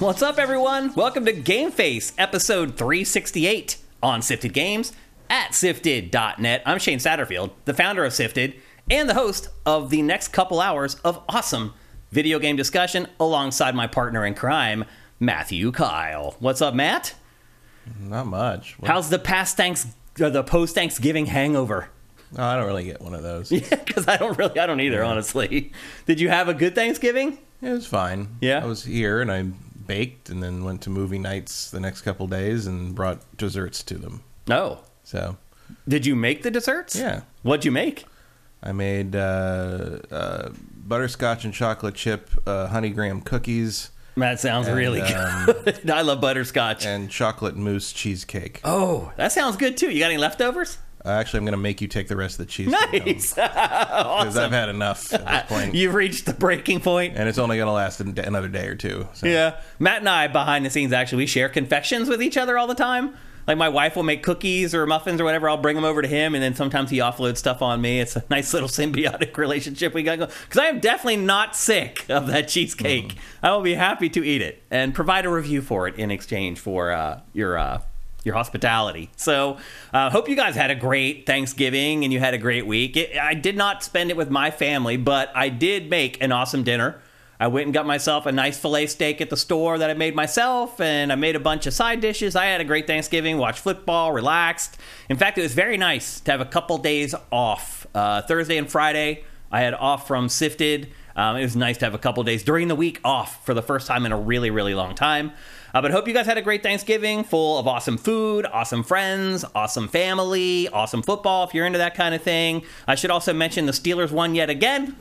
What's up, everyone? Welcome to Game Face, episode 368 on Sifted Games at sifted.net. I'm Shane Satterfield, the founder of Sifted and the host of the next couple hours of awesome video game discussion alongside my partner in crime, Matthew Kyle. What's up, Matt? Not much. What- How's the past thanks or the post Thanksgiving hangover? Oh, I don't really get one of those. Yeah, because I don't really, I don't either, honestly. Did you have a good Thanksgiving? It was fine. Yeah? I was here and I baked and then went to movie nights the next couple days and brought desserts to them. No. So, Did you make the desserts? yeah. What'd you make? I made uh, uh, butterscotch and chocolate chip uh, honey graham cookies That sounds And, really um, good. I love butterscotch. and chocolate mousse cheesecake. Oh, that sounds good too. You got any leftovers? Uh, actually, I'm going to make you take the rest of the cheese. Nice. Because I've had enough at this point. You've reached the breaking and it's only going to last an- another day or two. So. Yeah. Matt and I, behind the scenes, actually, we share confections with each other all the time. Like my wife will make cookies or muffins or whatever. I'll bring them over to him, and then sometimes he offloads stuff on me. It's a nice little symbiotic relationship we got going. Because I am definitely not sick of that cheesecake. I will be happy to eat it and provide a review for it in exchange for uh, your uh, your hospitality. So, uh, hope you guys had a great Thanksgiving and you had a great week. It, I did not spend it with my family, but I did make an awesome dinner. I went and got myself a nice filet steak at the store that I made myself, and I made a bunch of side dishes. I had a great Thanksgiving, watched football, relaxed. In fact, it was very nice to have a couple days off. Uh, Thursday and Friday, I had off from Sifted. Um, it was nice to have a couple days during the week off for the first time in a really, really long time. Uh, but hope you guys had a great Thanksgiving full of awesome food, awesome friends, awesome family, awesome football if you're into that kind of thing. I should also mention the Steelers won yet again.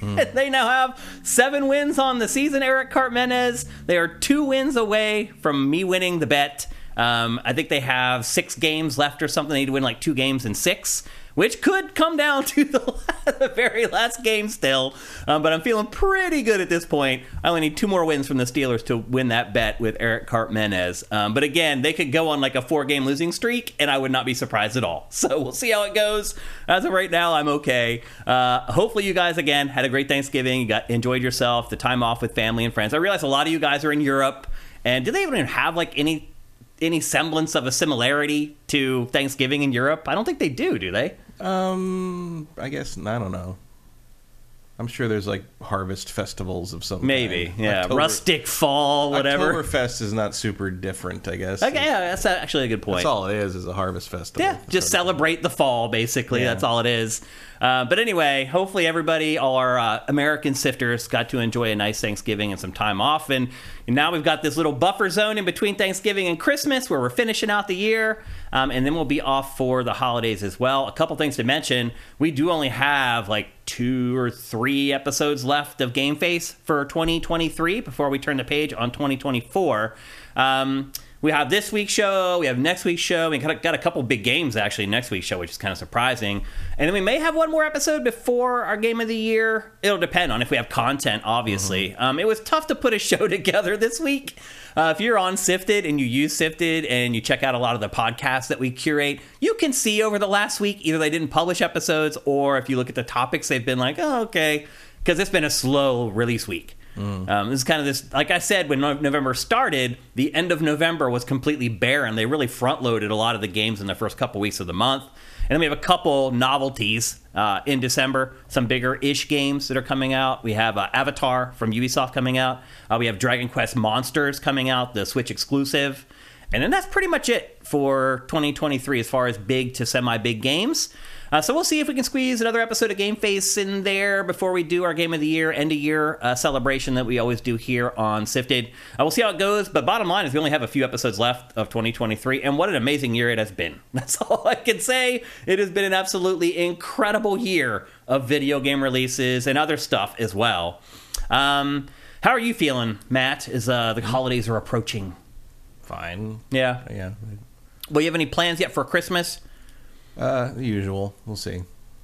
they now have seven wins on the season, Eric Cartmenez. They are two wins away from me winning the bet. Um, I think they have six games left or something. They need to win like two games in six, which could come down to the, the very last game still. Um, but I'm feeling pretty good at this point. I only need two more wins from the Steelers to win that bet with Eric Cartmenez. Um, but again, they could go on like a four game losing streak, and I would not be surprised at all. So we'll see how it goes. As of right now, I'm okay. Uh, hopefully, you guys again had a great Thanksgiving. You got enjoyed yourself, the time off with family and friends. I realize a lot of you guys are in Europe, and do they even have like any any semblance of a similarity to Thanksgiving in Europe? I don't think they do. Do they? Um, I guess I don't know. I'm sure there's like harvest festivals of some Maybe. kind. Yeah. October- Rustic fall, whatever. Oktoberfest is not super different, I guess. Okay, yeah, that's actually a good point. That's all it is, is a harvest festival. Yeah, just celebrate the fall, basically. Yeah. That's all it is. Uh, but anyway, hopefully everybody, all our uh, American sifters, got to enjoy a nice Thanksgiving and some time off. And, and now we've got this little buffer zone in between Thanksgiving and Christmas where we're finishing out the year. Um, and then we'll be off for the holidays as well. A couple things to mention we do only have like two or three episodes left of Game Face for 2023 before we turn the page on 2024. Um, we have this week's show, we have next week's show, we got a, got a couple big games actually next week's show, which is kind of surprising. And then we may have one more episode before our game of the year. It'll depend on if we have content, obviously. Um, it was tough to put a show together this week. Uh, if you're on Sifted and you use Sifted and you check out a lot of the podcasts that we curate, you can see over the last week either they didn't publish episodes or if you look at the topics, they've been like, oh, okay, because it's been a slow release week. Um, this is kind of this, like I said, when No- November started, the end of November was completely barren. They really front loaded a lot of the games in the first couple weeks of the month. And then we have a couple novelties uh, in December, some bigger ish games that are coming out. We have uh, Avatar from Ubisoft coming out. Uh, we have Dragon Quest Monsters coming out, the Switch exclusive. And then that's pretty much it for 2023 as far as big to semi big games. Uh, so we'll see if we can squeeze another episode of Game Face in there before we do our Game of the Year, end of year uh, celebration that we always do here on Sifted. Uh, we'll see how it goes. But bottom line is we only have a few episodes left of 2023, and what an amazing year it has been. That's all I can say. It has been an absolutely incredible year of video game releases and other stuff as well. Um, how are you feeling, Matt? As uh, the holidays are approaching? Fine. Yeah. Yeah. Well, you have any plans yet for Christmas? Uh, the usual. We'll see.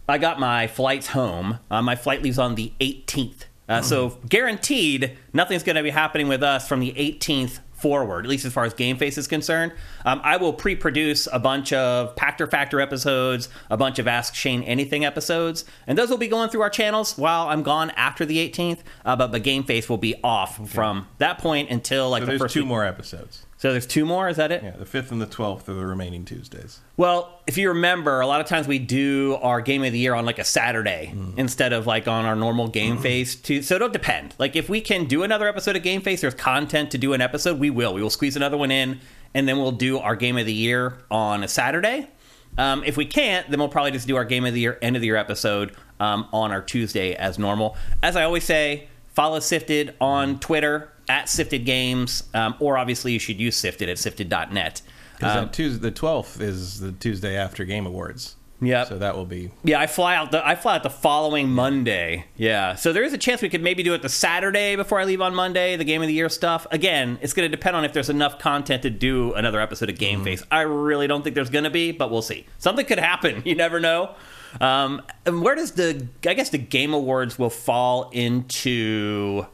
I got my flights home. Uh, my flight leaves on the 18th. Uh, So guaranteed, nothing's going to be happening with us from the 18th forward, at least as far as Game Face is concerned. Um, I will pre-produce a bunch of Pachter Factor episodes, a bunch of Ask Shane Anything episodes, and those will be going through our channels while I'm gone after the 18th. Uh, but the Game Face will be off from that point until like So the there's first two week- more episodes. So there's two more. Is that it? Yeah, the fifth and the twelfth are the remaining Tuesdays. Well, if you remember, a lot of times we do our game of the year on like a Saturday instead of like on our normal game face. To, so it'll depend. Like if we can do another episode of Game Face, there's content to do an episode, we will. We will squeeze another one in, and then we'll do our game of the year on a Saturday. Um, if we can't, then we'll probably just do our game of the year, end of the year episode um, on our Tuesday as normal. As I always say, follow Sifted on Twitter at Sifted Games, um, or obviously you should use Sifted at sifted.net. Because Um, Tuesday, the twelfth is the Tuesday after Game Awards. Yeah. So that will be Yeah, I fly out the I fly out the following Monday. Yeah. So there is a chance we could maybe do it the Saturday before I leave on Monday, the game of the year stuff. Again, it's going to depend on if there's enough content to do another episode of Game Face. I really don't think there's going to be, but we'll see. Something could happen. You never know. Um, and where does the I guess the Game Awards will fall into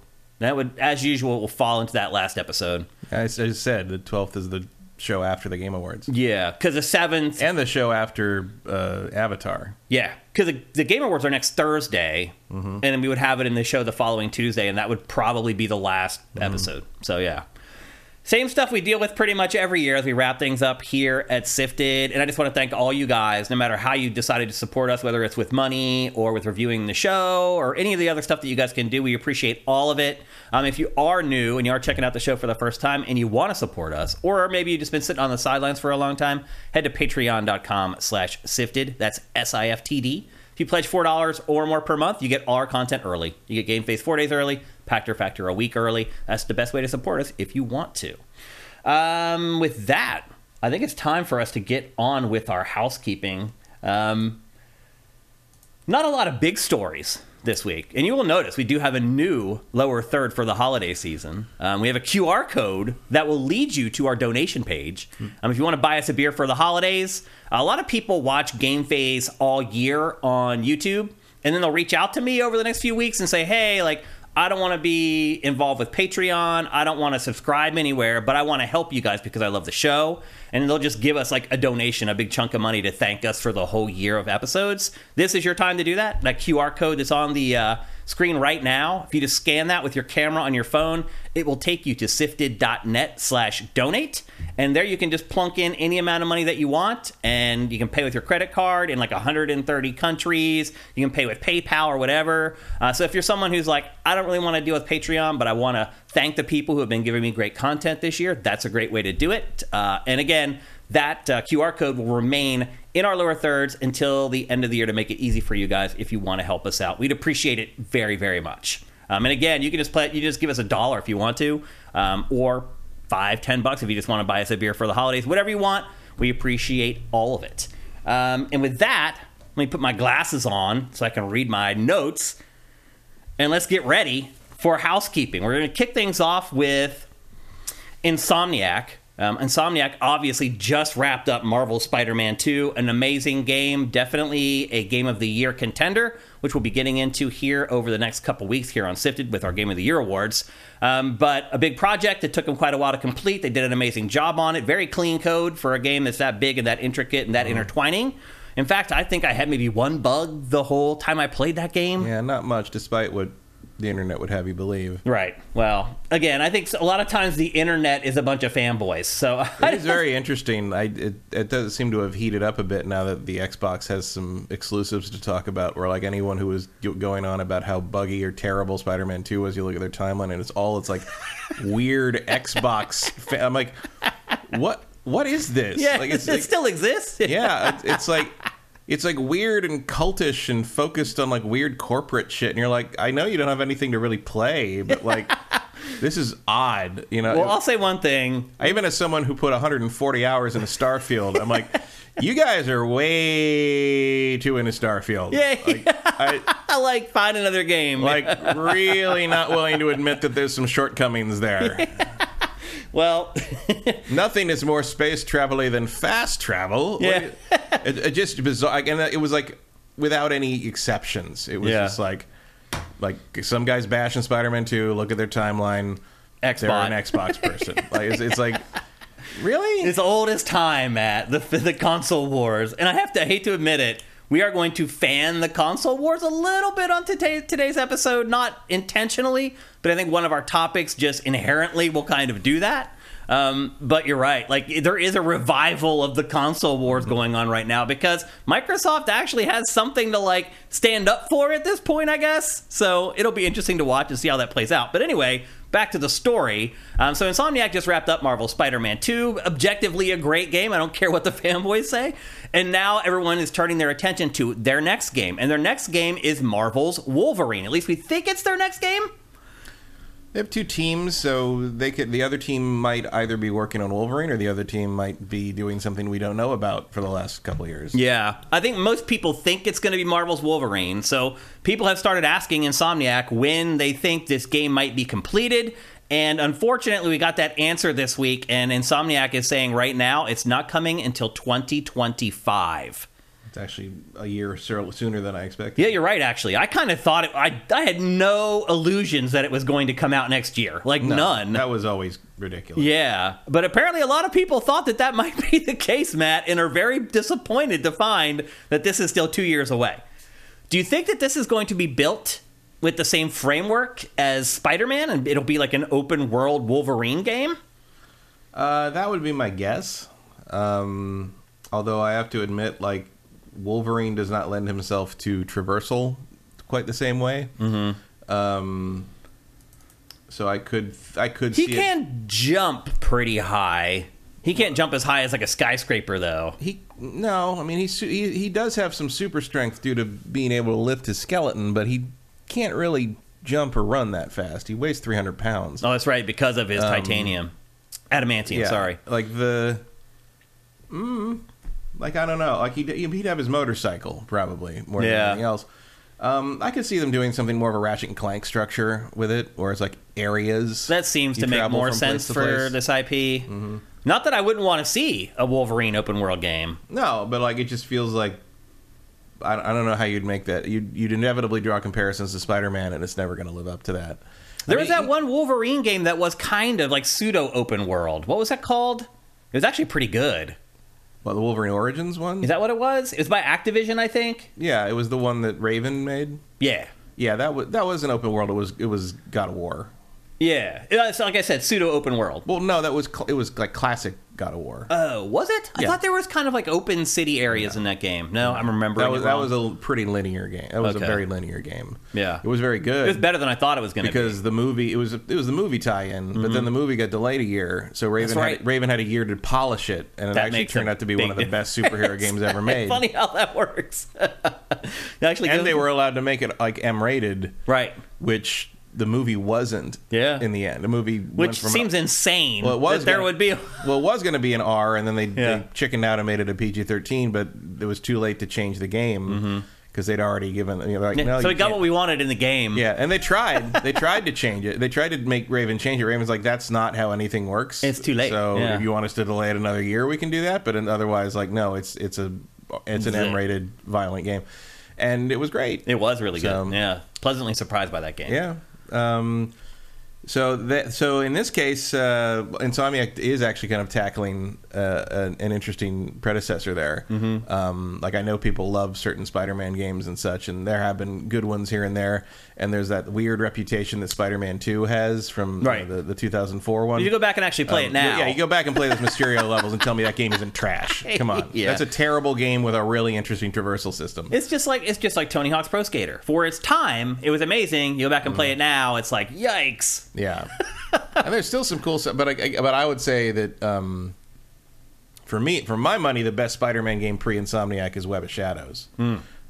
that would as usual will fall into that last episode. I I said the twelfth is the show after the Game Awards Yeah, because the seventh and the show after uh, Avatar. Yeah, because the, the Game Awards are next Thursday, and then we would have it in the show the following Tuesday, and that would probably be the last episode. So yeah, same stuff we deal with pretty much every year as we wrap things up here at Sifted. And I just want to thank all you guys, no matter how you decided to support us, whether it's with money or with reviewing the show or any of the other stuff that you guys can do. We appreciate all of it. Um, if you are new and you are checking out the show for the first time and you want to support us, or maybe you've just been sitting on the sidelines for a long time, head to patreon.com slash sifted. That's S-I-F-T-D. If you pledge four dollars or more per month, you get all our content early. You get Game Face four days early, Pachter Factor a week early. That's the best way to support us if you want to. Um, with that, I think it's time for us to get on with our housekeeping. Um, not a lot of big stories this week. And you will notice we do have a new lower third for the holiday season. Um, we have a QR code that will lead you to our donation page. Um, if you want to buy us a beer for the holidays, a lot of people watch Game Face all year on YouTube, and then they'll reach out to me over the next few weeks and say, hey, like, I don't want to be involved with Patreon. I don't want to subscribe anywhere, but I want to help you guys because I love the show. And they'll just give us like a donation, a big chunk of money to thank us for the whole year of episodes. This is your time to do that. That QR code that's on the uh, screen right now. If you just scan that with your camera on your phone, it will take you to sifted.net slash donate. And there you can just plunk in any amount of money that you want, and you can pay with your credit card in like 130 countries. You can pay with PayPal or whatever. Uh, so if you're someone who's like, I don't really want to deal with Patreon, but I want to thank the people who have been giving me great content this year, that's a great way to do it. Uh, and again, that uh, QR code will remain in our lower thirds until the end of the year to make it easy for you guys if you want to help us out. We'd appreciate it very, very much. Um, and again, you can just play, you just give us a dollar if you want to, um, or five, ten bucks if you just want to buy us a beer for the holidays. Whatever you want, we appreciate all of it. Um, and with that, let me put my glasses on so I can read my notes, and let's get ready for housekeeping. We're going to kick things off with Insomniac. Um, Insomniac obviously just wrapped up Marvel Spider Man 2, an amazing game, definitely a Game of the Year contender, which we'll be getting into here over the next couple weeks here on Sifted with our Game of the Year awards. Um, but a big project that took them quite a while to complete. They did an amazing job on it. Very clean code for a game that's that big and that intricate and that intertwining. In fact, I think I had maybe one bug the whole time I played that game. Yeah, not much, despite what the internet would have you believe. Right. Well, again, I think a lot of times the internet is a bunch of fanboys. So It is very interesting. I it, it does seem to have heated up a bit now that the Xbox has some exclusives to talk about. Where like anyone who was going on about how buggy or terrible Spider-Man Two was, you look at their timeline and it's all it's like weird Xbox. Fa- I'm like, what? What is this? yeah, like it like- still exists. yeah, it's, it's like it's like weird and cultish and focused on like weird corporate shit. And you're like, I know you don't have anything to really play, but like. This is odd, you know. Well, I'll say one thing. I even as someone who put 140 hours in into Starfield, I'm like, you guys are way too into Starfield. Yeah. Like, I, I like find another game. like really not willing to admit that there's some shortcomings there. Well, Nothing is more space travel than fast travel. Yeah. it, it just bizarre, and it was like without any exceptions. It was Yeah. just like, like some guys bashing Spider-Man 2. Look at their timeline. Xbox. they're an Xbox person. like it's, it's like really. It's old as time, Matt. The the console wars, and I have to I hate to admit it. We are going to fan the console wars a little bit on today, today's episode, not intentionally, but I think one of our topics just inherently will kind of do that. Um, but you're right. Like there is a revival of the console wars going on right now because Microsoft actually has something to like stand up for at this point, I guess. So it'll be interesting to watch and see how that plays out. But anyway, back to the story. Um, so Insomniac just wrapped up Marvel Spider-Man 2, objectively a great game. I don't care what the fanboys say. And now everyone is turning their attention to their next game, and their next game is Marvel's Wolverine. At least we think it's their next game. They have two teams, so they could. The other team might either be working on Wolverine, or the other team might be doing something we don't know about for the last couple years. Yeah, I think most people think it's going to be Marvel's Wolverine. So people have started asking Insomniac when they think this game might be completed. And unfortunately, we got that answer this week, and Insomniac is saying right now it's not coming until 2025. It's actually a year sooner than I expected. Yeah, you're right. Actually, I kind of thought it. I I had no illusions that it was going to come out next year. Like No, none. That was always ridiculous. Yeah, but apparently a lot of people thought that that might be the case, Matt, and are very disappointed to find that this is still two years away. Do you think that this is going to be built with the same framework as Spider-Man, and it'll be like an open world Wolverine game? Uh, that would be my guess. Um, although I have to admit, like Wolverine does not lend himself to traversal quite the same way. Mm-hmm. Um, so I could, I could He see it- can jump pretty high. He can't jump as high as like a skyscraper, though. He no, I mean he's he he does have some super strength due to being able to lift his skeleton, but he can't really jump or run that fast. He weighs three hundred pounds. Oh, that's right, because of his titanium, adamantium. Sorry. like the, mm, like I don't know, like he'd he'd have his motorcycle probably more than Yeah. anything else. Um, I could see them doing something more of a Ratchet and Clank structure with it, where it's like areas. That seems to make more sense for this IP. Not that I wouldn't want to see a Wolverine open world game. No, but like it just feels like I, I don't know how you'd make that. You'd you'd inevitably draw comparisons to Spider Man, and it's never going to live up to that. There I was mean, that one Wolverine game that was kind of like pseudo open world. What was that called? It was actually pretty good. Well, the Wolverine Origins one. Is that what it was? It was by Activision, I think. yeah, it was the one that Raven made. Yeah. Yeah, that was that was an open world. It was it was God of War. Yeah. It's like I said, pseudo open world. Well, no, that was cl- it was like classic God of War. Oh, was it? I Yeah. thought there was kind of like open city areas in that game. No, I'm remembering. that was it that wrong. was a pretty linear game. That was Okay. a very linear game. Yeah. it was very good. It was better than I thought it was going to be. because the movie it was it was the movie tie-in, but then the movie got delayed a year, so Raven Mm-hmm. right. had, Raven had a year to polish it, and it That actually makes turned out to be big one of the best superhero games ever made. Funny how that works. It actually, and goes- they were allowed to make it like M-rated, right, which the movie wasn't. Yeah. in the end, the movie which seems insane. well, it was that there gonna- would be. well, it was going to be an R, and then they, Yeah. they chickened out and made it a PG-13, but it was too late to change the game because they'd already given. You know, like, no, Mm-hmm. so we got what we wanted in the game. Yeah, and they tried. They tried to change it. They tried to make Raven change it. Raven's like, that's not how anything works. It's too late. So Yeah. if you want us to delay it another year, we can do that. But otherwise, like, no, it's it's a it's an M-rated violent game, and it was great. It was really So- good. Yeah, pleasantly surprised by that game. Yeah. Um, so that so in this case, uh, Insomniac is actually kind of tackling uh, an, an interesting predecessor there. Mm-hmm. Um, like I know people love certain Spider-Man games and such, and there have been good ones here and there. And there's that weird reputation that Spider-Man Two has from Right. the, the 2004 one. You go back and actually play Um, it now. Yeah, you go back and play those Mysterio levels and tell me that game isn't trash. Come on, Yeah. that's a terrible game with a really interesting traversal system. It's just like it's just like Tony Hawk's Pro Skater. For its time, it was amazing. You go back and Mm. play it now, it's like yikes. Yeah, and there's still some cool stuff, but I, but I would say that um, for me, for my money, the best Spider-Man game pre-Insomniac is Web of Shadows.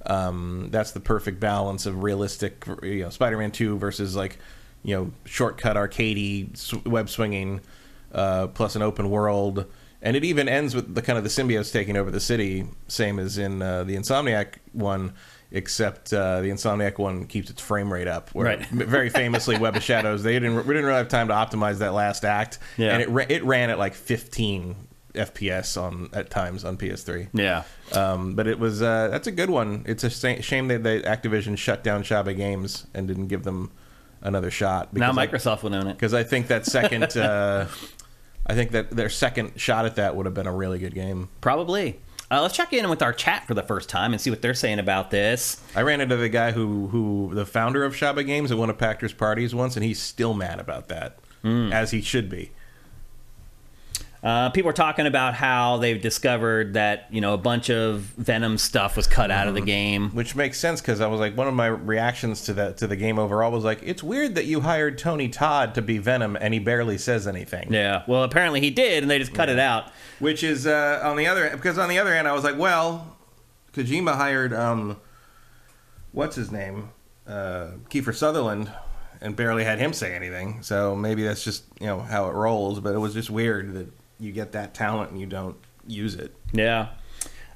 Um, that's the perfect balance of realistic, you know, Spider-Man Two versus like, you know, shortcut arcadey sw- web swinging, uh, plus an open world. And it even ends with the kind of the symbiotes taking over the city, same as in uh, the Insomniac one, except uh, the Insomniac one keeps its frame rate up. Where Right. very famously, Web of Shadows, they didn't we didn't really have time to optimize that last act, Yeah. and it ra- it ran at like 15 FPS on at times on PS3. Yeah. Um, but it was uh, that's a good one. It's a shame that they, Activision shut down Shaba Games and didn't give them another shot. Now because I- Microsoft will own it. because I think that second, uh, I think that their second shot at that would have been a really good game. Probably. Uh, let's check in with our chat for the first time and see what they're saying about this. I ran into the guy who, who the founder of Shaba Games at one of Pachter's parties once, and he's still mad about that, as he should be. Uh, people are talking about how they've discovered that you know a bunch of Venom stuff was cut out of the game. Which makes sense because I was like, one of my reactions to that to the game overall was like, it's weird that you hired Tony Todd to be Venom and he barely says anything. Yeah. Well, apparently he did, and they just cut it out. Which is uh, on the other because on the other hand, I was like, well, Kojima hired um, what's his name, uh, Kiefer Sutherland, and barely had him say anything. So maybe that's just you know how it rolls. But it was just weird that you get that talent and you don't use it. Yeah.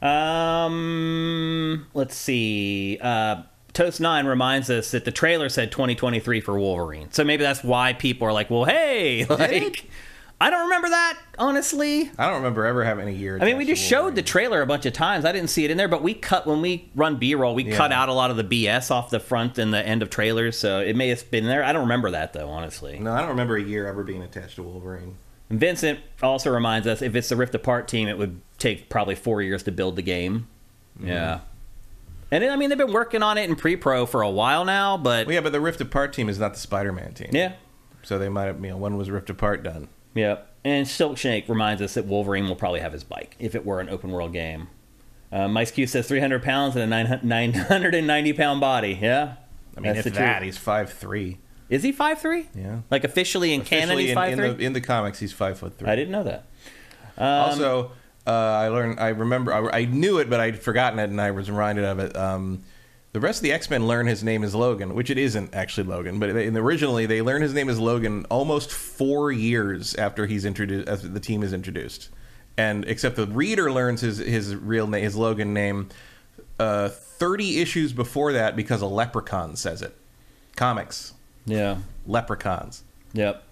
Um, let's see. Uh, Toast Nine reminds us that the trailer said 2023 for Wolverine, so maybe that's why people are like, "Well, hey, like." I don't remember that honestly. I don't remember ever having a year. I mean, we just showed the trailer a bunch of times. I didn't see it in there, but we cut when we run B-roll. We Yeah. cut out a lot of the BS off the front and the end of trailers, so it may have been there. I don't remember that though, honestly. No, I don't remember a year ever being attached to Wolverine. Vincent also reminds us if it's the Rift Apart team, it would take probably four years to build the game. Mm-hmm. Yeah. And I mean, they've been working on it in pre-pro for a while now, but Well, yeah, but the Rift Apart team is not the Spider-Man team. yeah, So they might have, you know, when was Rift Apart done? yeah. And Silk Snake reminds us that Wolverine will probably have his bike if it were an open world game. Uh, Mice Q says 300 pounds and a 990 pound body. Yeah. I mean, That's if that, truth. he's five three. Is he five three? Yeah. Like officially in canon, he's in, five in three. the in the comics, he's five foot three. I didn't know that. Um, also, uh, I learned. I remember. I, I knew it, but I'd forgotten it, and I was reminded of it. Um, the rest of the X Men learn his name is Logan, which it isn't actually Logan, but they, originally they learn his name is Logan almost four years after he's introduced, after the team is introduced, and except the reader learns his his real name, his Logan name, uh, thirty issues before that because a leprechaun says it. Comics, Yeah. leprechauns. Yep.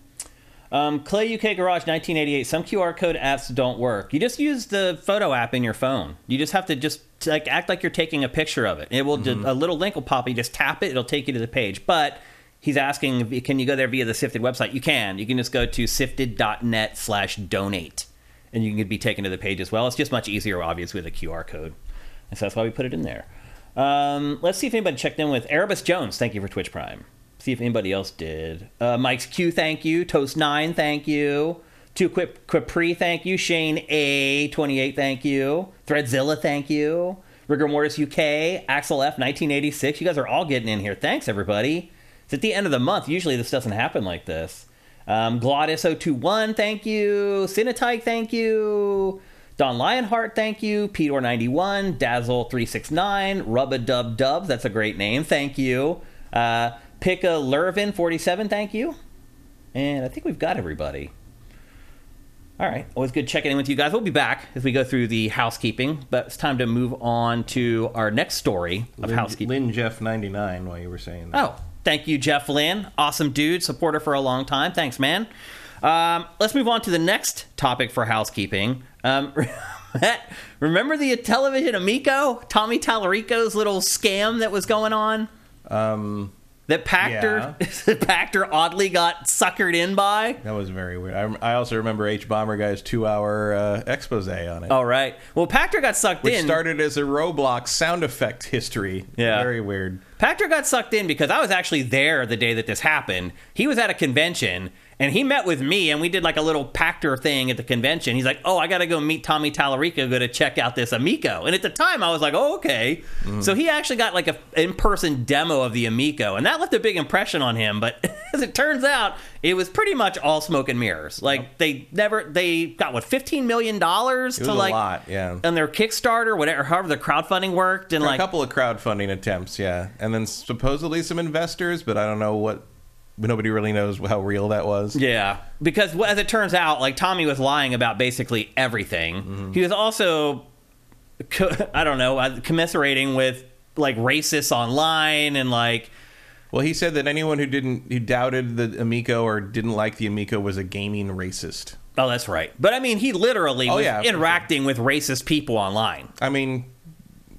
Um, Clay UK Garage 1988. Some QR code apps don't work. You just use the photo app in your phone. You just have to just like act like you're taking a picture of it. It will just, a little link will pop. You just tap it. It'll take you to the page. But he's asking, can you go there via the Sifted website? You can. You can just go to sifted.net slash donate, and you can be taken to the page as well. It's just much easier, obviously, with a QR code, and so that's why we put it in there. Um, let's see if anybody checked in with Erebus Jones. Thank you for Twitch Prime. See if anybody else did. Uh, Mike's Q, thank you. Toast Nine, thank you. Two Quip Quipri, thank you. Shane A twenty eight, thank you. Threadzilla, thank you. Rigor Mortis UK, Axel F nineteen eighty six. You guys are all getting in here. Thanks everybody. It's at the end of the month. Usually this doesn't happen like this. Um, Glottis 021, thank you. Cinetike, thank you. Don Lionheart, thank you. Pedor91, Dazzle369, Rubba Dub Dubs, that's a great name, thank you. Uh, Pika Lurvin47, thank you. And I think we've got everybody. All right, always good checking in with you guys. We'll be back as we go through the housekeeping, but it's time to move on to our next story of Lynn, housekeeping. Lynn Jeff ninety nine. While you were saying that. Oh, thank you, Jeff Lynn. Awesome dude, supporter for a long time. Thanks, man. Um, let's move on to the next topic for housekeeping. Um, remember the Intellivision Amico, Tommy Tallarico's little scam that was going on? Um, That Pachter, Pachter oddly got suckered in by. that was very weird. I, I also remember Hbomberguy's two hour uh, expose on it, All right. Well, Pachter got sucked which in. started as a Roblox sound effect history. Yeah. very weird. Pachter got sucked in because I was actually there the day that this happened. He was at a convention and he met with me and we did like a little Pachter thing at the convention. He's like, "Oh, I got to go meet Tommy Tallarico, go to check out this Amico." And at the time, I was like, "Oh, okay." Mm-hmm. So he actually got like a in-person demo of the Amico, and that left a big impression on him. But as it turns out, it was pretty much all smoke and mirrors. Like they never they got what 15 million dollars to like lot, yeah. and their Kickstarter, whatever, however the crowdfunding worked, and like a couple of crowdfunding attempts, yeah, and then supposedly some investors, but I don't know what. Nobody really knows how real that was. Yeah, because well, as it turns out, like Tommy was lying about basically everything. He was also, co- I don't know, uh, commiserating with like racists online and like, Well, he said that anyone who didn't who doubted the Amico or didn't like the Amico was a gaming racist. oh, that's right. But I mean, he literally Oh, was yeah, interacting with racist people online. I mean,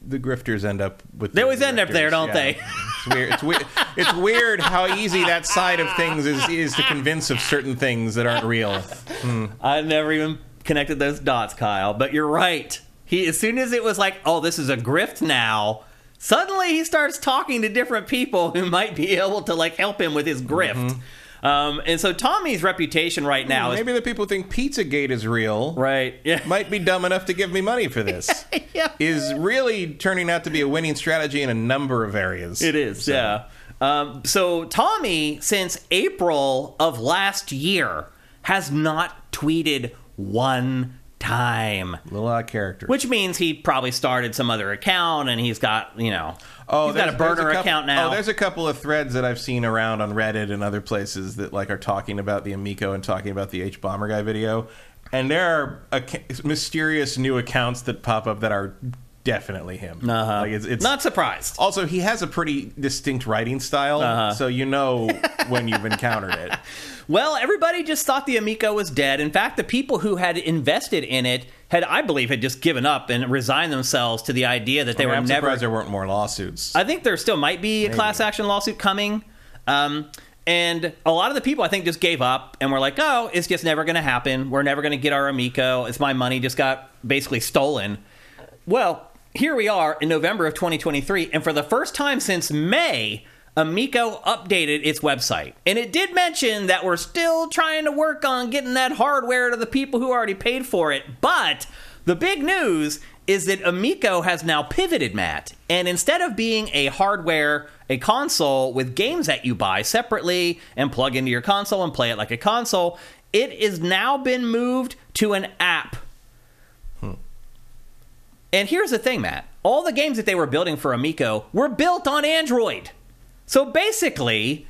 the grifters end up with. They the always end up there, don't yeah. they? It's weird. It's weird. It's weird how easy that side of things is is to convince of certain things that aren't real. Hmm. I never even connected those dots, Kyle. But you're right. He as soon as it was like, oh, this is a grift now. Suddenly he starts talking to different people who might be able to like help him with his grift. Mm-hmm. Um, and so Tommy's reputation right now is Maybe the people who think Pizzagate is real right. Yeah. might be dumb enough to give me money for this. yeah. Is really turning out to be a winning strategy in a number of areas. It is, So- yeah. Um, so Tommy, since April of last year, has not tweeted one time. A Little odd character. Which means he probably started some other account and he's got, you know, Oh, he's got a burner couple- account oh, now. Oh, there's a couple of threads that I've seen around on Reddit and other places that like are talking about the Amico and talking about the Hbomberguy video, and there are ac- mysterious new accounts that pop up that are definitely him. uh-huh. Like it's, it's not surprised. Also, he has a pretty distinct writing style, Uh-huh. so you know when you've encountered it. Well, everybody just thought the Amico was dead. In fact, the people who had invested in it had, I believe, had just given up and resigned themselves to the idea that they I mean, were I'm never. surprised there weren't more lawsuits. I think there still might be a class action lawsuit coming. Um, and a lot of the people, I think, just gave up and were like, oh, it's just never going to happen. We're never going to get our Amico. It's my money just got basically stolen. Well, here we are in November of 2023. And for the first time since May, Amico updated its website. And it did mention that we're still trying to work on getting that hardware to the people who already paid for it. But the big news is that Amico has now pivoted, Matt. And instead of being a hardware, a console with games that you buy separately and plug into your console and play it like a console, it has now been moved to an app. And here's the thing, Matt. All the games that they were building for Amico were built on Android. So basically,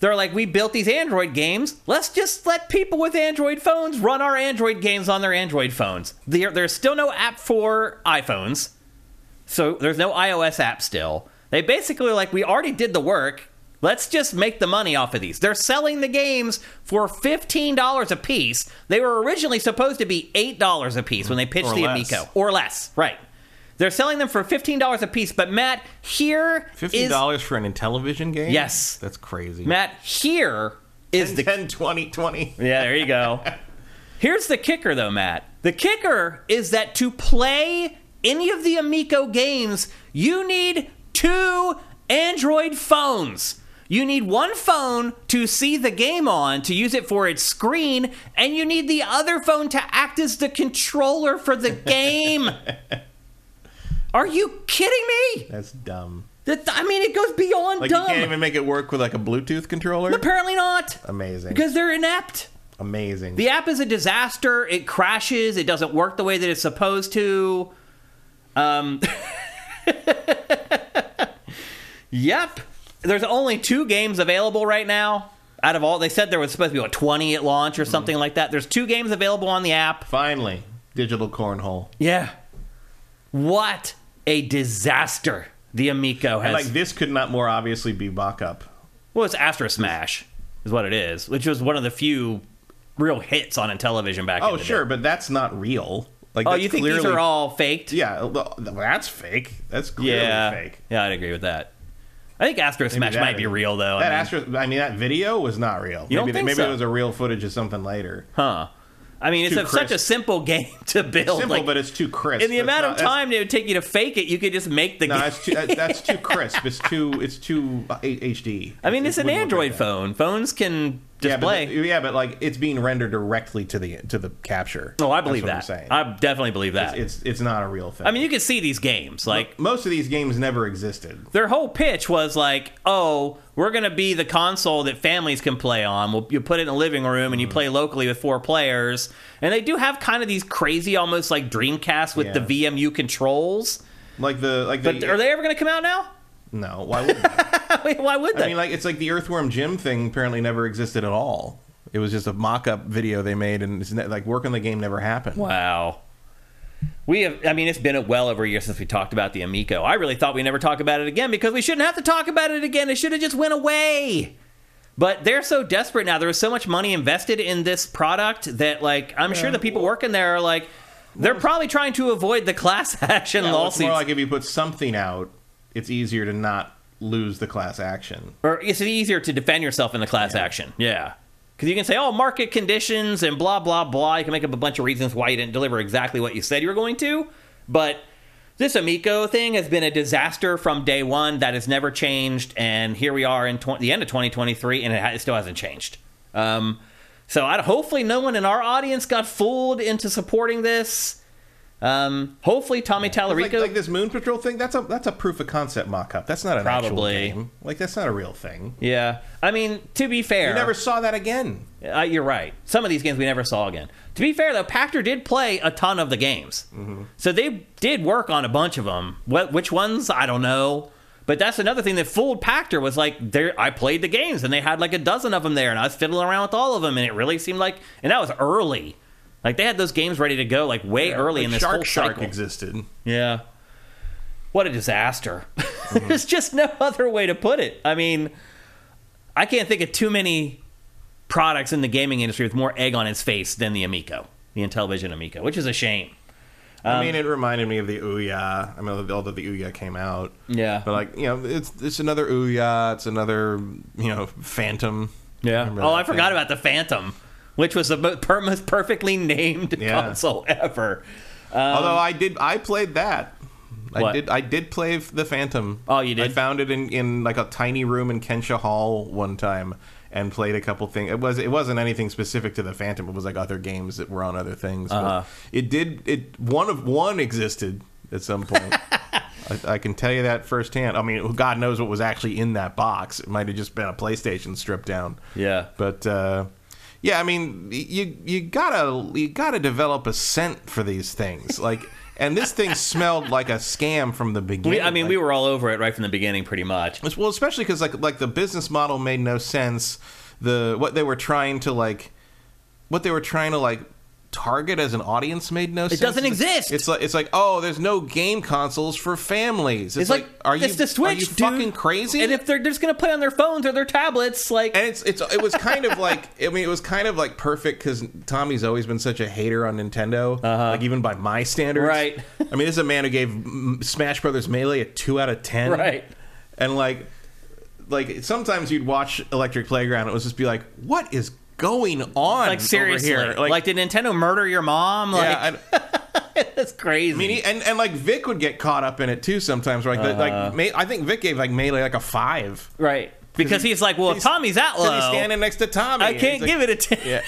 they're like, we built these Android games. Let's just let people with Android phones run our Android games on their Android phones. There, there's still no app for iPhones. So there's no iOS app still. They basically are like, we already did the work. Let's just make the money off of these. They're selling the games for $15 a piece. They were originally supposed to be $8 a piece when they pitched Or the less. Amico. Or less, right. They're selling them for $15 a piece. But Matt, here Fifteen is- dollars for an Intellivision game? Yes. that's crazy. Matt, here is the 10, 20, 20. Yeah, there you go. Here's the kicker, though, Matt. The kicker is that to play any of the Amico games, you need two Android phones. You need one phone to see the game on, to use it for its screen, and you need the other phone to act as the controller for the game. Are you kidding me? That's dumb. That, I mean, it goes beyond Like dumb. you can't even make it work with like a Bluetooth controller. Apparently not, Amazing. because they're inept. Amazing. The app is a disaster. It crashes. It doesn't work the way that it's supposed to. Um, yep. There's only two games available right now. Out of all, they said there was supposed to be what 20 at launch or something like that. There's two games available on the app. Finally, digital cornhole. Yeah. What a disaster the Amico has. And like this could not more obviously be mock-up. well, it's Astro Smash, is what it is, which was one of the few real hits on a Intellivision back in Oh sure, day. but that's not real. Like Oh, you think clearly, these are all faked? Yeah, well, that's fake. That's clearly Yeah, fake. yeah, I'd agree with that. I think Astro Smash might be real though. I That mean, Astro, I mean, that video was not real. You don't maybe think maybe so? it was a real footage of something later. huh? I mean, it's a, such a simple game to build. Simple, like, but it's too crisp. in the amount not- of time it would take you to fake it, you could just make the No, game. that's too, that- that's too crisp. It's too it's too uh, HD. I mean, It it's an Android phone. Phones can Yeah, but, yeah, but like it's being rendered directly to the to the capture. oh, I That's believe that. saying. I definitely believe that. it's it's not a real thing. I mean, you can see these games. Like most of these games never existed. their whole pitch was like, "Oh, we're going to be the console that families can play on. We'll, you put it in the living room and you Mm. play locally with four players." And they do have kind of these crazy, almost like Dreamcast with Yeah. the VMU controls. Like the like the But are they ever going to come out now? No. Why would? Mean, why would they? I mean, like it's like the Earthworm Jim thing apparently never existed at all. It was just a mock-up video they made, and it's ne- like work on the game never happened. wow. We have, I mean, it's been a well over a year since we talked about the Amico. I really thought we never talk about it again because we shouldn't have to talk about it again. It should have just went away. But they're so desperate now. There was so much money invested in this product that, like, I'm sure the people working there are like, They're probably trying to avoid the class action Yeah, well, it's lawsuits. more like if you put something out, it's easier to not lose the class action. or it's easier to defend yourself in the class action. Yeah. Because you can say, oh, market conditions and blah, blah, blah. You can make up a bunch of reasons why you didn't deliver exactly what you said you were going to. But this Amico thing has been a disaster from day one. That has never changed. And here we are in tw- the end of 2023, and it, ha- it still hasn't changed. Um, so I, hopefully, no one in our audience got fooled into supporting this. Um, hopefully, Tommy Like, Tallarico. like this Moon Patrol thing, that's a that's a proof of concept mock-up. That's not an Probably. actual game. Like that's not a real thing. yeah. I mean, to be fair. You never saw that again. Uh, you're right. Some of these games we never saw again. To be fair, though, Pachter did play a ton of the games, so they did work on a bunch of them. What, which ones I don't know, but that's another thing that fooled Pachter was like, there I played the games and they had like a dozen of them there, and I was fiddling around with all of them, and it really seemed like, and that was early. Like they had those games ready to go like way early Like in this Shark whole Shark existed. Yeah. What a disaster. There's just no other way to put it. I mean, I can't think of too many products in the gaming industry with more egg on its face than the Amico, the Intellivision Amico, which is a shame. Um, I mean, it reminded me of the Ouya. I mean, although the Ouya came out, Yeah. but like you know, it's it's another Ouya. It's another you know Phantom. Yeah. Oh, I forgot thing? about the Phantom, which was the most perfectly named Yeah. console ever. Although I did, I played that. I did. I did play the Phantom. Oh, you did? I found it in, in like a tiny room in Kentia Hall one time and played a couple things. It was it wasn't anything specific to the Phantom. It was like other games that were on other things. Uh-huh. It did. It one of one existed at some point. I, I can tell you that firsthand. I mean, God knows what was actually in that box. It might have just been a PlayStation stripped down. Yeah. But uh, yeah, I mean, you you gotta you gotta develop a scent for these things. Like, and this thing smelled like a scam from the beginning. We, I mean, Like, we were all over it right from the beginning, pretty much. well, especially because like like the business model made no sense. The what they were trying to like, what they were trying to like target as an audience made no sense. It doesn't It's- exist. It's like it's like oh, there's no game consoles for families. It's, It's like, are you it's the Switch, are you dude. fucking crazy? And if they're just going to play on their phones or their tablets, like and it's it's it was kind of like I mean it was kind of like perfect because Tommy's always been such a hater on Nintendo, like even by my standards. Uh-huh. Right. I mean, this is a man who gave Smash Brothers Melee a two out of ten. Right. And like, like sometimes you'd watch Electric Playground, it was just be like, what is going on? like seriously, over here? like, did Nintendo murder your mom? Like yeah, that's crazy. I mean, and and like Vic would get caught up in it too sometimes. Like, Uh-huh. like Me- I think Vic gave like Melee like a five. right? Because he's like, well, he's- Tommy's that 'Cause low, He's standing next to Tommy. I can't he's like- give it a ten. Yeah.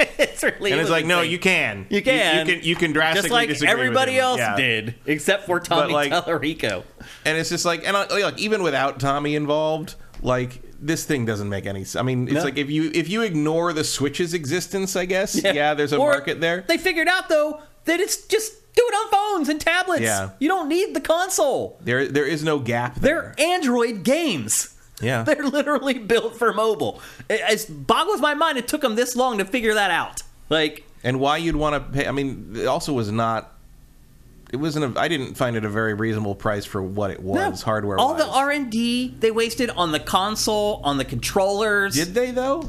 it's really And it's like, no, you can. You can. You, can. You can drastically just like everybody else Yeah. did, except for Tommy like- Tallarico. And it's just like, and I, like even without Tommy involved, like this thing doesn't make any. sense. I mean, it's No. like if you if you ignore the Switch's existence, I guess. Yeah, there's a Or market there. They figured out though that it's just do it on phones and tablets. Yeah. you don't need the console. There there is no gap They're. Android games. Yeah. They're literally built for mobile. It, it boggles my mind it took them this long to figure that out. Like, and why you'd want to pay? I mean, it also was not. It wasn't. A, I didn't find it a very reasonable price for what it was hardware. all the R and D they wasted on the console, on the controllers. Did they though?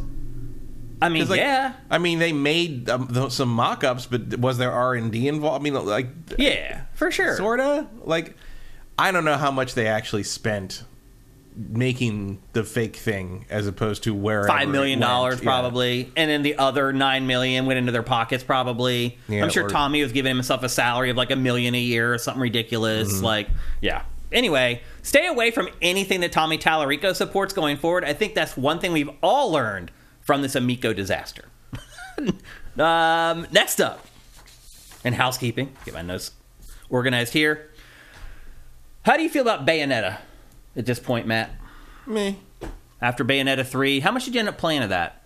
I mean, like, yeah, I mean, they made um, some mock-ups, but was there R and D involved? I mean, like yeah, for sure. sorta like i don't know how much they actually spent making the fake thing as opposed to where Five million dollars probably, and then the other nine million went into their pockets probably. Yeah, I'm sure or- Tommy was giving himself a salary of like a million a year or something ridiculous. Mm-hmm. Like, yeah. Anyway, stay away from anything that Tommy Tallarico supports going forward. I think that's one thing we've all learned from this Amico disaster. um, next up, in housekeeping, get my notes organized here. How do you feel about Bayonetta at this point, Matt? me After Bayonetta 3, how much did you end up playing of that?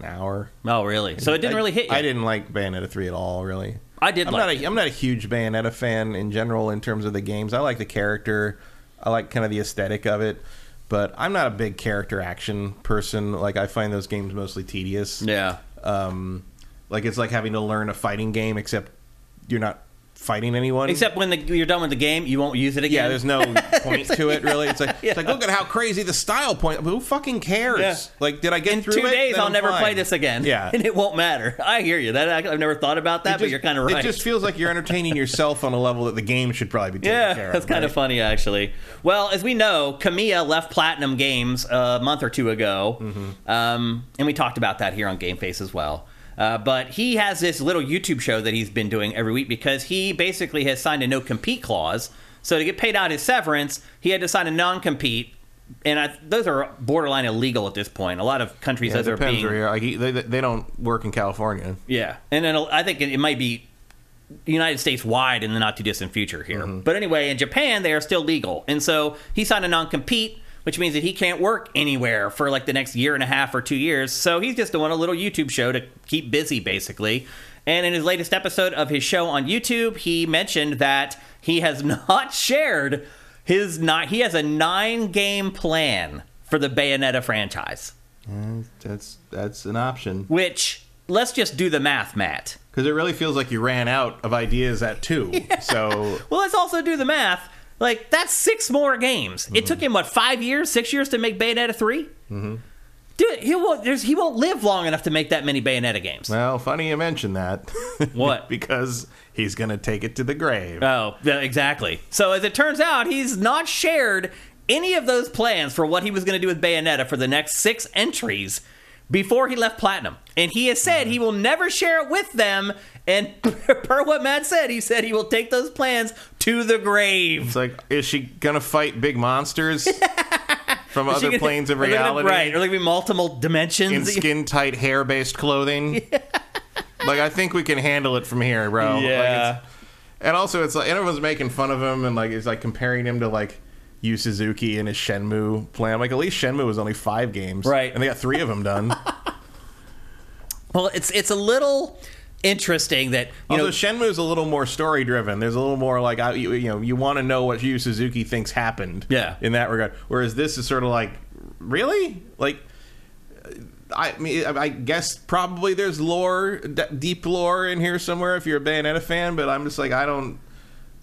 an hour Oh, really? So it didn't I- really hit you. i didn't like bayonetta 3 at all really I did i'm like not it. a, i'm not a huge bayonetta fan in general in terms of the games i like the character i like kind of the aesthetic of it but i'm not a big character action person like i find those games mostly tedious Yeah. um, like it's like having to learn a fighting game, except you're not fighting anyone. Except when the, you're done with the game, you won't use it again. yeah, there's no point to it really. It's like it's like look at how crazy the style point. Who fucking cares? Yeah. Like, did I get in through two it? days Then I'll I'm never fine. play this again. Yeah. and it won't matter. I hear you. That I've never thought about that, It but you're kind of right. It just feels like you're entertaining yourself on a level that the game should probably be taking yeah, care of. that's kind of funny actually. Well, as we know, Kamiya left Platinum Games a month or two ago, Mm-hmm. um, and we talked about that here on Game Face as well. Uh, but he has this little YouTube show that he's been doing every week because he basically has signed a no compete clause. So to get paid out his severance, he had to sign a non compete. And I, those are borderline illegal at this point. A lot of countries, Yeah, those are being you're. Like, they, they don't work in California. yeah, and then I think it, it might be United States wide in the not too distant future here. But anyway, in Japan they are still legal, and so he signed a non compete, which means that he can't work anywhere for like the next year and a half or two years. So he's just doing a little YouTube show to keep busy, basically. And in his latest episode of his show on YouTube, he mentioned that he has not shared his not. He has a nine game plan for the Bayonetta franchise, That's that's an option which. Let's just do the math, Matt. because it really feels like you ran out of ideas at two. So Well, let's also do the math. Like that's six more games. It took him what five years, six years to make Bayonetta 3 Mm-hmm. Dude, he won't. There's he won't live long enough to make that many Bayonetta games. well, funny you mention that. What? because he's gonna take it to the grave. Oh, exactly. So as it turns out, he's not shared any of those plans for what he was going to do with Bayonetta for the next six entries before he left Platinum. And he has said he will never share it with them. And per what Matt said, he said he will take those plans to the grave. It's like, is she gonna fight big monsters from other gonna- planes of they gonna- reality? right? or like be multiple dimensions? in skin tight hair based clothing. Like I think we can handle it from here, bro. Yeah. it's- and also, it's like everyone's making fun of him and like it's like comparing him to like Yu Suzuki and his Shenmue plan. Like at least Shenmue was only five games, Right. And they got three of them done. Well, it's it's a little interesting that you also, know Shenmue's a little more story driven. There's a little more like I, you, you know you want to know what Yu Suzuki thinks happened. Yeah. In that regard, whereas this is sort of like really like. I mean, I guess probably there's lore, d- deep lore in here somewhere if you're a Bayonetta fan, but I'm just like I don't,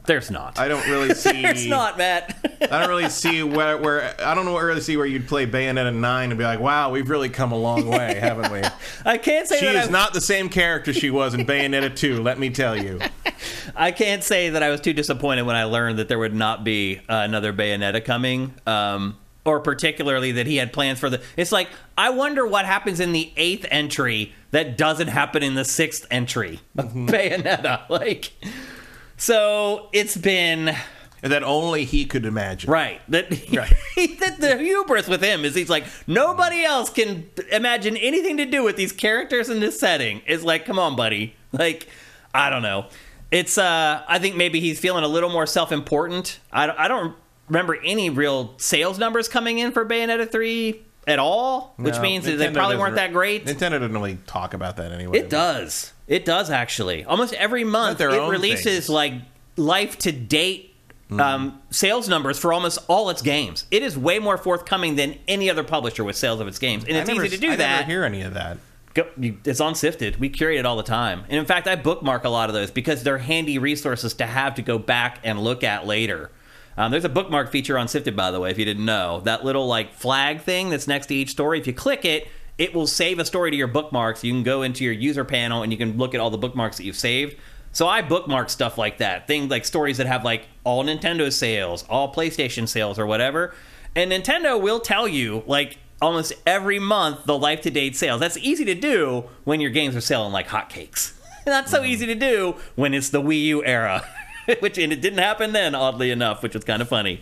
there's not. I don't really see. there's not, Matt. I don't really see where, where I don't know really see where you'd play Bayonetta nine and be like, wow, we've really come a long way, haven't we? I can't say She that is I, not the same character she was in Bayonetta two. Let me tell you. I can't say that I was too disappointed when I learned that there would not be uh, another Bayonetta coming. Um, or particularly that he had plans for the. It's like I wonder what happens in the eighth entry that doesn't happen in the sixth entry of Mm-hmm. Bayonetta. Like, so it's been that only he could imagine. Right. That, Right. that the hubris with him is he's like nobody else can imagine anything to do with these characters in this setting. It's like, come on, buddy. Like, I don't know. It's uh I think maybe he's feeling a little more self-important. I don't, I don't remember any real sales numbers coming in for Bayonetta 3 at all, which No, means that they probably weren't that great. Nintendo didn't really talk about that anyway. It does. It does actually. Almost every month it releases things. Hmm. like life to date um, sales numbers for almost all its games. It is way more forthcoming than any other publisher with sales of its games, and I it's never, easy to do I that. never hear any of that. Go, you, it's on Sifted. We curate it all the time, and in fact, I bookmark a lot of those because they're handy resources to have to go back and look at later. Um, there's a bookmark feature on Sifted, by the way, if you didn't know. That little like flag thing that's next to each story. If you click it, it will save a story to your bookmarks. You can go into your user panel and you can look at all the bookmarks that you've saved. So I bookmark stuff like that, things like stories that have like all Nintendo sales, all PlayStation sales, or whatever. And Nintendo will tell you like almost every month the life to date sales. That's easy to do when your games are selling like hotcakes. Not so easy to do when it's the Wii U era, which and it didn't happen then, oddly enough, which was kind of funny.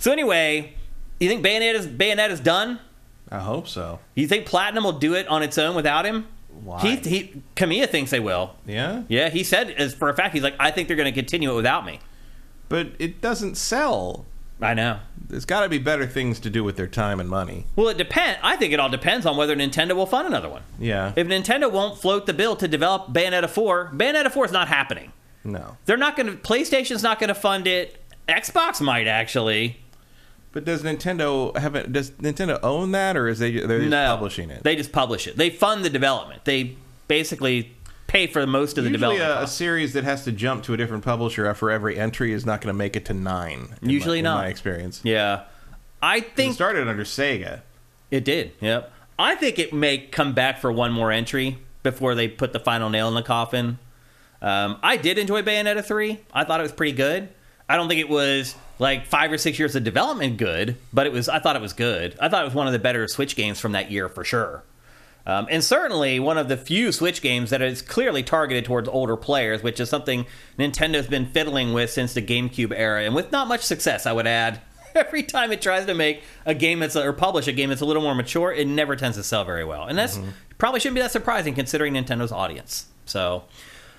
So anyway, you think Bayonetta's Bayonetta's done? I hope so. You think Platinum will do it on its own without him? Why? He, he Kamiya thinks they will. Yeah, Yeah, he said as for a fact he's like I think they're going to continue it without me. but it doesn't sell. I know. There's got to be better things to do with their time and money. Well, it depends. I think it all depends on whether Nintendo will fund another one. Yeah. If Nintendo won't float the bill to develop Bayonetta 4, Bayonetta 4 is not happening. no. They're not going to. PlayStation's not going to fund it. Xbox might actually. But does Nintendo have it? Does Nintendo own that, or is they they're just no, publishing it? They just publish it. They fund the development. They basically pay for most of the Usually, development. a, a series that has to jump to a different publisher for every entry is not going to make it to nine. in Usually my, not. In my experience. yeah, I It think started under Sega. It did. Yep. I think it may come back for one more entry before they put the final nail in the coffin. Um, I did enjoy Bayonetta 3. I thought it was pretty good. I don't think it was like five or six years of development good, but it was. I thought it was good. I thought it was one of the better Switch games from that year for sure. Um, and certainly one of the few Switch games that is clearly targeted towards older players, which is something Nintendo's been fiddling with since the GameCube era, and with not much success, I would add. Every time it tries to make a game that's or publish a game that's a little more mature, it never tends to sell very well, and that's probably shouldn't be that surprising considering Nintendo's audience. So,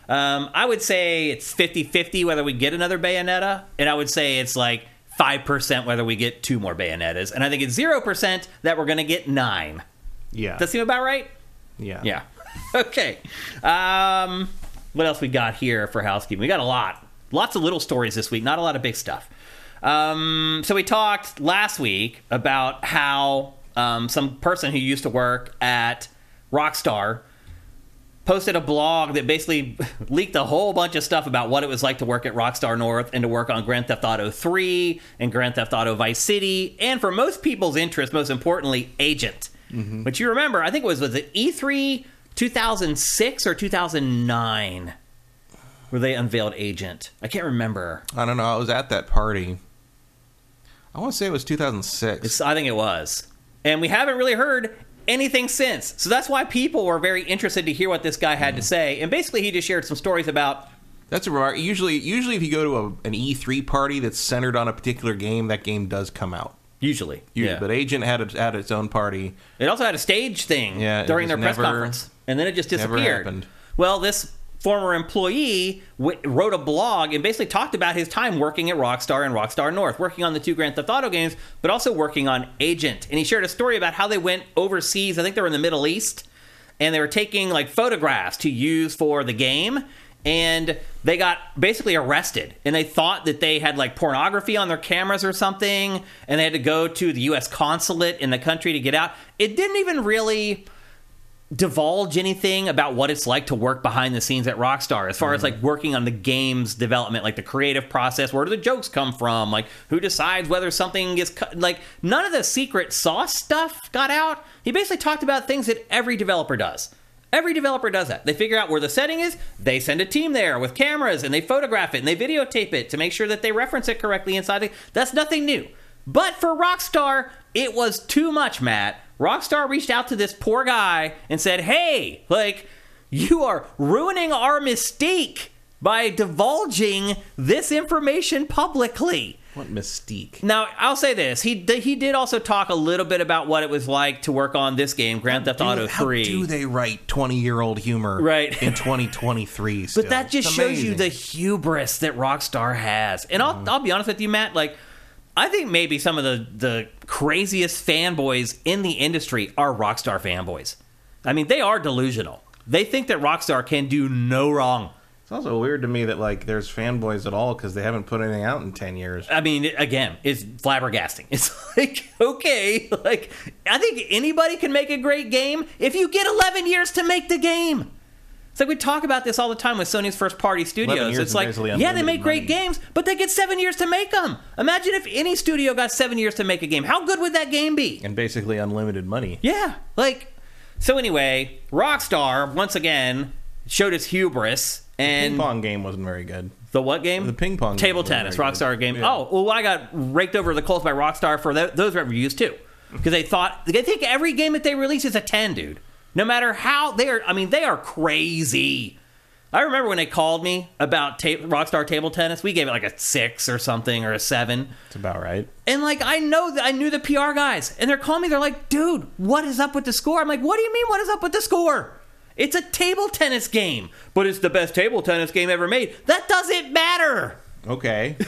um, I would say it's 50-50 whether we get another Bayonetta, and I would say it's like five percent whether we get two more Bayonettas, and I think it's zero percent that we're going to get nine. Yeah. Does that seem about right? yeah. Yeah. okay. Um, what else we got here for housekeeping? We got a lot. Lots of little stories this week, not a lot of big stuff. Um, so we talked last week about how um, some person who used to work at Rockstar posted a blog that basically leaked a whole bunch of stuff about what it was like to work at Rockstar North and to work on Grand Theft Auto 3 and Grand Theft Auto Vice City, and for most people's interest, most importantly, Agent. Mm-hmm. But you remember, I think it was was it E3 2006 or 2009 where they unveiled Agent. I can't remember. I don't know. I was at that party. I want to say it was 2006. It's, I think it was. And we haven't really heard anything since. So that's why people were very interested to hear what this guy had to hmm. say. And basically, he just shared some stories about That's a remark. Usually, usually if you go to a, an E3 party that's centered on a particular game, that game does come out. usually. You- yeah. But Agent had a, had its own party. It also had a stage thing Yeah, during their just press never- conference, and then it just never disappeared. happened. Well, this former employee w- wrote a blog and basically talked about his time working at Rockstar and Rockstar North, working on the two Grand Theft Auto games, but also working on Agent. And he shared a story about how they went overseas. I think they were in the Middle East, and they were taking like photographs to use for the game. And they got basically arrested, and they thought that they had like pornography on their cameras or something, and they had to go to the U.S. consulate in the country to get out. It didn't even really divulge anything about what it's like to work behind the scenes at Rockstar as far as mm-hmm. like working on the game's development, like the creative process, where do the jokes come from, like who decides whether something is cut, like none of the secret sauce stuff got out. He basically talked about things that every developer does. Every developer does that. They figure out where the setting is, they send a team there with cameras and they photograph it and they videotape it to make sure that they reference it correctly inside. The, that's nothing new. But for Rockstar, it was too much, Matt. Rockstar reached out to this poor guy and said, "Hey, like you are ruining our mystique by divulging this information publicly." What mystique. Now, I'll say this: he he did also talk a little bit about what it was like to work on this game, Grand Theft Auto How Three. do they write 20 year old humor Right. in 2023 still? But that just shows you the hubris that Rockstar has. And I'll, mm-hmm. I'll be honest with you, Matt. Like, I think maybe some of the the craziest fanboys in the industry are Rockstar fanboys. I mean, they are delusional. They think that Rockstar can do no wrong. It's also weird to me that like there's fanboys at all because they haven't put anything out in 10 years. I mean, again, it's flabbergasting. It's like, okay, like, I think anybody can make a great game if you get 11 years to make the game. It's like we talk about this all the time with Sony's first party studios. It's like, yeah, they make great money. games, but they get seven years to make them. Imagine if any studio got seven years to make a game. How good would that game be? And basically unlimited money. Yeah, like, so anyway, Rockstar, once again, showed its hubris. And Ping pong game wasn't very good. the what game? The ping pong Table tennis, Rockstar good. game. Yeah. Oh, well, I got raked over the coals by Rockstar for tho- those reviews too, because they thought they think every game that they release is a ten, dude. No matter how they are, I mean, they are crazy. I remember when they called me about ta- Rockstar Table Tennis. We gave it like a six or something or a seven. It's about right. And like I know that I knew the PR guys, and they're calling me. They're like, "Dude, what is up with the score?" I'm like, "What do you mean? What is up with the score? It's a table tennis game, but it's the best table tennis game ever made. That doesn't matter. Okay.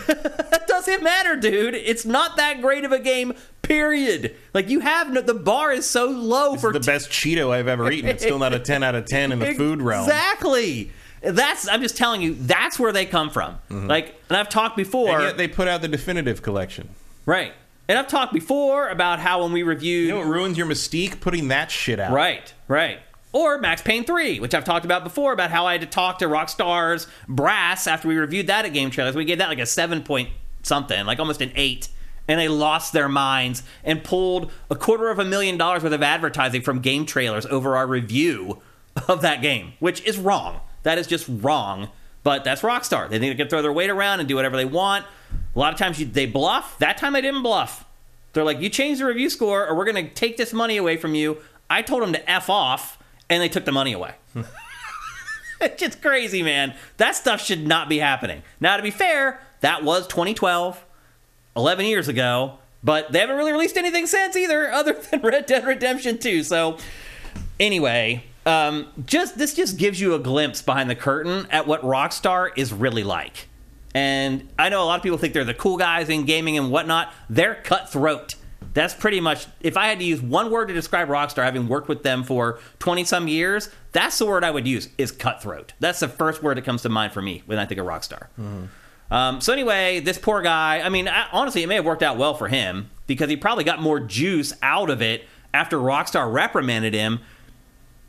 That doesn't matter, dude. It's not that great of a game. Period. Like you have no, the bar is so low It's for the best Cheeto I've ever eaten. It's still not a 10 out of 10 in the food realm. Exactly. That's. I'm just telling you. That's where they come from. Like, and I've talked before. Mm-hmm. And yet they put out the definitive collection. right. And I've talked before about how when we reviewed You know what ruins your mystique? Putting that shit out. Right, right. Or Max Payne 3, which I've talked about before, about how I had to talk to Rockstar's brass after we reviewed that at Game Trailers. We gave that like a 7 point something, like almost an 8. And they lost their minds and pulled a quarter of a million dollars worth of advertising from game trailers over our review of that game, which is wrong. That is just wrong. But that's Rockstar. They think they can throw their weight around and do whatever they want. A lot of times you, they bluff. That time they didn't bluff. They're like, you change the review score or we're going to take this money away from you. I told them to F off and they took the money away. it's just crazy, man. That stuff should not be happening. Now, to be fair, that was 2012, 11 years ago, but they haven't really released anything since either, other than Red Dead Redemption 2. So, anyway, um, just this just gives you a glimpse behind the curtain at what Rockstar is really like. And I know a lot of people think they're the cool guys in gaming and whatnot. They're cutthroat. That's pretty much, if I had to use one word to describe Rockstar, having worked with them for 20 some years, that's the word I would use is cutthroat. That's the first word that comes to mind for me when I think of Rockstar. Mm-hmm. Um, so, anyway, this poor guy, I mean, honestly, it may have worked out well for him because he probably got more juice out of it after Rockstar reprimanded him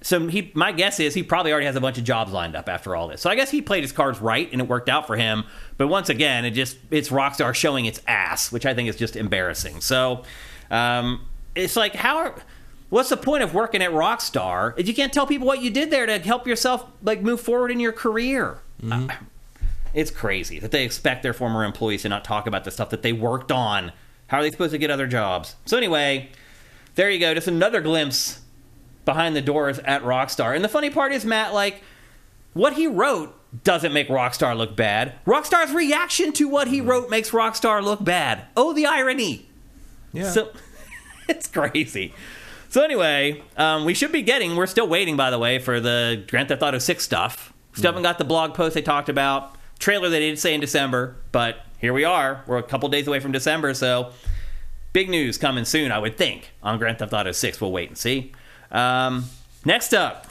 so he my guess is he probably already has a bunch of jobs lined up after all this. So I guess he played his cards right and it worked out for him. But once again, it just it's Rockstar showing its ass, which I think is just embarrassing. So um, it's like how what's the point of working at Rockstar if you can't tell people what you did there to help yourself like move forward in your career? Mm-hmm. Uh, it's crazy that they expect their former employees to not talk about the stuff that they worked on. How are they supposed to get other jobs? So anyway, there you go. Just another glimpse behind the doors at Rockstar. And the funny part is, Matt, like, what he wrote doesn't make Rockstar look bad. Rockstar's reaction to what he wrote makes Rockstar look bad. Oh, the irony. Yeah. So it's crazy. So anyway, um, we should be getting. We're still waiting, by the way, for the Grand Theft Auto Six stuff. Still haven't got the blog post they talked about. Trailer they did say in December, but here we are. We're a couple days away from December, so big news coming soon, I would think, on Grand Theft Auto Six. We'll wait and see. Um, next up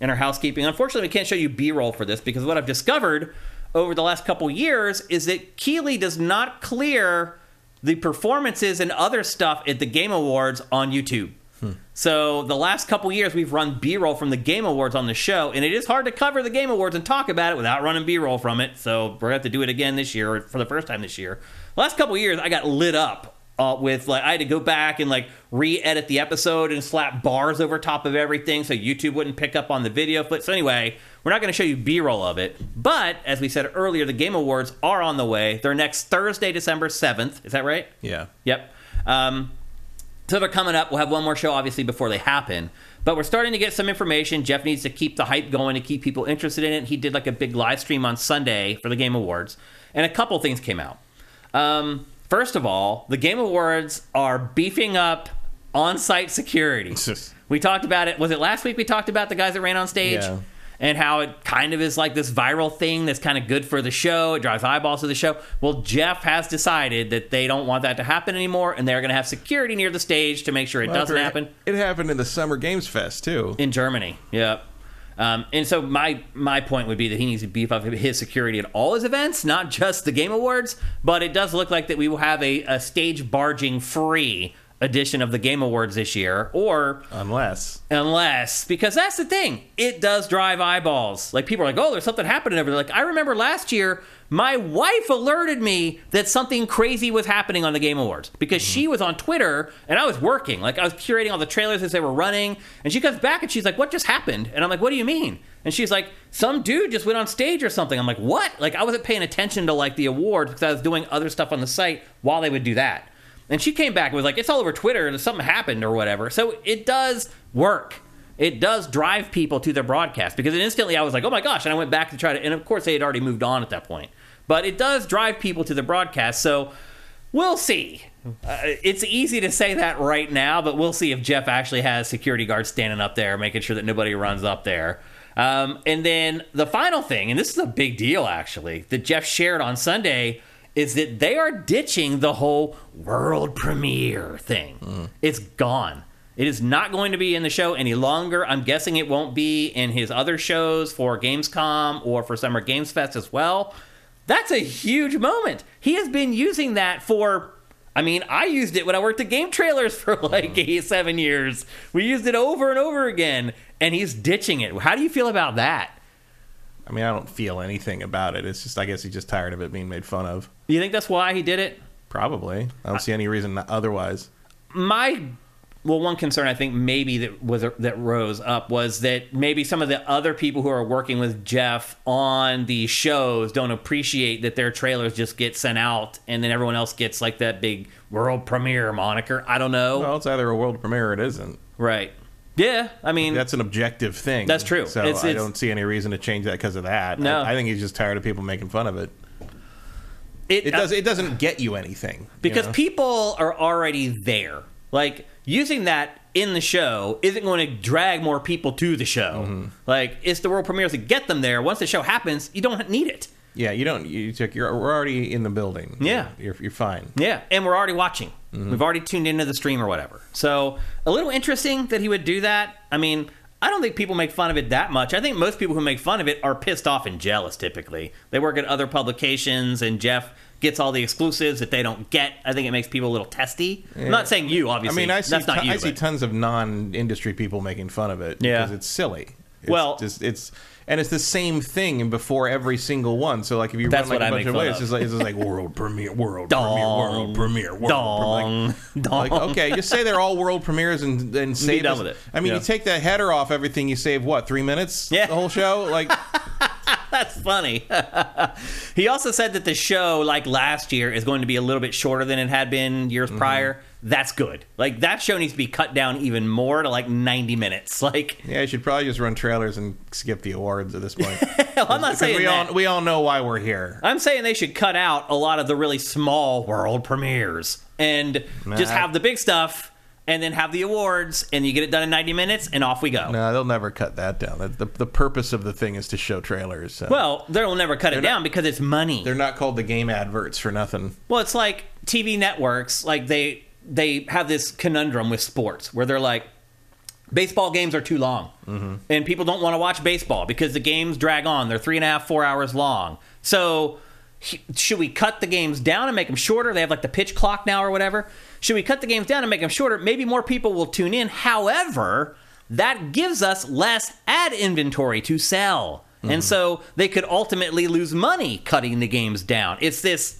in our housekeeping, unfortunately, we can't show you B roll for this because what I've discovered over the last couple years is that Keighley does not clear the performances and other stuff at the Game Awards on YouTube. Hmm. So the last couple years we've run B-roll from the Game Awards on the show, and it is hard to cover the Game Awards and talk about it without running B-roll from it. So we're gonna have to do it again this year, or for the first time this year. Last couple years I got lit up uh, with like I had to go back and like re-edit the episode and slap bars over top of everything so YouTube wouldn't pick up on the video footage. So anyway, we're not going to show you B-roll of it, but as we said earlier, the Game Awards are on the way. They're next Thursday, December seventh. Is that right? Yeah. Yep. Um, so they're coming up. We'll have one more show, obviously, before they happen. But we're starting to get some information. Geoff needs to keep the hype going to keep people interested in it. He did like a big live stream on Sunday for the Game Awards, and a couple things came out. Um, First of all, the Game Awards are beefing up on site security. we talked about it. Was it last week we talked about the guys that ran on stage? Yeah. And how it kind of is like this viral thing that's kind of good for the show. It drives eyeballs to the show. Well, Geoff has decided that they don't want that to happen anymore, and they're going to have security near the stage to make sure it well, doesn't happen. It happened in the Summer Games Fest too in Germany. Yep. Um, and so my my point would be that he needs to beef up his security at all his events, not just the Game Awards. But it does look like that we will have a, a stage barging free edition of the Game Awards this year, or unless unless because that's the thing, it does drive eyeballs. Like people are like, oh, there's something happening over there. Like I remember last year my wife alerted me that something crazy was happening on the Game Awards because she was on Twitter and I was working. Like I was curating all the trailers as they were running. And she comes back and she's like, What just happened? And I'm like, What do you mean? And she's like, Some dude just went on stage or something. I'm like, What? Like I wasn't paying attention to like the awards because I was doing other stuff on the site while they would do that. And she came back and was like, It's all over Twitter and something happened or whatever. So it does work it does drive people to their broadcast because instantly I was like, oh my gosh, and I went back to try to, and of course they had already moved on at that point. But it does drive people to the broadcast, so we'll see. Uh, it's easy to say that right now, but we'll see if Geoff actually has security guards standing up there, making sure that nobody runs up there. Um, and then the final thing, and this is a big deal actually, that Geoff shared on Sunday is that they are ditching the whole world premiere thing. Mm. It's gone. It is not going to be in the show any longer. I'm guessing it won't be in his other shows for Gamescom or for Summer Games Fest as well. That's a huge moment. He has been using that for I mean, I used it when I worked at Game Trailers for like mm-hmm. eight, seven years. We used it over and over again, and he's ditching it. How do you feel about that? I mean, I don't feel anything about it. It's just, I guess he's just tired of it being made fun of. You think that's why he did it? Probably. I don't see any reason otherwise. my well one concern i think maybe that was that rose up was that maybe some of the other people who are working with jeff on these shows don't appreciate that their trailers just get sent out and then everyone else gets like that big world premiere moniker i don't know Well, it's either a world premiere or it isn't. right yeah i mean That's an objective thing. That's true. So It's- I it's- don't see any reason to change that because of that. No. I, I think he's just tired of people making fun of it. it, It uh, does. It doesn't get you anything you because know? people are already there. Like using that in the show isn't going to drag more people to the show. Mm-hmm. Like it's the world premieres to get them there. Once the show happens, you don't need it. Yeah, you don't. You took. You're. We're already in the building. Yeah. you're. You're fine. Yeah, and we're already watching. We've already tuned into the stream or whatever. So a little interesting that he would do that. I mean, I don't think people make fun of it that much. I think most people who make fun of it are pissed off and jealous. Typically, they work at other publications, and Geoff gets all the exclusives that they don't get. I think it makes people a little testy. I'm not saying you, I obviously. mean, I see. that's not ton- you. I see tons of non-industry people making fun of it. Yeah. because it's silly. It's Well- just it's and it's the same thing before every single one. So like if you That's run like what I a bunch of ways, it's just like it's just like world premiere, world Dong, premiere, world premiere, world dong, premiere. dong. Like, okay, just say they're all world premieres and and save done with it. I mean, Yeah. you take that header off everything, you save what three minutes? Yeah. the whole show. Like, That's funny. he also said that the show, like last year, is going to be a little bit shorter than it had been years mm-hmm. prior. That's good. Like that show needs to be cut down even more to like 90 minutes. Like, yeah, you should probably just run trailers and skip the awards at this point. hell, I'm not saying we that. all we all know why we're here. I'm saying they should cut out a lot of the really small world premieres and just have the big stuff and then have the awards and you get it done in 90 minutes and off we go. No, they'll never cut that down. The, the, the purpose of the thing is to show trailers. So. Well, they'll never cut it not- down because it's money. they're not called the game adverts for nothing. Well, it's like TV networks, like they they have this conundrum with sports where they're like baseball games are too long. Mm-hmm. And people don't want to watch baseball because the games drag on. They're three and a half four hours long. So should we cut the games down and make them shorter? They have like the pitch clock now or whatever. Should we cut the games down and make them shorter? Maybe more people will tune in. However that gives us less ad inventory to sell. And mm-hmm. so they could ultimately lose money cutting the games down. It's this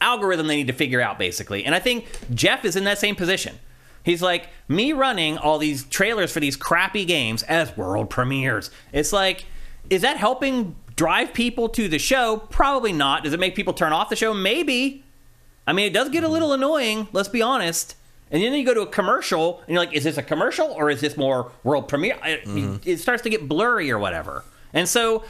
algorithm they need to figure out basically. And I think Geoff is in that same position. He's like, me running all these trailers for these crappy games as world premieres. It's like, is that helping drive people to the show? Probably not. Does it make people turn off the show? Maybe. I mean, it does get a little annoying, let's be honest. And then you go to a commercial, and you're like, is this a commercial or is this more world premiere? It, mm-hmm. it starts to get blurry or whatever. And so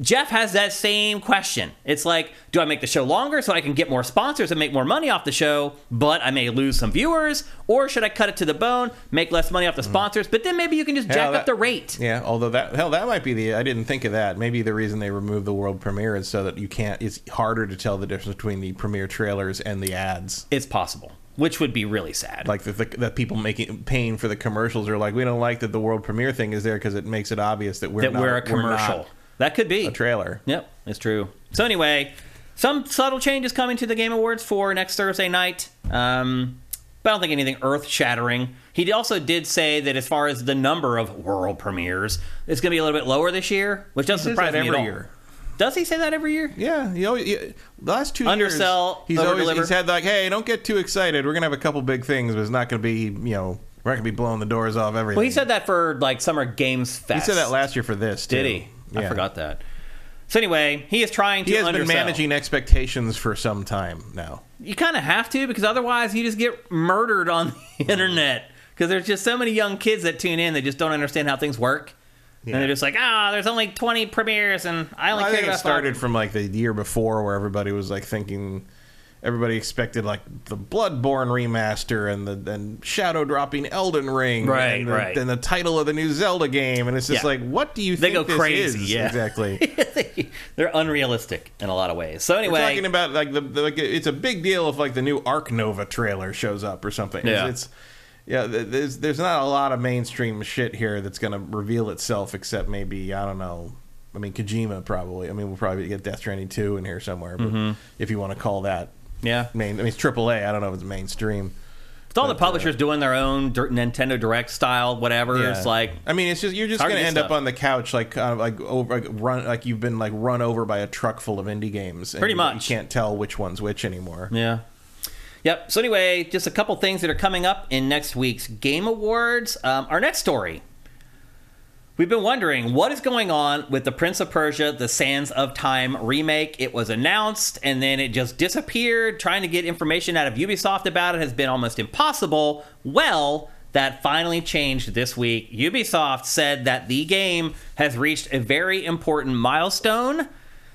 Geoff has that same question. It's like, do I make the show longer so I can get more sponsors and make more money off the show, but I may lose some viewers? Or should I cut it to the bone, make less money off the mm. sponsors, but then maybe you can just jack Hell, up the rate? Yeah, although that hell that might be the I didn't think of that. Maybe the reason they removed the world premiere is so that you can't. It's harder to tell the difference between the premiere trailers and the ads. It's possible, which would be really sad. Like the, the, that people making paying for the commercials are like, we don't like that the world premiere thing is there because it makes it obvious that we're that not, we're a commercial. That could be. a trailer. Yep, it's true. So anyway, some subtle changes coming to the Game Awards for next Thursday night. Um, but I don't think anything earth-shattering. He also did say that as far as the number of world premieres, it's going to be a little bit lower this year, which doesn't surprise me every year. Does he say that every year? Yeah, you know, the last two Undersell, years, he's always he's had like, hey, don't get too excited. We're gonna have a couple big things, but it's not gonna be, you know, we're not gonna be blowing the doors off everything. Well, he said that for like Summer Games Fest. He said that last year for this. Too. Did he? I forgot that. So anyway, he is trying to. He has been managing expectations for some time now. you kind of have to because otherwise you just get murdered on the internet because there's just so many young kids that tune in that just don't understand how things work and they're just like ah there's only 20 premieres and i only I care think it started from like the year before where everybody was like thinking everybody expected like the Bloodborne remaster and the and shadow dropping Elden Ring Right, and the, right. and the title of the new Zelda game and it's just Yeah. like what do you think? They think go this crazy, is? yeah. exactly they're unrealistic in a lot of ways so anyway, We're talking about like the, the like it's a big deal if like the new Arc Nova trailer shows up or something. Yeah. It's, it's yeah, there's there's not a lot of mainstream shit here that's going to reveal itself except maybe I don't know. I mean Kojima probably. I mean we'll probably get Death Stranding 2 in here somewhere, but Mm-hmm. if you want to call that Yeah. main. I mean, it's AAA. I don't know if it's mainstream. It's all the But, uh, publishers doing their own Nintendo Direct style, whatever. It's like I mean, it's just you're just hard to end up on the couch like kind of like over like run like you've been like run over by a truck full of indie games. and Pretty you- much. You can't tell which one's which anymore. Yeah. Yep. So anyway, just a couple things that are coming up in next week's Game Awards. Um, our next story. We've been wondering what is going on with the Prince of Persia: The Sands of Time remake. It was announced and then it just disappeared. Trying to get information out of Ubisoft about it has been almost impossible. Well, that finally changed this week. Ubisoft said that the game has reached a very important milestone,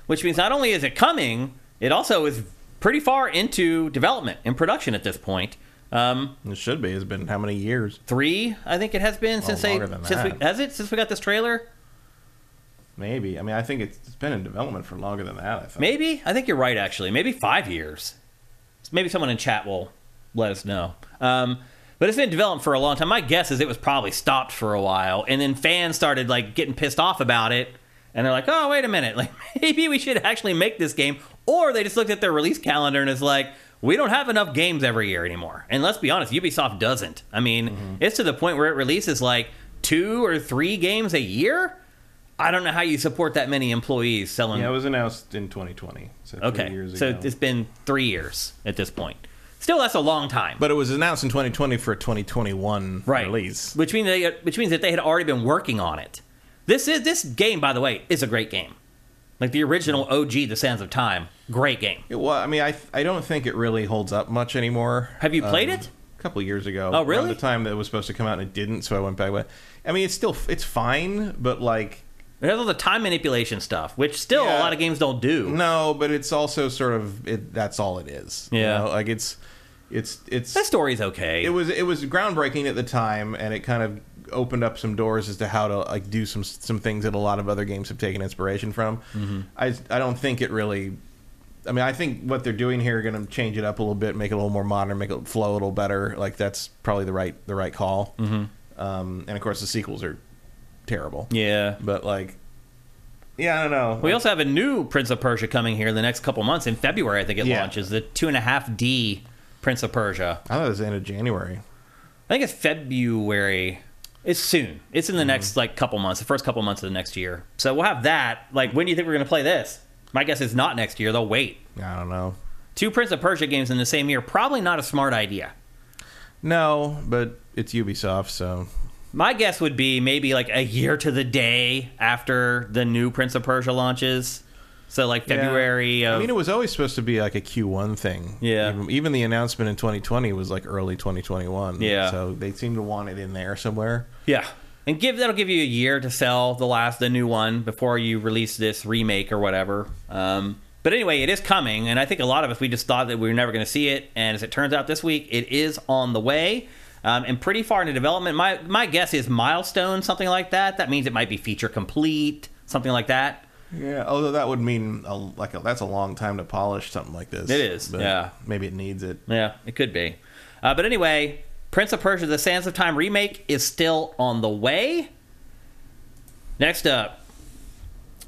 which means not only is it coming, it also is pretty far into development and production at this point. Um, It should be. It's been how many years? three, I think it has been since they longer than since we has it since we got this trailer. Maybe. I mean, I think it's, it's been in development for longer than that. I think. Maybe I think you're right. Actually, maybe five years. Maybe someone in chat will let us know. Um, but it's been developed for a long time. My guess is it was probably stopped for a while, and then fans started like getting pissed off about it, and they're like, "Oh, wait a minute! Like maybe we should actually make this game." Or they just looked at their release calendar and is like, "We don't have enough games every year anymore." And let's be honest, Ubisoft doesn't. I mean, mm-hmm. it's to the point where it releases like two or three games a year. I don't know how you support that many employees selling Yeah, it was announced in 2020. So Okay, so ago. it's been three years at this point. Still, that's a long time, but it was announced in 2020 for a 2021 right? release. Which means they, uh, which means that they had already been working on it. This is this game, by the way, is a great game. Like the original OG, The Sands of Time, great game. It, well, I mean, I I don't think it really holds up much anymore. Have you played Um, it? A couple years ago. Oh, really? The time that it was supposed to come out and it didn't, so I went back. But I mean, it's still it's fine, but like It has all the time manipulation stuff, which still a lot of games don't do. no, but it's also sort of it. That's all it is. you Yeah. know? like it's it's it's That story's okay. it was it was groundbreaking at the time, and it kind of opened up some doors as to how to like do some some things that a lot of other games have taken inspiration from. Mm-hmm. I I don't think it really. I mean, I think what they're doing here are going to change it up a little bit, make it a little more modern, make it flow a little better. Like that's probably the right the right call. Mm-hmm. Um, and of course, the sequels are terrible. yeah. But like, yeah, I don't know. We also have a new Prince of Persia coming here in the next couple months. In February, I think it Yeah. launches the two and a half D Prince of Persia. I thought it was the end of January. I think it's February. It's soon. It's in the mm-hmm. next like couple months, the first couple months of the next year. So we'll have that. Like, when do you think we're going to play this? My guess is not next year. They'll wait. I don't know. Two Prince of Persia games in the same year, probably not a smart idea. No, but it's Ubisoft, so My guess would be maybe like a year to the day after the new Prince of Persia launches. So like February Yeah. of I mean, it was always supposed to be like a Q1 thing. Yeah. Even, even the announcement in 2020 was like early 2021. Yeah. So they seem to want it in there somewhere. Yeah. And give that'll give you a year to sell the last the new one before you release this remake or whatever. Um, but anyway, it is coming, and I think a lot of us we just thought that we were never going to see it, and as it turns out this week, it is on the way. Um, and pretty far into development. My my guess is milestone, something like that. That means it might be feature complete, something like that. Yeah. Although that would mean a, like a, that's a long time to polish something like this. It is, But yeah. Maybe it needs it. Yeah, it could be. Uh, but anyway, Prince of Persia: The Sands of Time remake is still on the way. Next up,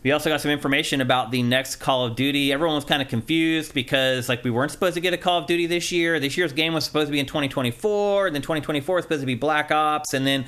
we also got some information about the next Call of Duty. Everyone was kind of confused because like we weren't supposed to get a Call of Duty this year. This year's game was supposed to be in 2024, and then 2024 is supposed to be Black Ops, and then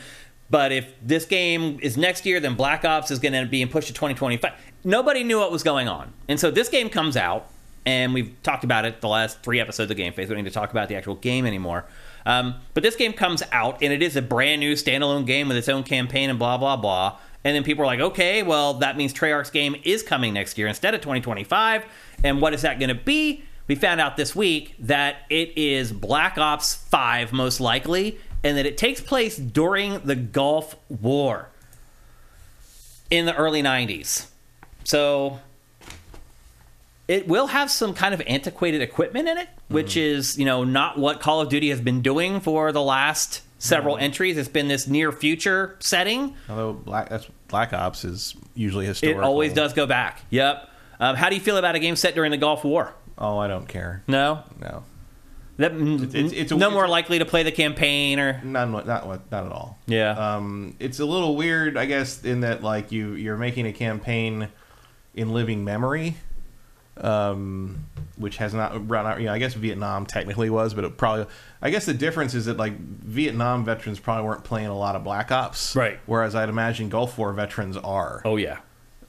but if this game is next year, then Black Ops is going to be pushed to 2025. Nobody knew what was going on, and so this game comes out, and we've talked about it the last three episodes of Game Face. We don't need to talk about the actual game anymore. Um, but this game comes out, and it is a brand new standalone game with its own campaign and blah blah blah. And then people are like, okay, well that means Treyarch's game is coming next year instead of 2025. And what is that going to be? We found out this week that it is Black Ops 5 most likely, and that it takes place during the Gulf War in the early 90s. So it will have some kind of antiquated equipment in it, which is, you know, not what Call of Duty has been doing for the last several entries. It's been this near future setting. Although Black that's Black Ops is usually historical. It always does go back. Yep. Um, how do you feel about a game set during the Gulf War? Oh, I don't care. No, No. That, it's- it's a- no it's more likely to play the campaign or Not not not at all. yeah. Um, it's a little weird, I guess, in that like you you're making a campaign in living memory. Um, which has not run out. You know, I guess Vietnam technically was, but it probably. I guess the difference is that like Vietnam veterans probably weren't playing a lot of Black Ops, Right. Whereas I'd imagine Gulf War veterans are. Oh yeah,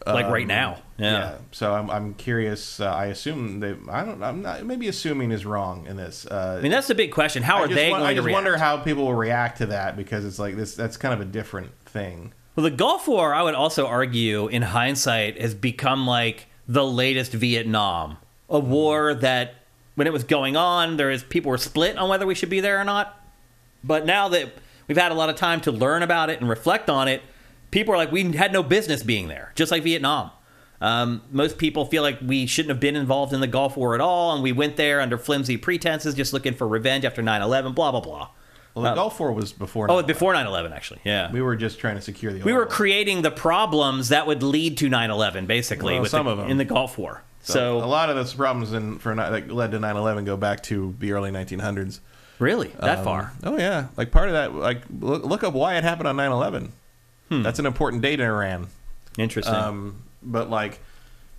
like right Um, now. Yeah. So I'm, I'm curious. Uh, I assume they. I don't. I'm not. Maybe assuming is wrong in this. Uh, I mean, that's the big question. How are they going I just wonder how people will react to that because it's like this. That's kind of a different thing. Well, the Gulf War, I would also argue, in hindsight, has become like the latest Vietnam, a war that when it was going on, there is people were split on whether we should be there or not. But now that we've had a lot of time to learn about it and reflect on it, people are like, we had no business being there, just like Vietnam. Um, most people feel like we shouldn't have been involved in the Gulf War at all, and we went there under flimsy pretenses, just looking for revenge after 9 11, blah, blah, blah. Well, the Uh, Gulf War was before. Oh, 9/11. before 9 11, actually. Yeah. we were just trying to secure the. We were creating the problems that would lead to 9/11, basically, Well, with some the- of 'em. in the Gulf War. So, So, a lot of those problems in, for that led to 9/11 go back to the early 1900s. really, that Um, far? Oh yeah, like part of that. Like look, look up why it happened on 9/11. Hmm. That's an important date in Iran. Interesting. Um, but like,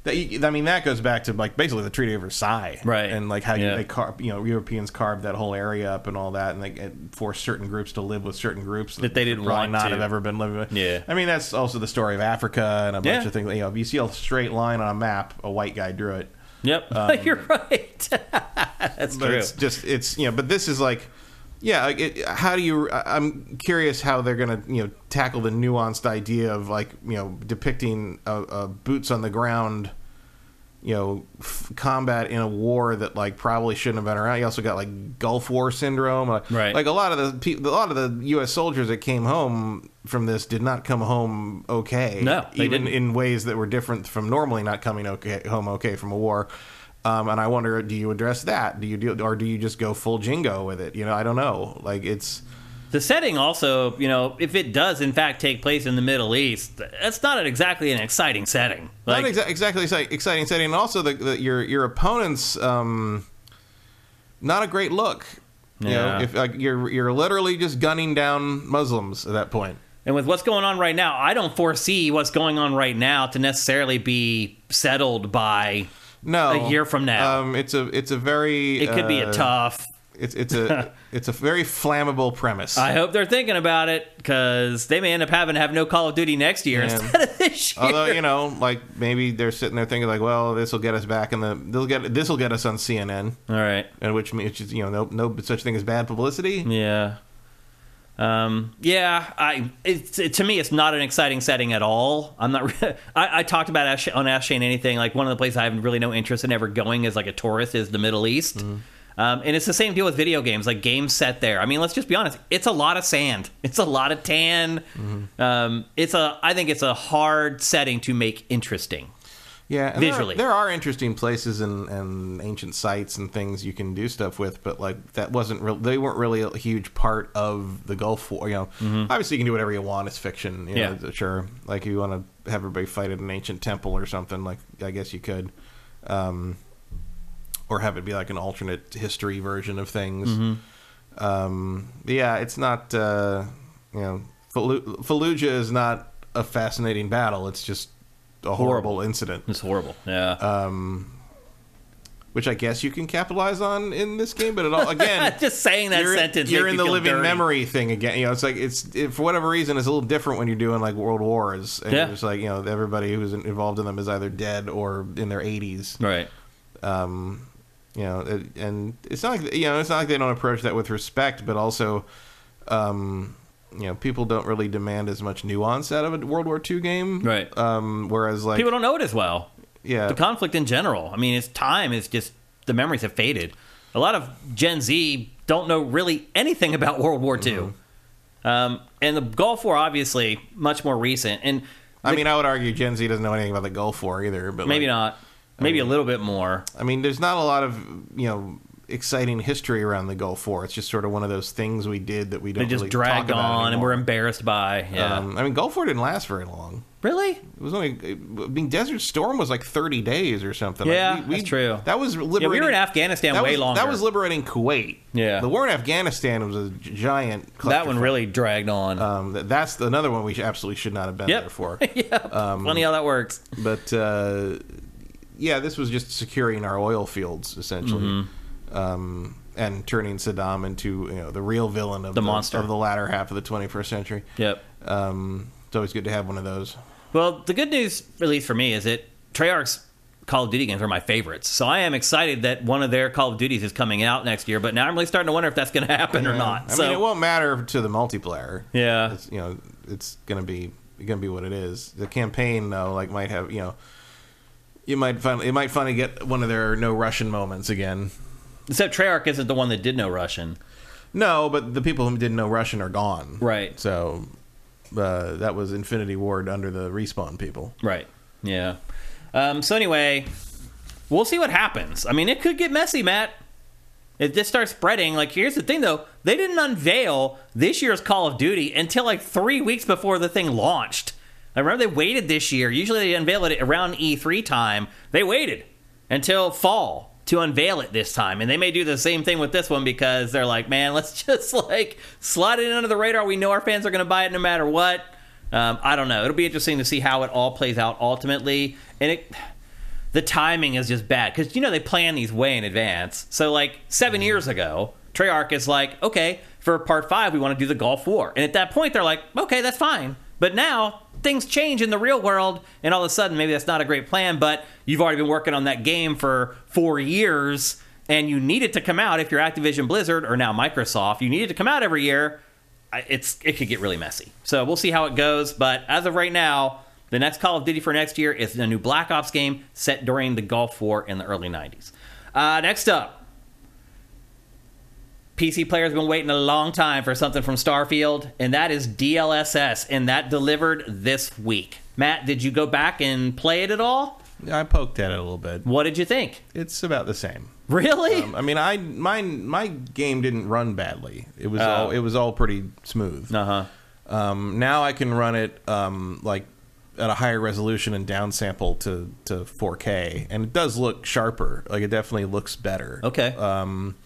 that, I mean, that goes back to like basically the Treaty of Versailles, Right. And like how Yeah. you, they car- you know Europeans carved that whole area up and all that, and they forced certain groups to live with certain groups That they didn't want not to. have ever been living with. Yeah. I mean that's also the story of Africa and a bunch Yeah. of things. You know, if you see a straight line on a map, a white guy drew it. yep, you're right. That's um, true. it's just it's you know, but this is like. Yeah, it, how do you? I'm curious how they're gonna you know tackle the nuanced idea of like you know depicting a, a boots on the ground, you know, f- combat in a war that like probably shouldn't have been around. You also got like Gulf War syndrome, like, Right. Like a lot of the pe- a lot of the U.S. soldiers that came home from this did not come home okay. No, even didn't. in ways that were different from normally not coming okay home okay from a war. Um, and I wonder, do you address that? Do you do, or do you just go full jingo with it? You know, I don't know. Like it's the setting also, you know, if it does in fact take place in the Middle East, that's not an, exactly an exciting setting. Like, not exa- exactly exci- exciting setting. And also, the, the your your opponent's um, not a great look. You Yeah. know, if like you're you're literally just gunning down Muslims at that point. and with what's going on right now, I don't foresee what's going on right now to necessarily be settled by. No, A year from now. um, it's a it's a very It could be a uh, tough. It's it's a it's a very flammable premise. I hope they're thinking about it because they may end up having to have no Call of Duty next year Yeah. instead of this year. Although you know, like maybe they're sitting there thinking like, well, this will get us back in the they'll get this will get us on CNN, All right. and which means you know no no such thing as bad publicity. Yeah. Um, yeah, I it's it, to me it's not an exciting setting at all. I'm not. Re- I, I talked about Ash, on Ash Shane anything like one of the places I have really no interest in ever going as like a tourist is the Middle East. Mm-hmm. Um, and it's the same deal with video games, like games set there. I mean, let's just be honest. It's a lot of sand. It's a lot of tan. Mm-hmm. Um, it's a. I think it's a hard setting to make interesting. Yeah, and there are- Visually. there are, interesting places and, and ancient sites and things you can do stuff with, but like that wasn't real. They weren't really a huge part of the Gulf War. You know, obviously you can do whatever you want. It's fiction. You know, Mm-hmm. Yeah. sure. Like if you want to have everybody fight at an ancient temple or something, like I guess you could. Um, or have it be like an alternate history version of things. Mm-hmm. Um, yeah, it's not. Uh, you know, Fallu- Fallujah is not a fascinating battle. It's just a horrible, Horrible. incident, It's horrible. Yeah. Uh, which I guess you can capitalize on in this game. But it all again, just saying that you're, in- sentence. you're in the living dirty. memory thing again. You know, it's like it's it, for whatever reason it's a little different when you're doing like world wars. And Yeah. it's like you know everybody who's involved in them is either dead or in their 80s. Right. Um, you know, it, and it's not like you know it's not like they don't approach that with respect, but also, um, you know, people don't really demand as much nuance out of a World War II game, Right. Um, whereas like People don't know it as well. yeah, the conflict in general. I mean, it's time is just the memories have faded. A lot of Gen Z don't know really anything about World War II. Mm-hmm. Um, and the Gulf War, obviously, much more recent. And I mean, I would argue Gen Z doesn't know anything about the Gulf War either, but maybe like, not. Maybe a little bit more. I mean, there's not a lot of you know exciting history around the Gulf War. It's just sort of one of those things we did that we don't They just really dragged on and we're embarrassed by. Yeah. Um, I mean, Gulf War didn't last very long. really? It was only. I mean, Desert Storm was like 30 days or something. Like, Yeah, that's true. That was Yeah, liberating. we were in Afghanistan that way was, longer. That was liberating Kuwait. Yeah. the war in Afghanistan was a giant. that one really dragged on. Um, that, that's another one we absolutely should not have been Yep. there for. yeah. um, Funny how that works. But uh, yeah, this was just securing our oil fields essentially, Mm-hmm. Um, and turning Saddam into you know the real villain of The monster. of the latter half of the 21st century. Yep. Um, it's always good to have one of those. Well, the good news, at least for me, is that Treyarch's Call of Duty games are my favorites. So I am excited that one of their Call of Duties is coming out next year. But now I'm really starting to wonder if that's going to happen or not. I so mean, it won't matter to the multiplayer. Yeah. it's, you know, it's gonna be gonna be what it is. The campaign though, like, might have you know, you might finally it might finally get one of their no Russian moments again. Except Treyarch isn't the one that did no Russian. No, but the people who didn't know Russian are gone. Right. So uh, that was Infinity Ward under the respawn people. Right. Yeah. Um, so anyway, we'll see what happens. I mean, it could get messy, Matt. If this starts spreading, like here's the thing though, they didn't unveil this year's Call of Duty until like three weeks before the thing launched. I remember they waited this year. Usually they unveil it around E3 time. They waited until fall to unveil it this time, and they may do the same thing with this one because they're like, man, let's just like slide it under the radar. We know our fans are going to buy it no matter what. Um, I don't know. It'll be interesting to see how it all plays out ultimately, and it the timing is just bad because you know they plan these way in advance. So like seven years ago, Treyarch is like, okay, for part five we want to do the Gulf War, and at that point they're like, okay, that's fine. But now things change in the real world, and all of a sudden maybe that's not a great plan. But you've already been working on that game for four years, and you need it to come out if you're Activision Blizzard or now Microsoft. You need it to come out every year. It's it could get really messy. So we'll see how it goes. But as of right now, the next Call of Duty for next year is a new Black Ops game set during the Gulf War in the early 90s. Uh, next up, PC players been waiting a long time for something from Starfield, and that is DLSS, and that delivered this week. Matt, did you go back and play it at all? I poked at it a little bit. What did you think? It's about the same. Really? Um, I mean, I mine my game didn't run badly. It was Oh. all it was all pretty smooth. uh huh. Um, now I can run it um, like at a higher resolution and downsample to to 4K, and it does look sharper. Like it definitely looks better. Okay. Um,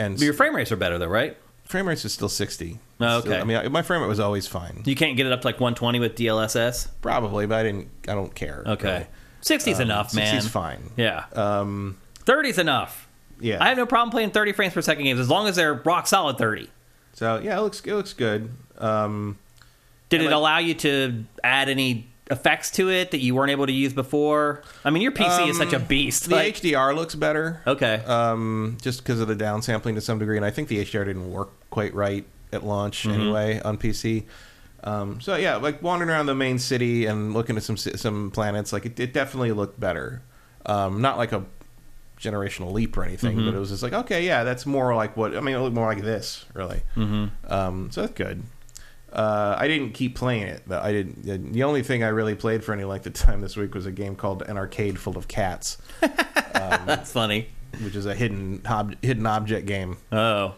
and But your frame rates are better, though, right? frame rates is still 60. Oh, Still- okay. I mean, I, my frame rate was always fine. You can't get it up to like 120 with DLSS. Probably, but I didn't. I don't care. Okay. 60's really. Um, enough, man. 60's fine. Yeah. Um, 30's enough. yeah. I have no problem playing 30 frames per second games as long as they're rock solid 30. so yeah, it looks it looks good. Um, Did it allow you to add any effects to it that you weren't able to use before? I mean, your PC is such a beast. the like- HDR looks better. okay. um, just because of the downsampling to some degree, and I think the HDR didn't work quite right at launch Mm-hmm. anyway on PC. Um, so yeah, like wandering around the main city and looking at some some planets, like it, it definitely looked better. Um, not like a generational leap or anything, Mm-hmm. but it was just like okay, yeah, that's more like what I mean. It looked more like this, really. Mm-hmm. Um, so that's good. Uh, I didn't keep playing it. Though. I didn't. The only thing I really played for any length of time this week was a game called An Arcade Full of Cats, That's funny. which is a hidden hob- hidden object game Oh.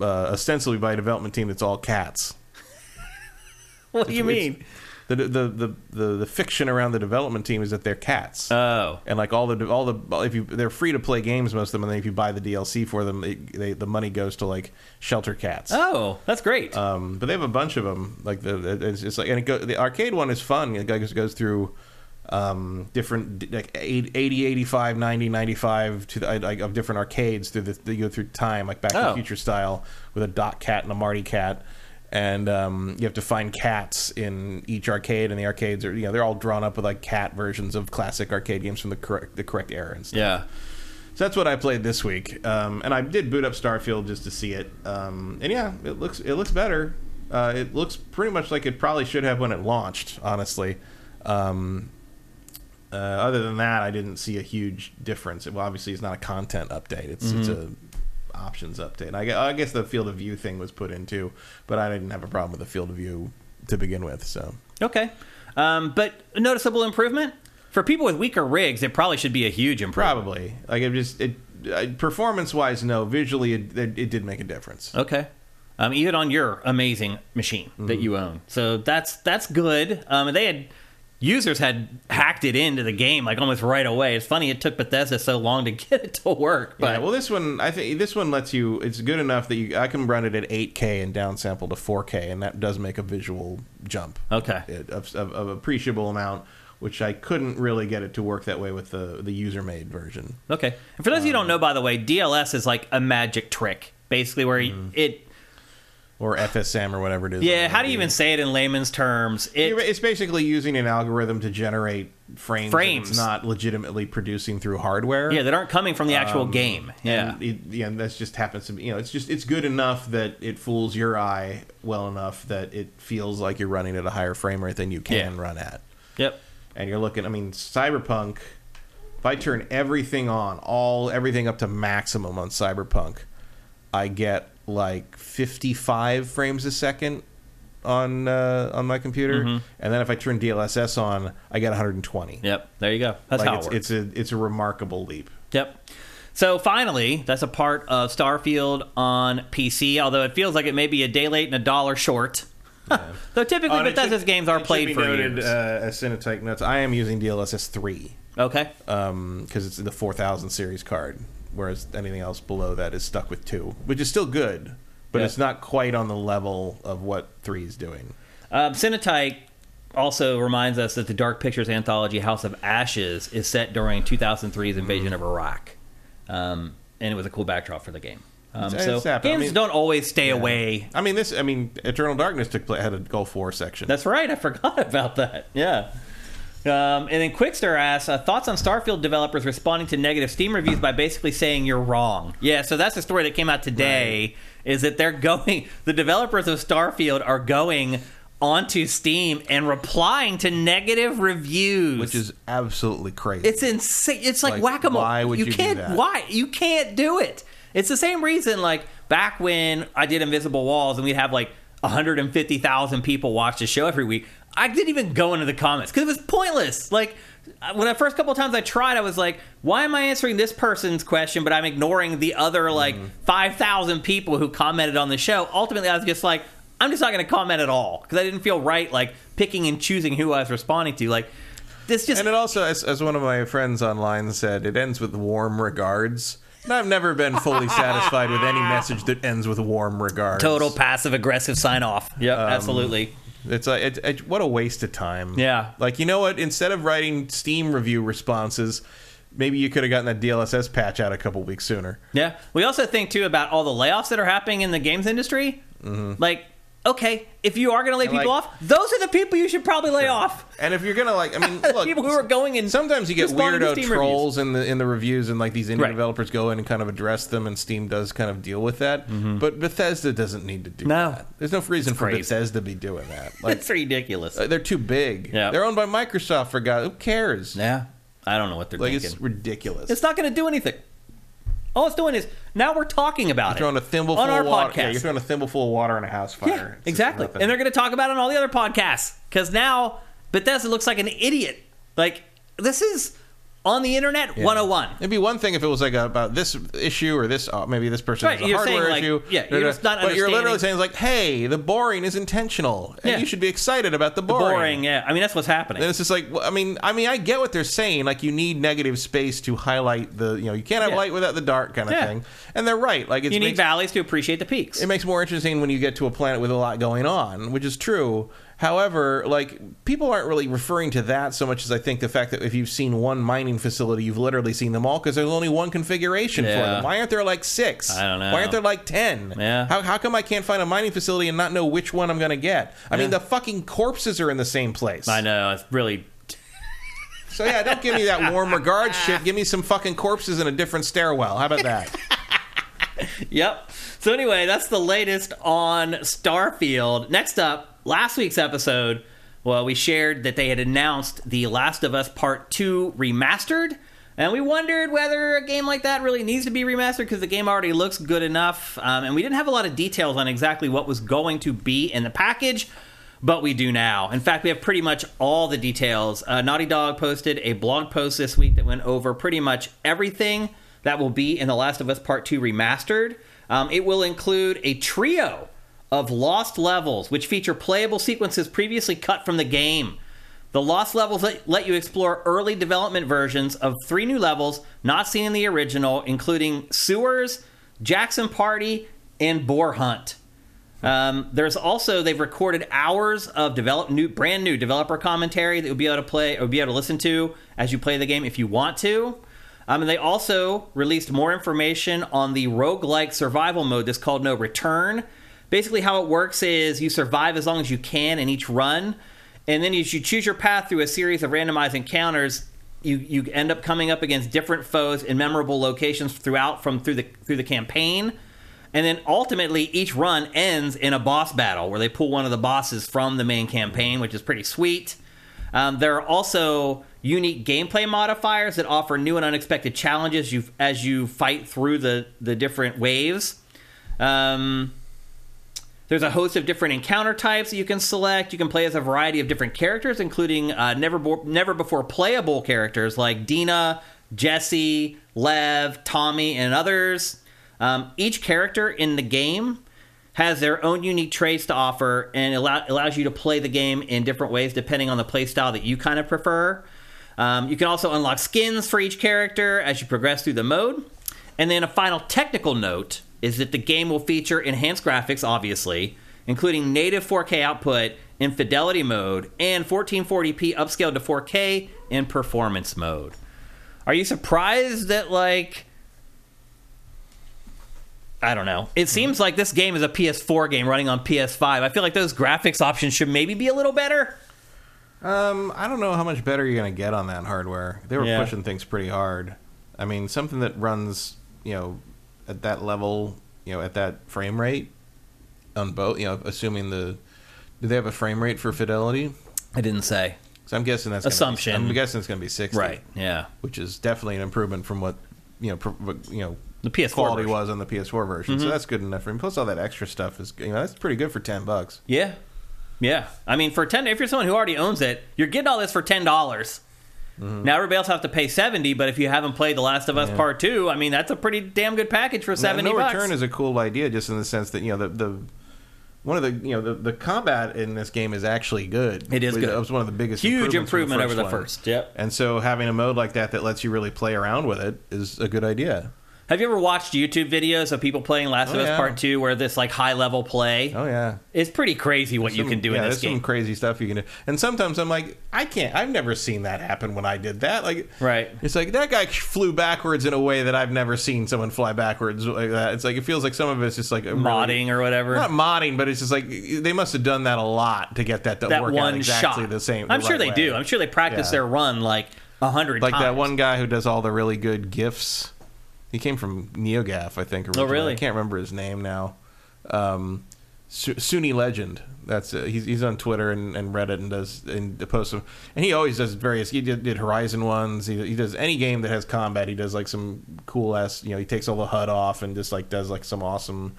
uh, ostensibly by a development team that's all cats. What do you mean? The, the the the the fiction around the development team is that they're cats, Oh. and like all the all the if you they're free to play games most of them, and then if you buy the DLC for them, it, they, the money goes to like shelter cats. Oh, that's great. Um, but they have a bunch of them. Like the it's just like and it go, the arcade one is fun. It goes goes through um, different like 80, 85, 90, 95 to the, like of different arcades through the they go through time like Back to Oh. the Future style with a Dot Cat and a Marty Cat. And um, you have to find cats in each arcade, and the arcades are you know they're all drawn up with like cat versions of classic arcade games from the correct the correct era and stuff. yeah. So that's what I played this week, um, and I did boot up Starfield just to see it. Um, and yeah, it looks it looks better. Uh, it looks pretty much like it probably should have when it launched. Honestly, um, uh, other than that, I didn't see a huge difference. Well, obviously, it's not a content update; it's it's a options update. I, I guess the field of view thing was put in too, but I didn't have a problem with the field of view to begin with. So Okay. Um, but noticeable improvement? For people with weaker rigs, it probably should be a huge improvement. probably like it just it uh, performance wise, no. Visually, it, it, it did make a difference. Okay. Um, even on your amazing machine that Mm-hmm. you own, so that's that's good. Um, they had users had hacked it into the game like almost right away. It's funny it took Bethesda so long to get it to work, but yeah, well, this one I think this one lets you. It's good enough that you I can run it at 8K and downsample to 4K, and that does make a visual jump okay, of, of, of appreciable amount. which I couldn't really get it to work that way with the the user made version. Okay. And for those of you who don't know, by the way, DLS is like a magic trick, basically, where Mm-hmm. it. Or FSM or whatever it is. Yeah, how do you even say it in layman's terms? It, It's basically using an algorithm to generate frames. Frames. Not legitimately producing through hardware. yeah, that aren't coming from the actual Um, game. Yeah. And it, yeah, that's just happens to be. You know, it's just it's good enough that it fools your eye well enough that it feels like you're running at a higher frame rate than you can Yeah. run at. Yep. And you're looking. I mean, Cyberpunk. If I turn everything on, all everything up to maximum on Cyberpunk, I get like 55 frames a second on uh, on my computer, Mm-hmm. and then if I turn DLSS on, I get 120. Yep. There you go. That's like how it it's, works. it's a it's a remarkable leap. Yep. So finally, that's a part of Starfield on PC, although it feels like it may be a day late and a dollar short. Though typically Oh, and it Bethesda's should- games are it should played be for noted, years. Uh, as Cinetype notes, I am using DLSS three okay. Um, because it's the four thousand series card, whereas anything else below that is stuck with two, which is still good, but Yeah. it's not quite on the level of what three is doing. Um, Cinetype also reminds us that the Dark Pictures anthology House of Ashes is set during 2003's invasion Mm-hmm. of Iraq. Um, and it was a cool backdrop for the game. Um, It's- so it's happened. I games mean- don't always stay away. I mean, this. I mean, Eternal Darkness took had a Gulf War section. That's right. I forgot about that. Yeah. Um, and then Quickster asks uh, thoughts on Starfield developers responding to negative Steam reviews by basically saying you're wrong. Yeah, so that's the story that came out today. Is that they're going? The developers of Starfield are going onto Steam and replying to negative reviews, which is absolutely crazy. it's insane. It's like, Like, whack-a-mole. why would you do can't. that? Why you can't do it? It's the same reason. Like back when I did Invisible Walls, and we'd have like 150,000 people watch the show every week. I didn't even go into the comments because it was pointless. Like when the first couple of times I tried, I was like, "Why am I answering this person's question, but I'm ignoring the other like Mm-hmm. 5,000 people who commented on the show?" Ultimately, I was just like, "I'm just not going to comment at all" because I didn't feel right like picking and choosing who I was responding to. Like this just and it also, as, as one of my friends online said, it ends with warm regards. And I've never been fully satisfied with any message that ends with warm regards. total passive aggressive sign off. Yep, Um, absolutely. It's like it, it, what a waste of time. Yeah. Like you know what? Instead of writing Steam review responses, maybe you could have gotten that DLSS patch out a couple weeks sooner. Yeah. We also think too about all the layoffs that are happening in the games industry. Mm-hmm. Like, okay, if you are going to lay Mm-hmm. And, people like- off, those are the people you should probably lay off. And if you're gonna like, I mean, look, people who are going and sometimes you get weirdo Steam trolls in the in the reviews, and like these indie Right. developers go in and kind of address them, and Steam does kind of deal with that. But Bethesda doesn't need to do Mm-hmm. No. that. There's no reason for. Bethesda to be doing that. Like It's ridiculous. uh, they're too big. Yeah. They're owned by Microsoft. For God, who cares? yeah. I don't know what they're Like thinking. it's ridiculous. It's, not going to do anything. All it's doing is now we're talking about it. throwing a thimble on full our of water. podcast. Yeah, you're throwing a thimble full of water in a house fire. Yeah, exactly. And they're going to talk about it on all the other podcasts because now Bethesda looks like an idiot. Like this is on the internet 101. It'd be one thing if it was like about this issue or this, uh, maybe this person Right, has a you're hardware saying, like, issue. yeah, you're just not But you're literally saying like, hey, the boring is intentional, and Yeah. you should be excited about the boring. Boring. Yeah. I mean that's what's happening. And it's just like, I mean, I mean, I get what they're saying. Like, you need negative space to highlight the, you know, you can't have Yeah. light without the dark kind of Yeah. thing. And they're right. Like, it's you need makes, valleys to appreciate the peaks. it makes more interesting when you get to a planet with a lot going on, which is true. However, like people aren't really referring to that so much as I think the fact that if you've seen one mining facility, you've literally seen them all because there's only one configuration for them. Why aren't there like six? I don't know. Why aren't there like ten? Yeah. How, how come I can't find a mining facility and not know which one I'm going to get? I mean, the fucking corpses are in the same place. I know it's really So yeah, don't give me that warm regards shit. Give me some fucking corpses in a different stairwell. How about that? Yep. So anyway, that's the latest on Starfield. Next up, last week's episode, well, we shared that they had announced The Last of Us Part 2 remastered. And we wondered whether a game like that really needs to be remastered because the game already looks good enough. Um, and we didn't have a lot of details on exactly what was going to be in the package, but we do now. In fact, we have pretty much all the details. Uh, Naughty Dog posted a blog post this week that went over pretty much everything that will be in The Last of Us Part 2 remastered. Um, it will include a trio of lost levels, which feature playable sequences previously cut from the game. The lost levels let, you explore early development versions of three new levels not seen in the original, including Sewers, Jackson Party, and Boar Hunt. Um, there's also they've recorded hours of develop new brand new developer commentary that you'll be able to play or be able to listen to as you play the game if you want to. Um, and they also released more information on the roguelike survival mode that's called No Return. Basically, how it works is you survive as long as you can in each run, and then as you choose your path through a series of randomized encounters, you you end up coming up against different foes in memorable locations throughout from through the through the campaign. And then ultimately, each run ends in a boss battle where they pull one of the bosses from the main campaign, which is pretty sweet. Um, there are also unique gameplay modifiers that offer new and unexpected challenges you, as you fight through the, the different waves. Um, there's a host of different encounter types that you can select. You can play as a variety of different characters, including uh, never bo- never before playable characters like Dina, Jesse, Lev, Tommy, and others. Um, each character in the game has their own unique traits to offer and allow, allows you to play the game in different ways depending on the play style that you kind of prefer. Um, you can also unlock skins for each character as you progress through the mode. And then a final technical note is that the game will feature enhanced graphics, obviously, including native 4K output in fidelity mode and 1440p upscaled to 4K in performance mode. Are you surprised that, like, I don't know. It seems like this game is a PS4 game running on PS5. I feel like those graphics options should maybe be a little better. Um, I don't know how much better you're going to get on that hardware. They were Yeah. pushing things pretty hard. I mean, something that runs, you know, at that level, you know, at that frame rate on both, you know, assuming the do they have a frame rate for fidelity? I didn't say. So I'm guessing that's Assumption. Gonna be, I'm guessing it's going to be 60, Right. Yeah. Which is definitely an improvement from what you know, what, you know, The PS4 quality version. was on the PS4 version. So mm-hmm. that's good enough for me. Plus, all that extra stuff is, you know, that's pretty good for ten bucks. Yeah. Yeah. I mean, for 10 if you're someone who already owns it, you're getting all this for $10. dollars Mm-hmm. Now everybody else have to pay 70, but if you haven't played The Last of Us Yeah. Part 2, I mean, that's a pretty damn good package for 70 no return is a cool idea, just in the sense that you know the the one of the you know the, the combat in this game is actually good. It is good. It was one of the biggest Huge improvement over the one. first. Yep. And so having a mode like that that lets you really play around with it is a good idea. Have you ever watched YouTube videos of people playing Last oh, of Oh, Us yeah. Part 2 where this like high level play? Oh yeah. It's pretty crazy what you Some- can do yeah, in this there's some game. crazy stuff you can do. And sometimes I'm like, I can't. I've never seen that happen when I did that. Like, Right. It's like that guy flew backwards in a way that I've never seen someone fly backwards like that. It's like it feels like some of it's just like a really- Modding or whatever. Not modding, but it's just like they must have done that a lot to get that to that work one out exactly shot. the same. I'm sure right they way. do. I'm sure they practice Yeah. their run like a hundred like times. that one guy who does all the really good gifs. He came from NeoGaf, I think. Originally. Oh, really? I can't remember his name now. Um, Su- SunhiLegend. That's uh, he's he's on Twitter and, and Reddit and does and posts them. And he always does various. He did, did Horizon ones. He, he does any game that has combat. He does like some cool ass. You know, he takes all the HUD off and just like does like some awesome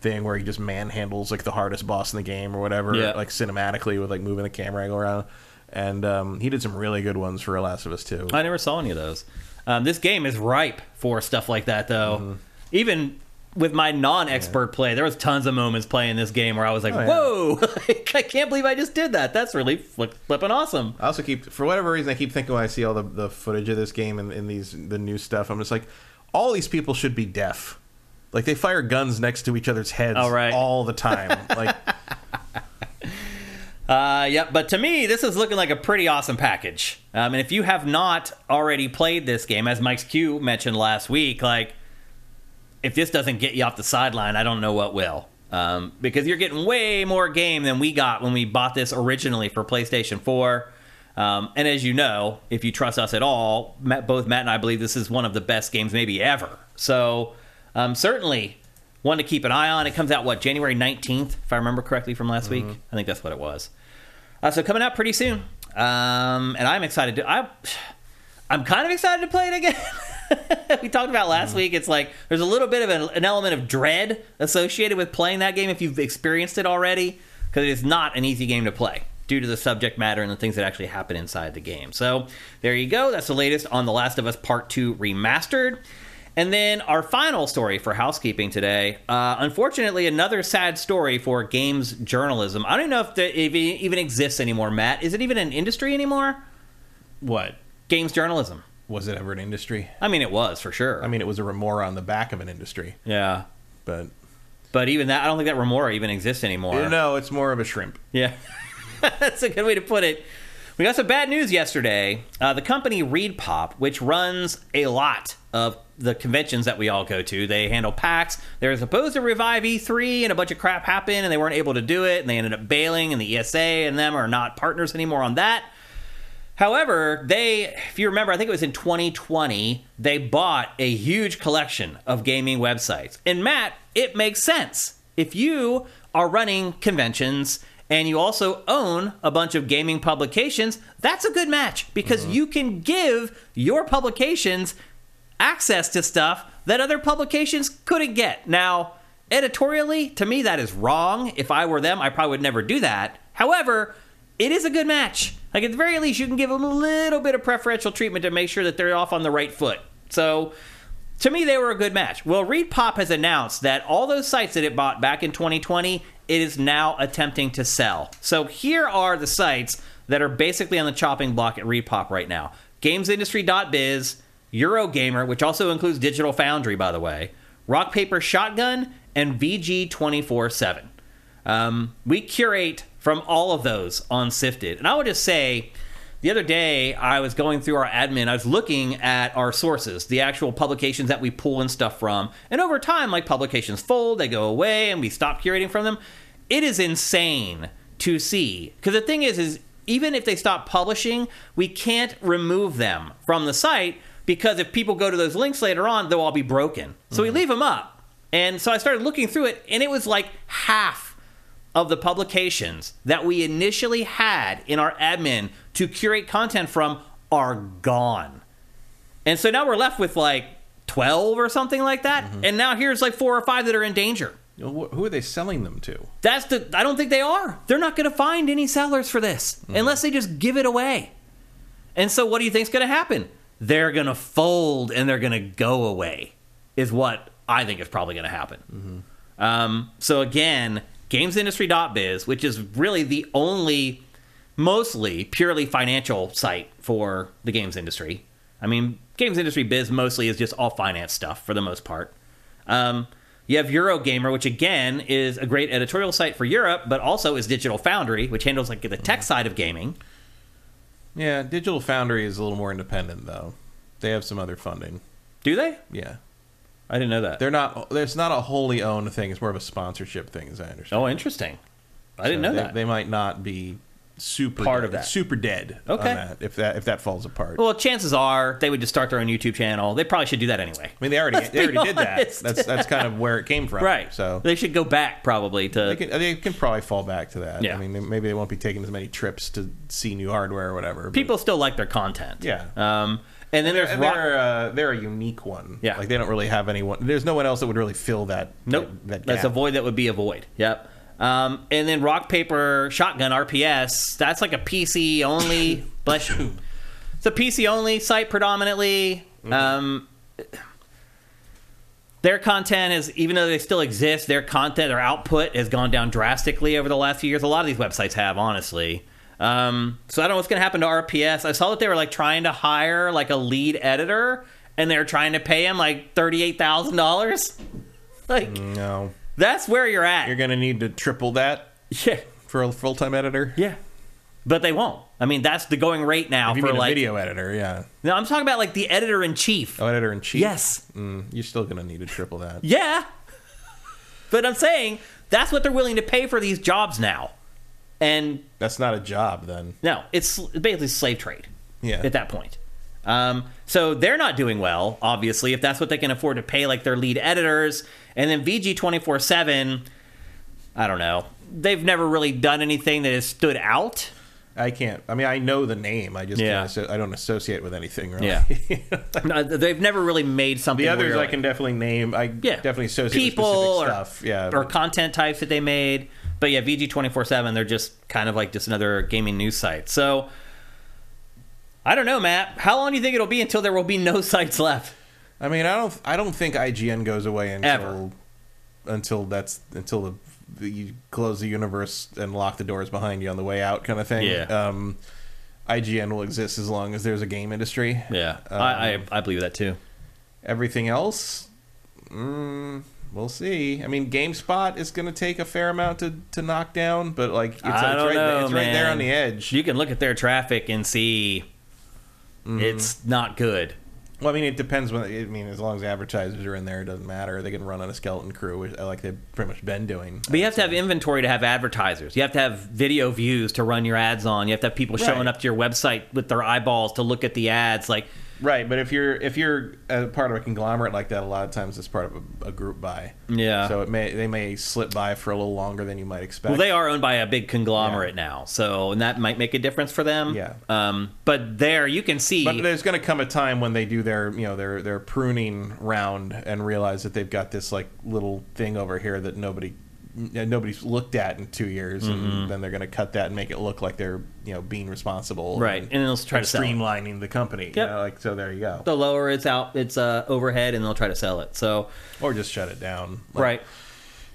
thing where he just manhandles like the hardest boss in the game or whatever. Yeah. Like cinematically with like moving the camera angle around. And um, he did some really good ones for Last of Us too. I never saw any of those. Um, this game is ripe for stuff like that, though. Mm-hmm. Even with my non-expert play, there was tons of moments playing this game where I was like, Oh, yeah. "Whoa! I can't believe I just did that. That's really fli flipping awesome." I also keep, for whatever reason, I keep thinking when I see all the, the footage of this game and, and these the new stuff, I'm just like, all these people should be deaf. Like they fire guns next to each other's heads Oh, right. all the time. like, Uh, yeah, but to me, this is looking like a pretty awesome package. Um, and if you have not already played this game, as Mike's Q mentioned last week, like if this doesn't get you off the sideline, I don't know what will. Um, because you're getting way more game than we got when we bought this originally for PlayStation 4. Um, and as you know, if you trust us at all, Matt, both Matt and I believe this is one of the best games maybe ever. So um, certainly one to keep an eye on. It comes out what January 19th, if I remember correctly from last week. I think that's what it was. Uh, so coming out pretty soon, um, and I'm excited to. I, I'm kind of excited to play it again. we talked about last week. It's like there's a little bit of an, an element of dread associated with playing that game if you've experienced it already, because it is not an easy game to play due to the subject matter and the things that actually happen inside the game. So there you go. That's the latest on The Last of Us Part Two remastered. And then our final story for housekeeping today. Uh, unfortunately, another sad story for games journalism. I don't know if if it even exists anymore. Matt, is it even an industry anymore? what? Games journalism. Was it ever an industry? I mean, it was for sure. I mean, it was a remora on the back of an industry, yeah, but But even that, I don't think that Remora even exists anymore. No, it's more of a shrimp. Yeah, that's a good way to put it. We got some bad news yesterday. Uh, the company ReedPop, which runs a lot of the conventions that we all go to, they handle PAX. They were supposed to revive E3, and a bunch of crap happened, and they weren't able to do it, and they ended up bailing, and the ESA and them are not partners anymore on that. However, they, if you remember, I think it was in 2020, they bought a huge collection of gaming websites. And Matt, it makes sense. If you are running conventions and you also own a bunch of gaming publications, that's a good match because mm-hmm. you can give your publications access to stuff that other publications couldn't get. Now, editorially, to me, that is wrong. If I were them, I probably would never do that. However, it is a good match. Like, at the very least, you can give them a little bit of preferential treatment to make sure that they're off on the right foot. So, to me, they were a good match. Well, Reed Pop has announced that all those sites that it bought back in 2020, it is now attempting to sell. So here are the sites that are basically on the chopping block at ReedPop right now GamesIndustry.biz, Eurogamer, which also includes Digital Foundry, by the way, Rock Paper Shotgun, and VG24 7. Um, we curate from all of those on Sifted. And I would just say, the other day, I was going through our admin. I was looking at our sources, the actual publications that we pull and stuff from. And over time, like publications fold, they go away, and we stop curating from them. It is insane to see. Because the thing is, is even if they stop publishing, we can't remove them from the site because if people go to those links later on, they'll all be broken. So we mm-hmm. leave them up. And so I started looking through it, and it was like half of the publications that we initially had in our admin to curate content from are gone. And so now we're left with like 12 or something like that. Mm-hmm. And now here's like four or five that are in danger. You know, wh- Who are they selling them to? That's the I don't think they are. They're not going to find any sellers for this mm-hmm. unless they just give it away. And so what do you think's going to happen? They're going to fold and they're going to go away. Is what I think is probably going to happen. Mm-hmm. Um, so again, gamesindustry.biz, which is really the only mostly purely financial site for the games industry. I mean, games industry biz mostly is just all finance stuff for the most part. Um, you have Eurogamer, which again is a great editorial site for Europe, but also is Digital Foundry, which handles like the tech side of gaming. Yeah, Digital Foundry is a little more independent though. They have some other funding. Do they? Yeah, I didn't know that. they're not. There's not a wholly owned thing. It's more of a sponsorship thing, as I understand. oh, interesting. I didn't So know they, that. They might not be super Part dead, of that. Super dead. Okay. On that, if that if that falls apart. well, chances are they would just start their own YouTube channel. They probably should do that anyway. I mean, they already they already did that. That's that's kind of where it came from. Right. So they should go back probably to. they can they can probably fall back to that. Yeah. I mean, maybe they won't be taking as many trips to see new hardware or whatever. people still like their content. Yeah. Um, and then there's And Rock- they're uh, they're a unique one. Yeah. Like they don't really have anyone. There's no one else that would really fill that. Nope. That, that That's a void that would be a void. Yep. Um, and then Rock Paper Shotgun RPS. That's like a PC only. bless you. It's a PC only site predominantly. Um, their content is, even though they still exist, their content, their output has gone down drastically over the last few years. A lot of these websites have, honestly. Um, so I don't know what's going to happen to RPS. I saw that they were like trying to hire like a lead editor, and they're trying to pay him like thirty-eight thousand dollars. Like No, that's where you're at. you're gonna need to triple that yeah, for a full time editor. yeah. But they won't. I mean, that's the going rate now If you for mean a like. video editor, yeah. No, I'm talking about like the editor in chief. Oh, editor in chief. Yes. Mm, you're still gonna need to triple that. Yeah. But I'm saying that's what they're willing to pay for these jobs now. And That's not a job then. no, it's basically slave trade Yeah. at that point. Um, so they're not doing well, obviously, if that's what they can afford to pay like their lead editors. And then VG 24 7, I don't know. They've never really done anything that has stood out. I can't. I mean, I know the name. I just Yeah. can't. I don't associate with anything. Really. Yeah. No, they've never really made something. the others I like- can definitely name. I yeah, definitely associate people with or, stuff. Yeah. or content types that they made. But yeah, VG twenty four seven, they're just kind of like just another gaming news site. So I don't know, Matt. How long do you think it'll be until there will be no sites left? I mean, I don't. I don't think IGN goes away until Ever. until that's until the, the you close the universe and lock the doors behind you on the way out, kind of thing. Yeah. Um, IGN will exist as long as there's a game industry. Yeah, Um, I, I I believe that too. Everything else, mm, We'll see. I mean, GameSpot is going to take a fair amount to, to knock down, but like it's, I it's don't right, know, it's right there on the edge. You can look at their traffic and see mm-hmm. it's not good. Well, I mean, it depends. When I mean, as long as advertisers are in there, it doesn't matter. They can run on a skeleton crew, which- uh, like they've pretty much been doing. But you have to have inventory to have advertisers. You have to have video views to run your ads on. You have to have people showing up to your website with their eyeballs to look at the ads. Like, Right, but if you're if you're a part of a conglomerate like that, a lot of times it's part of a, a group buy. Yeah. So it may they may slip by for a little longer than you might expect. well, they are owned by a big conglomerate now, so and that might make a difference for them. Yeah. Um, but there you can see. But there's going to come a time when they do their, you know, their their pruning round and realize that they've got this like little thing over here that nobody nobody's looked at in two years, Mm-hmm. and then they're going to cut that and make it look like they're, you know, being responsible, right, and they'll try to sell. it. streamlining the company. you know, like so, there you go. They'll lower its out its uh, overhead, and they'll try to sell it. So, Or just shut it down. Like, right.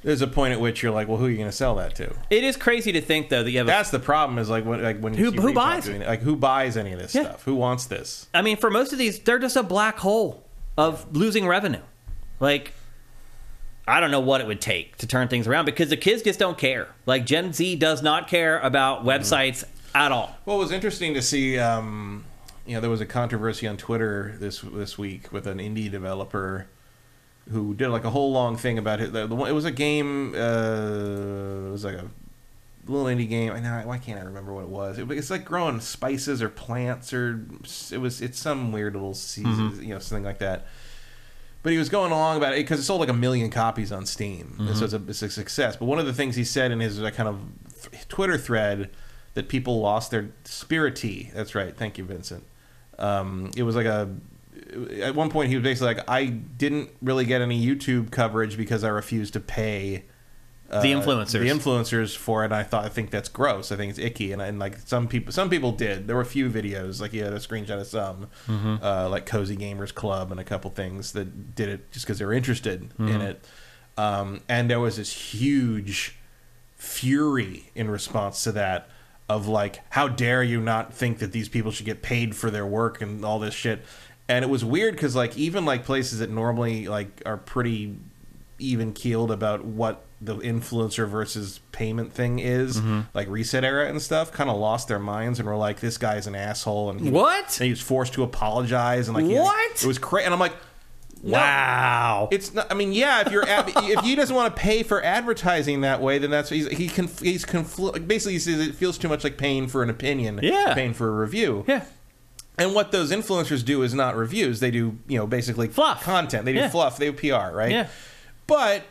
There's a point at which you're like, well, who are you going to sell that to? It is crazy to think though that you have. A, That's the problem. Is like when like when Who- who buys? it, like who buys any of this Yeah. stuff? Who wants this? I mean, for most of these, they're just a black hole of losing revenue. Like, I don't know what it would take to turn things around because the kids just don't care. Like, Gen Z does not care about websites at all. Well, it was interesting to see. Um, you know, there was a controversy on Twitter this this week with an indie developer who did like a whole long thing about it. The, the it was a game. Uh, it was like a little indie game. I know why can't I remember what it was? It, it's like growing spices or plants or it was. It's some weird little season, you know, something like that. But he was going along about it because it sold like a million copies on Steam, and so it's a, it's a success. But one of the things he said in his like, kind of th- Twitter thread that people lost their Spirittea. That's right. Thank you, Vincent. Um, it was like a. At one point, he was basically like, "I didn't really get any YouTube coverage because I refused to pay." Uh, The influencers. the influencers for it. And I thought I think that's gross. I think it's icky, and, and like some people, some people did. There were a few videos, like he had a screenshot of some, uh, like Cozy Gamers Club and a couple things that did it just because they were interested in it. Um, and there was this huge fury in response to that of like, how dare you not think that these people should get paid for their work and all this shit. And it was weird because like even like places that normally like are pretty even keeled about what the influencer versus payment thing is, mm-hmm. like Reset Era and stuff, kind of lost their minds and were like, "This guy's an asshole," and he, What? And he was forced to apologize, and like, he- What? it was crazy. And I'm like, no, Wow. it's not. I mean, yeah, if you're ad- if he doesn't want to pay for advertising that way, then that's he's he can he's confl- basically he says it feels too much like paying for an opinion, Yeah. paying for a review, yeah. and what those influencers do is not reviews. They do, you know, basically Fluff. content. They do Yeah. fluff. They do PR, right? Yeah. But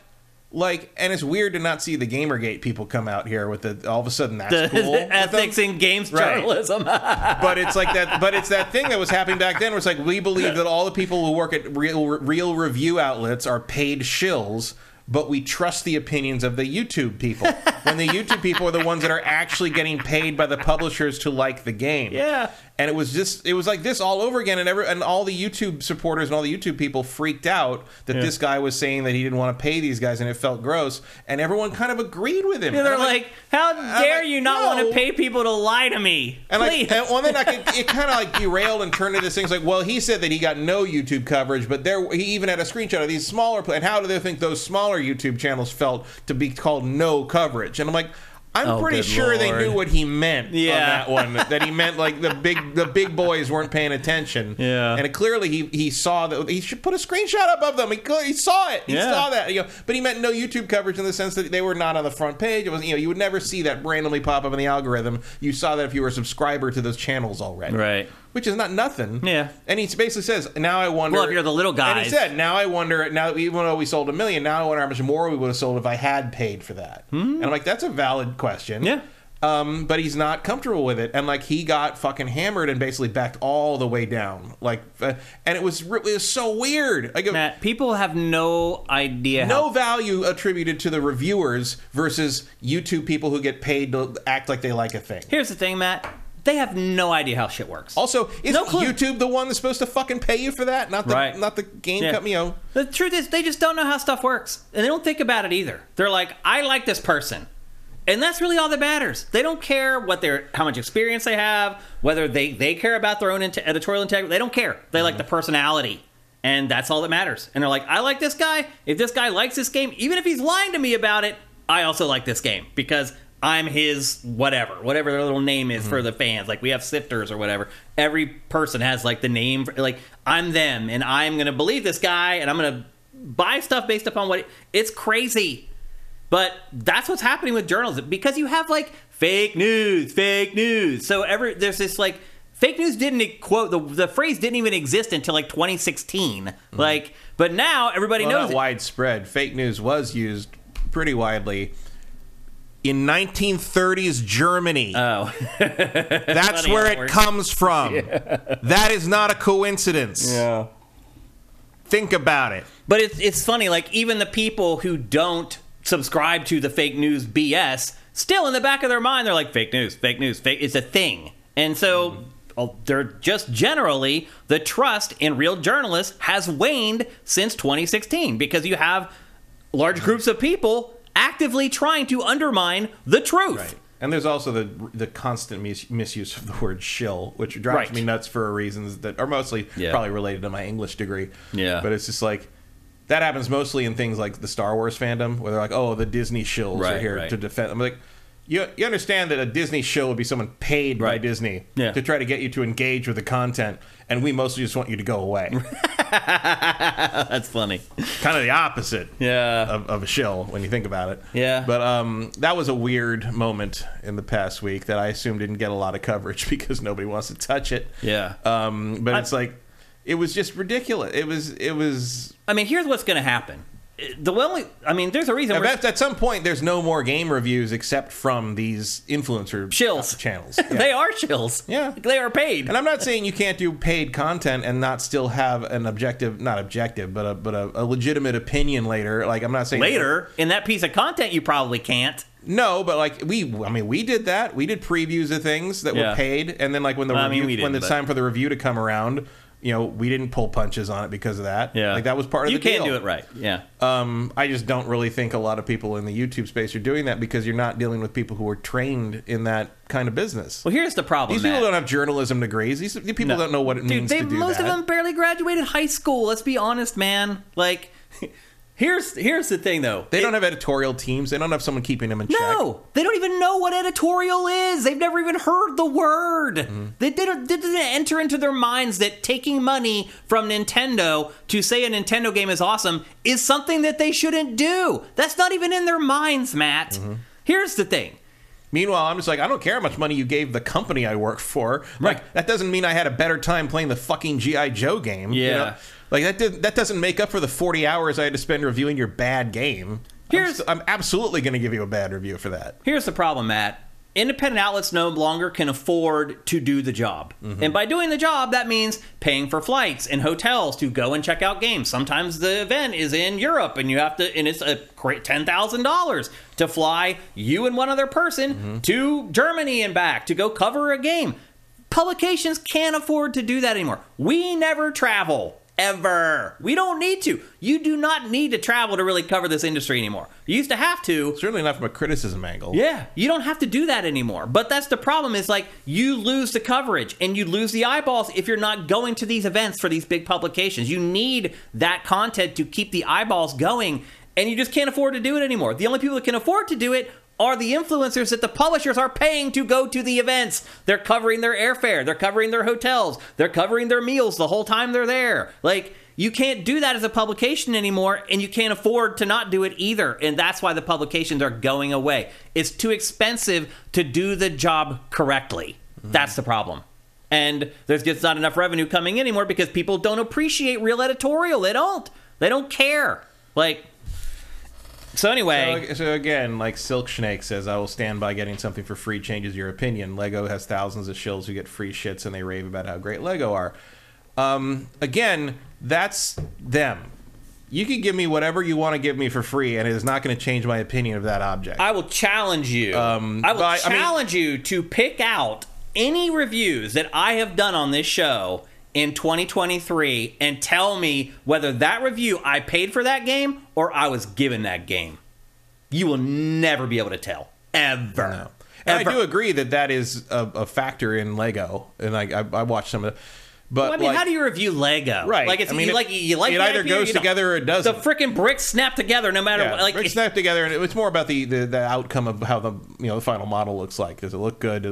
like, and it's weird to not see the GamerGate people come out here with the all of a sudden that's The, cool. the ethics in games Right. journalism. But it's like that. But it's that thing that was happening back then. Where it's like we believe that all the people who work at real real review outlets are paid shills. But we trust the opinions of the YouTube people. when the YouTube people are the ones that are actually getting paid by the publishers to like the game. Yeah. And it was just it was like this all over again and every and all the YouTube supporters and all the YouTube people freaked out that Yeah. this guy was saying that he didn't want to pay these guys and it felt gross and everyone kind of agreed with him. Yeah, they're And I'm like, how dare like, you not no. want to pay people to lie to me? and like, and, well, then I could, it kind of like derailed and turned into this thing. It's like, well, he said that he got no YouTube coverage, but there he even had a screenshot of these smaller. And how do they think those smaller YouTube channels felt to be called no coverage? And I'm like. I'm Oh, pretty sure they knew what he meant Yeah. on that one. That he meant like the big the big boys weren't paying attention. Yeah. and it, clearly he he saw that he should put a screenshot up of them. He, he saw it. He Yeah. saw that. You know, but he meant no YouTube coverage in the sense that they were not on the front page. It was you know you would never see that randomly pop up in the algorithm. You saw that if you were a subscriber to those channels already, Right. Which is not nothing. Yeah. And he basically says, "Now I wonder." Well, if you're the little And he said, "Now I wonder. Now even though we sold a million, now I wonder how much more we would have sold if I had paid for that." And I'm like, "That's a valid question." Hmm. Yeah. Um, but he's not comfortable with it, and like he got fucking hammered and basically backed all the way down. Like, uh, and it was it was so weird. Like, Matt, people have no idea no how. value attributed to the reviewers versus YouTube people who get paid to act like they like a thing. Here's the thing, Matt. They have no idea how shit works. Also, is No clue. YouTube the one that's supposed to fucking pay you for that? Not the Right. not the game Yeah. company. You know, The truth is, they just don't know how stuff works, and they don't think about it either. They're like, "I like this person," and that's really all that matters. They don't care what their how much experience they have, whether they they care about their own editorial integrity. They don't care. They like the mm-hmm. personality, and that's all that matters. And they're like, I like this guy. If this guy likes this game, even if he's lying to me about it, I also like this game because I'm his whatever, whatever their little name is for hmm. the fans. Like we have sifters or whatever. Every person has like the name, for, like I'm them, and I'm gonna believe this guy, and I'm gonna buy stuff based upon what it's crazy. But that's what's happening with journalism because you have like fake news, fake news. So every there's this like fake news didn't quote the the phrase didn't even exist until like 2016. Hmm. Like, but now everybody Well, knows not it. widespread. Fake news was used pretty widely in 1930s Germany. Oh, That's funny where it works. comes from. That is not a coincidence. yeah. Think about it. But it's it's funny, like even the people who don't subscribe to the fake news BS, still in the back of their mind, they're like fake news, fake news, fake. It's a thing, and so well, they're just generally the trust in real journalists has waned since 2016 because you have large groups of people actively trying to undermine the truth. And there's also the the constant mis- misuse of the word shill, which drives Right. me nuts for reasons that are mostly Yeah. probably related to my English degree. Yeah. But it's just like that happens mostly in things like the Star Wars fandom, where they're like, "Oh, the Disney shills are here right. to defend." I'm like, you you understand that a Disney show would be someone paid by Right. Disney Yeah. to try to get you to engage with the content, and we mostly just want you to go away. That's funny. kind of the opposite Yeah. of, of a shill when you think about it. Yeah. But um, that was a weird moment in the past week that I assume didn't get a lot of coverage because nobody wants to touch it. Yeah. Um, but it's like it was just ridiculous. It was it was. I mean, here's what's going to happen. The only, I mean, there's a reason. At, at some point, there's no more game reviews except from these influencer Shills. channels. they are chills. Yeah. they are paid. And I'm not saying you can't do paid content and not still have an objective, not objective, but a but a, a legitimate opinion later. Like I'm not saying Later in that piece of content, you probably can't. No, but like we, I mean, we did that. We did previews of things that Yeah. were paid, and then like when the Well, I mean, review, when but- time for the review to come around, you know, we didn't pull punches on it because of that. Yeah, like that was part of the. you the can't deal. do it right. Yeah. Um, I just don't really think a lot of people in the YouTube space are doing that because you're not dealing with people who are trained in that kind of business. Well, here's the problem. These Matt. people don't have journalism degrees. These, these people No. don't know what it Dude, means they to do most that. of them barely graduated high school. Let's be honest, man. Like, here's here's the thing though. They It- don't have editorial teams. They don't have someone keeping them in check. No, they don't even know what editorial is. They've never even heard the word. Mm-hmm. They didn't, they didn't enter into their minds that taking money from Nintendo to say a Nintendo game is awesome is something that they shouldn't do. That's not even in their minds, Matt. Mm-hmm. Here's the thing. Meanwhile, I'm just like, I don't care how much money you gave the company I work for. Like, that doesn't mean I had a better time playing the fucking GI Joe game. you Yeah. know? Like that. Did, that doesn't make up for the 40 hours I had to spend reviewing your bad game. Here's- I'm, I'm absolutely going to give you a bad review for that. Here's the problem, Matt. Independent outlets no longer can afford to do the job. Mm-hmm. And by doing the job, that means paying for flights and hotels to go and check out games. Sometimes the event is in Europe and you have to, and it's a great $10,000 to fly you and one other person Mm-hmm. to Germany and back to go cover a game. Publications can't afford to do that anymore. We never travel. Ever. We don't need to. You do not need to travel to really cover this industry anymore. You used to have to, Certainly not from a criticism angle. yeah, you don't have to do that anymore. But that's the problem is like you lose the coverage and you lose the eyeballs if you're not going to these events for these big publications. You need that content to keep the eyeballs going and you just can't afford to do it anymore. The only people that can afford to do it are the influencers that the publishers are paying to go to the events. They're covering their airfare, they're covering their hotels, they're covering their meals the whole time they're there. Like you can't do that as a publication anymore, and you can't afford to not do it either. And that's why the publications are going away. It's too expensive to do the job correctly. Mm-hmm. That's the problem. And there's just not enough revenue coming in anymore because people don't appreciate real editorial. They don't. They don't care. Like, so anyway. So, so again, like Silk Snake says, I will stand by getting something for free changes your opinion. Lego has thousands of shills who get free shits and they rave about how great Lego are. Um, again, that's them. You can give me whatever you want to give me for free, and it is not going to change my opinion of that object. I will challenge you. Um, I will but I- I mean- challenge you to pick out any reviews that I have done on this show in 2023 and tell me whether that review I paid for that game or I was given that game. You will never be able to tell. Ever. No. And Ever. I do agree that that is a, a factor in Lego, and I, I, I watched some of. The, But Well, I mean, like, how do you review Lego? Right. Like, it's I mean, you it- like you like it either idea, goes don't. together or it doesn't. The freaking bricks snap together no matter yeah, what. Like, bricks snap together, and it's more about the, the the outcome of how the you know the final model looks like. Does it look good?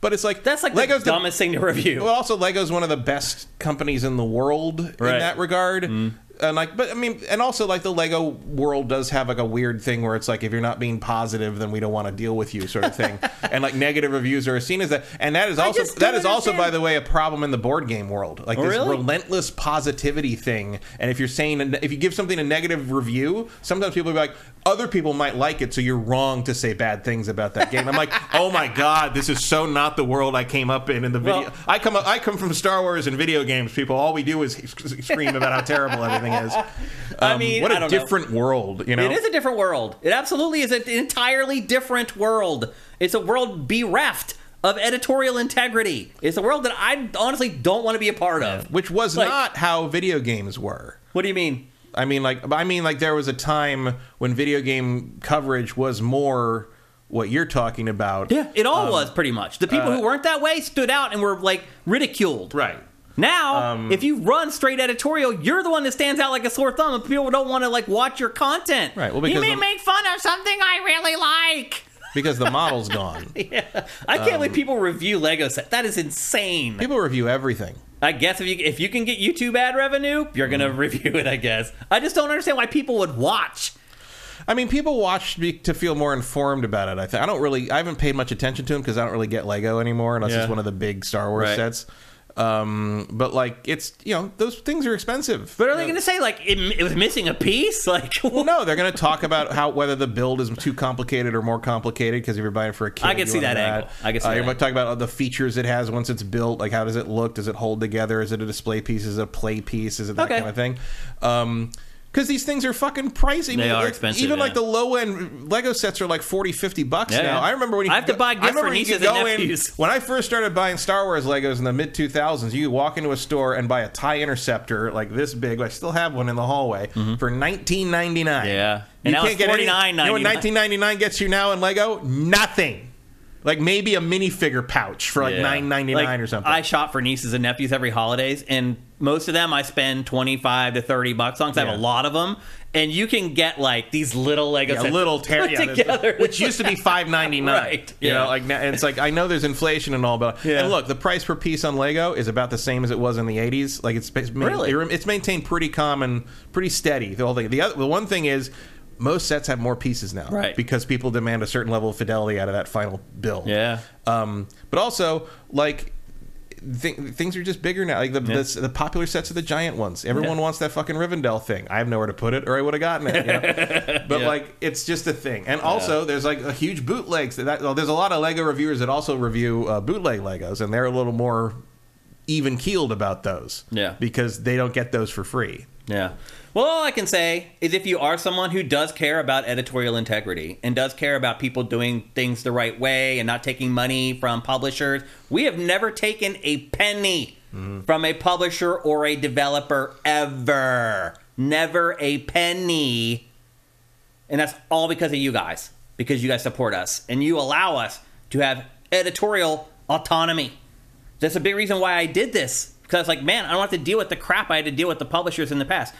But it's like that's like Lego's the dumbest thing to review. Well, also Lego's one of the best companies in the world Right. In that regard. Mm-hmm. And like, but I mean, and also like the Lego world does have like a weird thing where it's like if you're not being positive, then we don't want to deal with you, sort of thing. and like negative reviews are seen as that, and that is also that is also, by the way, a problem in the board game world. Like Oh, this really? relentless positivity thing. And if you're saying if you give something a negative review, sometimes people will be like, other people might like it, so you're wrong to say bad things about that game. I'm like, oh my god, this is so not the world I came up in in the video. Well- I come up, I come from Star Wars and video games. People, all we do is scream about how terrible everything is. I Um, mean, what I a know. different world, you know. It is a different world. It absolutely is an entirely different world. It's a world bereft of editorial integrity. It's a world that I honestly don't want to be a part of. which was Like- not how video games were. What do you mean? I mean, like, I mean, like, there was a time when video game coverage was more what you're talking about. Yeah, it all was pretty much. The people uh, who weren't that way stood out and were like ridiculed. Right. Now, Um, if you run straight editorial, you're the one that stands out like a sore thumb, and people don't want to like watch your content. Right, well, you because may the- make fun of something I really like. Because the model's gone. Yeah, I can't believe people review Lego set. That is insane. Um, People review everything. I guess if you if you can get YouTube ad revenue, you're gonna Mm. review it. I guess. I just don't understand why people would watch. I mean, people watch to feel more informed about it. I think I don't really, I haven't paid much attention to them because I don't really get Lego anymore unless Yeah. it's one of the big Star Wars Right. sets. Um, but like, it's you know, those things are expensive. But are they gonna say like it, it was missing a piece? Like, Well, no, they're going to talk about how whether the build is too complicated or more complicated because if you're buying for a kid, I can see want that angle. I can see uh, that You're going to talk about the features it has once it's built. Like, how does it look? Does it hold together? Is it a display piece? Is it a play piece? Is it that Okay. kind of thing? Um, because these things are fucking pricey. They are expensive, Even like the low end Lego sets are like 40, 50 bucks Yeah, now. yeah. I remember when you I have could to buy go- gifts for nieces and go in- when I first started buying Star Wars Legos in the mid 2000s, you could walk into a store and buy a TIE Interceptor like this big. I still have one in the hallway for 19.99. Mm-hmm. Yeah. You now can't it's get any- $49.99. You know what 19.99 gets you now in Lego? Nothing. Like maybe a minifigure pouch for like Yeah. 9.99 Like, or something. I shop for nieces and nephews every holidays, and most of them I spend twenty five to thirty bucks on. 'cause I have a lot of them, and you can get like these little Lego a sets little put yeah, together, which used to be five ninety nine. Right, You know, like now, and it's like I know there's inflation and all, but Yeah. and look, the price per piece on Lego is about the same as it was in the eighties. Like it's it's, Really? it's maintained pretty common, pretty steady. The whole thing. The other, the one thing is. Most sets have more pieces now, Right. Because people demand a certain level of fidelity out of that final build. Yeah. Um, but also, like, th- things are just bigger now. Like the, Yeah. the the popular sets are the giant ones. Everyone Yeah. wants that fucking Rivendell thing. I have nowhere to put it, or I would have gotten it. you know? but Yeah. like, it's just a thing. And also, there's like a huge bootlegs. That well, there's a lot of Lego reviewers that also review uh, bootleg Legos, and they're a little more even keeled about those. Yeah. because they don't get those for free. Yeah. Well, all I can say is if you are someone who does care about editorial integrity and does care about people doing things the right way and not taking money from publishers, we have never taken a penny mm-hmm. from a publisher or a developer ever. Never a penny. And that's all because of you guys, because you guys support us and you allow us to have editorial autonomy. That's a big reason why I did this. Because I was like, man, I don't have to deal with the crap I had to deal with the publishers in the past.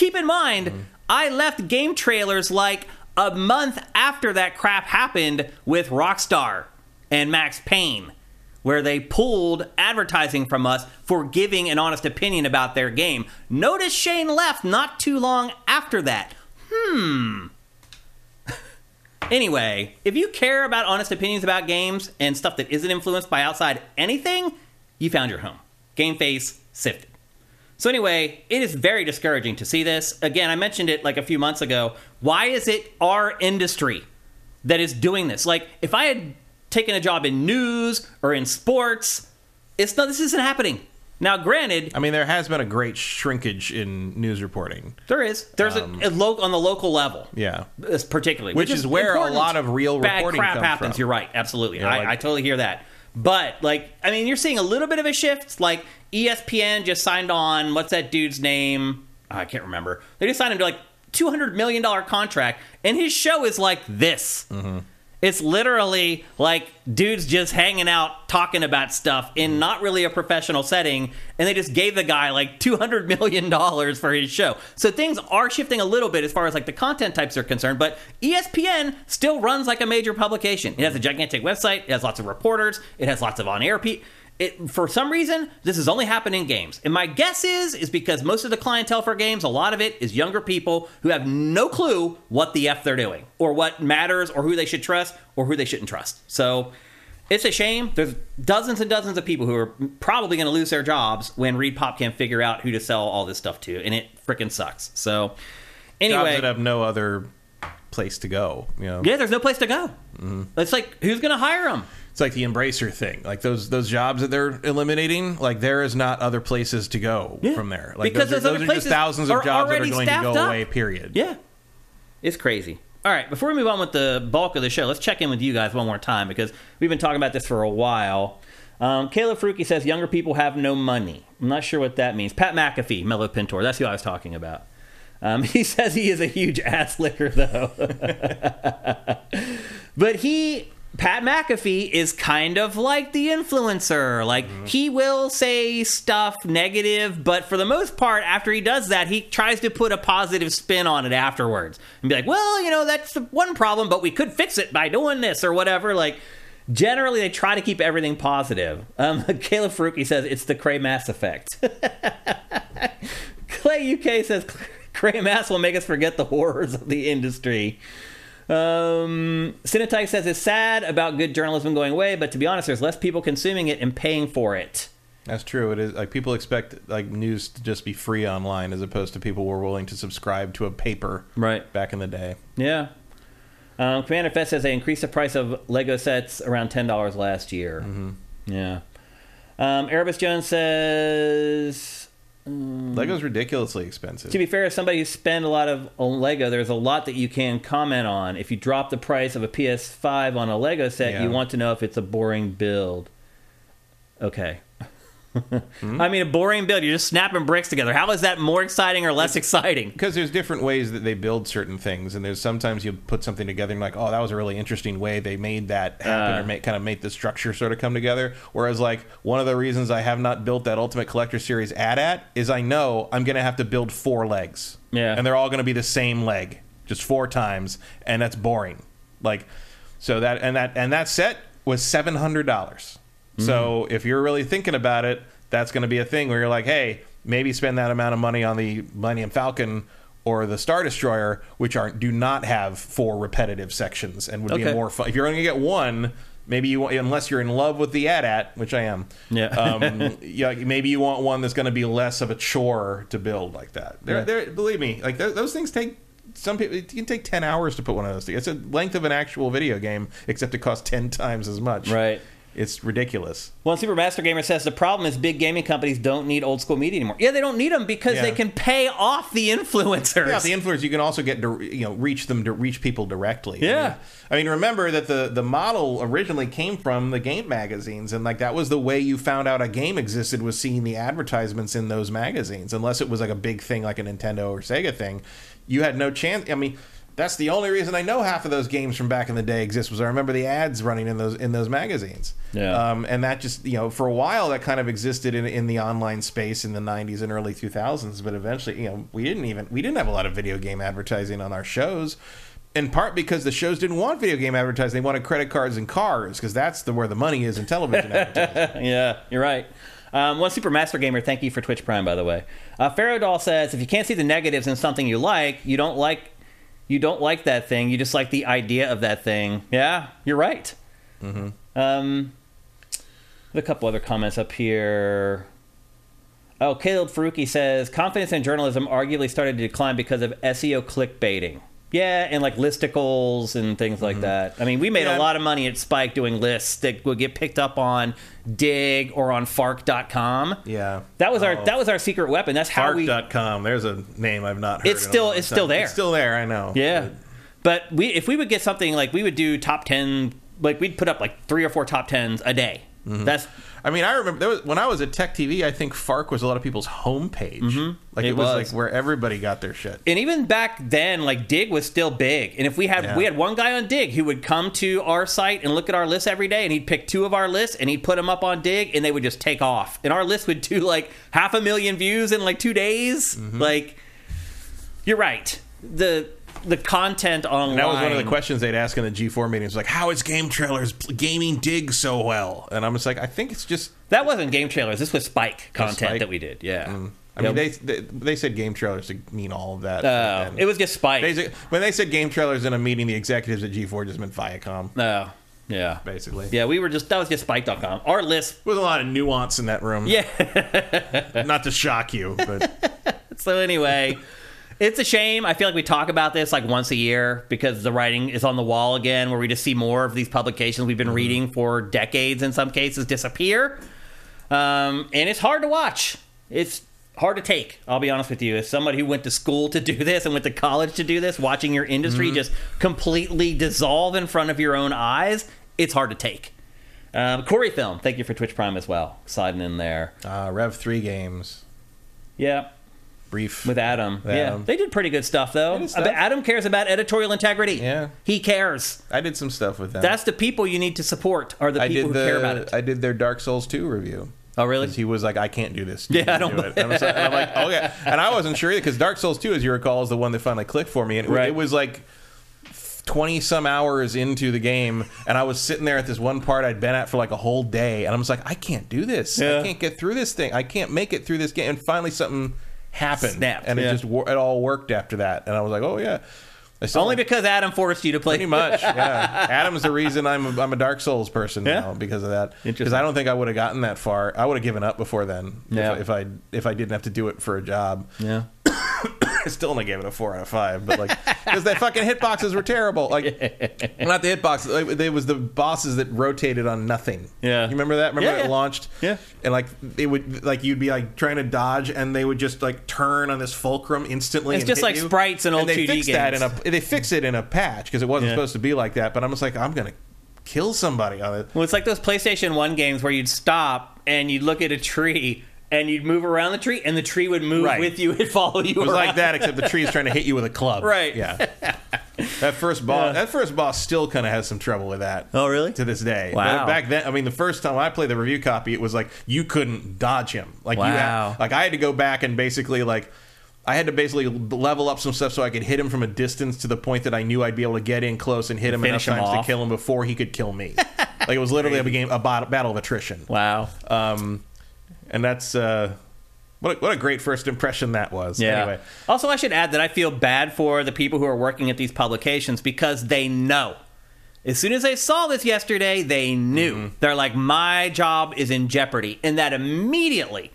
Keep in mind, I left game trailers like a month after that crap happened with Rockstar and Max Payne, where they pulled advertising from us for giving an honest opinion about their game. Notice Shane left not too long after that. Hmm. Anyway, if you care about honest opinions about games and stuff that isn't influenced by outside anything, you found your home. Game Face Sifted. So anyway, it is very discouraging to see this. Again, I mentioned it like a few months ago. Why is it our industry that is doing this? Like, if I had taken a job in news or in sports, it's not. This isn't happening. Now, granted, I mean, there has been a great shrinkage in news reporting. there is there's a, um, a lo- on the local level. Yeah. This particularly, Which is where a lot of real bad reporting crap comes happens. from. You're right, absolutely. You know, I, like- I totally hear that. But like, I mean, you're seeing a little bit of a shift. Like ESPN just signed on. What's that dude's name? I can't remember. They just signed him to like two hundred million dollar contract, and his show is like this. Mm-hmm. It's literally like dudes just hanging out talking about stuff in not really a professional setting, and they just gave the guy like two hundred million dollars for his show. So things are shifting a little bit as far as like the content types are concerned, but ESPN still runs like a major publication. It has a gigantic website, it has lots of reporters, it has lots of on-air people. It, for some reason, this is only happening in games. And my guess is, is because most of the clientele for games, a lot of it is younger people who have no clue what the F they're doing, or what matters, or who they should trust, or who they shouldn't trust. So it's a shame. There's dozens and dozens of people who are probably going to lose their jobs when ReedPop can't figure out who to sell all this stuff to, and it freaking sucks. So Jobs anyway, that have no other place to go. You know, yeah, there's no place to go. It's like who's going to hire them? it's like the embracer thing. Like those those jobs that they're eliminating. Like there is not other places to go Yeah. from there. Like Because those, those are, those are just thousands of jobs that are going to go up. away. Period. Yeah. It's crazy. All right, before we move on with the bulk of the show, let's check in with you guys one more time because we've been talking about this for a while. Um, Caleb Faruqi says younger people have no money. I'm not sure what that means. Pat McAfee, Mellow Pintor, that's who I was talking about. Um, he says he is a huge ass licker, though. but he, Pat McAfee, is kind of like the influencer. Like, he will say stuff negative, but for the most part, after he does that, he tries to put a positive spin on it afterwards and be like, well, you know, that's the one problem, but we could fix it by doing this or whatever. Like, generally, they try to keep everything positive. Um, Caleb Faruqi says it's the Cray Mass effect. Clay UK says Cray Mass will make us forget the horrors of the industry. Um, Cinetype says it's sad about good journalism going away, but to be honest, there's less people consuming it and paying for it. That's true. It is like people expect like news to just be free online as opposed to people were willing to subscribe to a paper Right. back in the day. Yeah. Um, Commander Fest says they increased the price of Lego sets around ten dollars last year. Yeah. Um, Erebus Jones says Mm. Lego's ridiculously expensive. To be fair, as somebody who spend a lot of on Lego, there's a lot that you can comment on. If you drop the price of a PS5 on a Lego set, Yeah. you want to know if it's a boring build. Okay. I mean, a boring build. You're just snapping bricks together. How is that more exciting or less exciting? because there's different ways that they build certain things, and there's sometimes you put something together and you're like, oh, that was a really interesting way they made that happen, Uh. or make, kind of make the structure sort of come together. Whereas, like one of the reasons I have not built that Ultimate Collector Series AT-AT is I know I'm going to have to build four legs, Yeah. and they're all going to be the same leg, just four times, and that's boring. Like, so that and that and that set was seven hundred dollars. So if you're really thinking about it, that's going to be a thing where you're like, hey, maybe spend that amount of money on the Millennium Falcon or the Star Destroyer, which are do not have four repetitive sections and would be more fun. If you're only going to get one, maybe you want, unless you're in love with the AT-AT, which I am. Yeah. um, yeah. Maybe you want one that's going to be less of a chore to build like that. They're, Yeah. they're, believe me, like th- those things take. Some people it can take ten hours to put one of those. together. It's the length of an actual video game, except it costs ten times as much. Right. It's ridiculous. Well, Super Master Gamer says the problem is big gaming companies don't need old school media anymore. Yeah, they don't need them because Yeah. they can pay off the influencers. Yeah, the influencers you can also get to you know reach them to reach people directly. Yeah. I mean, I mean, remember that the the model originally came from the game magazines, and like that was the way you found out a game existed was seeing the advertisements in those magazines. Unless it was like a big thing like a Nintendo or Sega thing, you had no chance. I mean. That's the only reason I know half of those games from back in the day exist was I remember the ads running in those in those magazines. Yeah. Um, and that just you know for a while that kind of existed in, in the online space in the 90s and early 2000s but eventually you know we didn't even we didn't have a lot of video game advertising on our shows in part because the shows didn't want video game advertising they wanted credit cards and cars because that's the where the money is in television advertising yeah, you're right. Um, one Super Master Gamer, thank you for Twitch Prime, by the way. Uh, Pharaoh Doll says, if you can't see the negatives in something you like, you don't like, you don't like that thing. You just like the idea of that thing. Yeah, you're right. Mm-hmm. Um, a couple other comments up here. Oh, Caleb Faruqi says confidence in journalism arguably started to decline because of SEO clickbaiting. Yeah, and like listicles and things like mm-hmm. that. I mean, we made Yeah. a lot of money at Spike doing lists that would get picked up on Digg or on Fark.com. yeah That was our Oh. that was our secret weapon. That's how we Fark.com there's a name I've not heard It's still- it's time. still there. it's still there I know Yeah. But we if we would get something like we would do top 10 like we'd put up like 3 or 4 top 10s a day. Mm-hmm. That's I mean, I remember there was, when I was at TechTV. I think Fark was a lot of people's homepage. Like It it, was, was. like where everybody got their shit. and even back then, like Digg was still big. And if we had Yeah. we had one guy on Digg who would come to our site and look at our list every day, and he'd pick two of our lists and he'd put them up on Digg, and they would just take off. And our list would do like half a million views in like two days. Mm-hmm. Like, you're right. The the content online. And that was one of the questions they'd ask in the G4 meetings, like, "How is game trailers gaming Digg so well?" And I'm just like, I think it's just. That wasn't game trailers. This was Spike content Spike? that we did. Yeah. Mm. I mean, they, they they said game trailers to mean all of that. Uh, it was just Spike. basic- when they said game trailers in a meeting, the executives at G4 just meant Viacom, No. Yeah. basically. Yeah, we were just that was just Spike.com. Our list. There was a lot of nuance in that room. Yeah. Not to shock you, but So anyway, it's a shame. I feel like we talk about this like once a year because the writing is on the wall again, where we just see more of these publications we've been Mm-hmm. reading for decades in some cases disappear. Um, and it's hard to watch. It's hard to take. I'll be honest with you. As somebody who went to school to do this and went to college to do this, watching your industry Mm-hmm. just completely dissolve in front of your own eyes, it's hard to take. Um, Corey Film, thank you for Twitch Prime as well, sliding in there. uh, Rev 3 games, Yeah, brief. with Adam. With yeah, Adam. they did pretty good stuff though. stuff. Adam cares about editorial integrity. Yeah. he cares. I did some stuff with them. That's the people you need to support. Are the I people who the care about it? I did their Dark Souls 2 review. oh, really? He was like, I can't do this. Yeah, I don't do it. And I'm, like, okay. And I wasn't sure because Dark Souls 2, as you recall, is the one that finally clicked for me. And it, Right. it was like 20 some hours into the game. And I was sitting there at this one part I'd been at for like a whole day. And I was like, I can't do this. Yeah. I can't get through this thing. I can't make it through this game. And finally, something happened. Snapped, And it just, it all worked after that. And I was like, oh, yeah. Only because Adam forced you to play. Pretty much, yeah. Adam's the reason I'm a, I'm a Dark Souls person Yeah. now because of that. Because I don't think I would have gotten that far. I would have given up before then. Yeah. If, if I if I didn't have to do it for a job. Yeah. I still only gave it a four out of five, but like because the fucking hitboxes were terrible. Like not the hitboxes. Like, it was the bosses that rotated on nothing. Yeah. you remember that? Remember Yeah, it yeah. launched? Yeah. and like it would like you'd be like trying to dodge, and they would just like turn on this fulcrum instantly. It's and just like you. sprites in old and they 2D fixed that in games. a they fix it in a patch because it wasn't Yeah. supposed to be like that. But I'm just like I'm gonna kill somebody on it. Well, it's like those PlayStation One games where you'd stop and you'd look at a tree and you'd move around the tree and the tree would move Right. with you and follow you. It was around. like that, except the tree is trying to hit you with a club. Right. Yeah. That first boss, Yeah. that first boss still kind of has some trouble with that. Oh, really? To this day. Wow. Back then, I mean, the first time I played the review copy, it was like you couldn't dodge him. Like you Wow. had, like I had to go back and basically like. I had to basically level up some stuff so I could hit him from a distance to the point that I knew I'd be able to get in close and hit him Finish enough him times off. to kill him before he could kill me. like it was literally a game, a bat- battle of attrition. Wow. Um, and that's uh, what a, what a great first impression that was. Yeah. Anyway, Also, I should add that I feel bad for the people who are working at these publications because they know. As soon as they saw this yesterday, they knew. Mm-hmm. They're like, my job is in jeopardy. And that immediately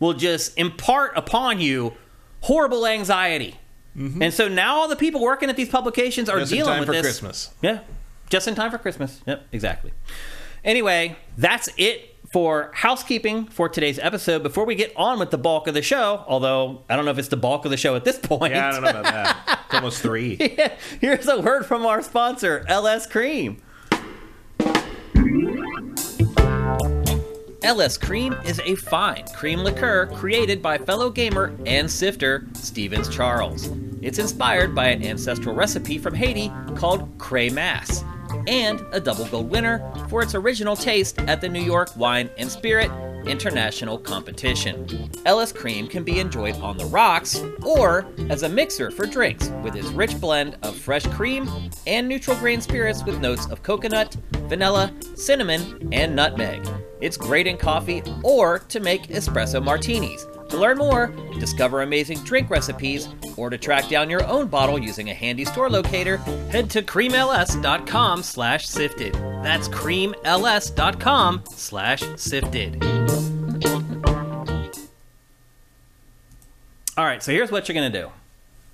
will just impart upon you horrible anxiety. And so now all the people working at these publications are Mm-hmm. Just in dealing time with for this. Christmas. Yeah, just in time for Christmas. Yep, exactly. Anyway, that's it for housekeeping for today's episode. Before we get on with the bulk of the show, although I don't know if it's the bulk of the show at this point. Yeah, I don't know about that. It's almost three. Here's a word from our sponsor, LS Cream. LS Cream is a fine cream liqueur created by fellow gamer and sifter Stevens Charles. It's inspired by an ancestral recipe from Haiti called Cray Mass, and a double gold winner for its original taste at the New York Wine and Spirit International Competition. LS Cream can be enjoyed on the rocks or as a mixer for drinks with its rich blend of fresh cream and neutral grain spirits with notes of coconut, vanilla, cinnamon, and nutmeg. It's great in coffee or to make espresso martinis. To learn more, discover amazing drink recipes, or to track down your own bottle using a handy store locator, head to creamls.com slash sifted. That's creamls.com slash sifted. All right, so here's what you're going to do.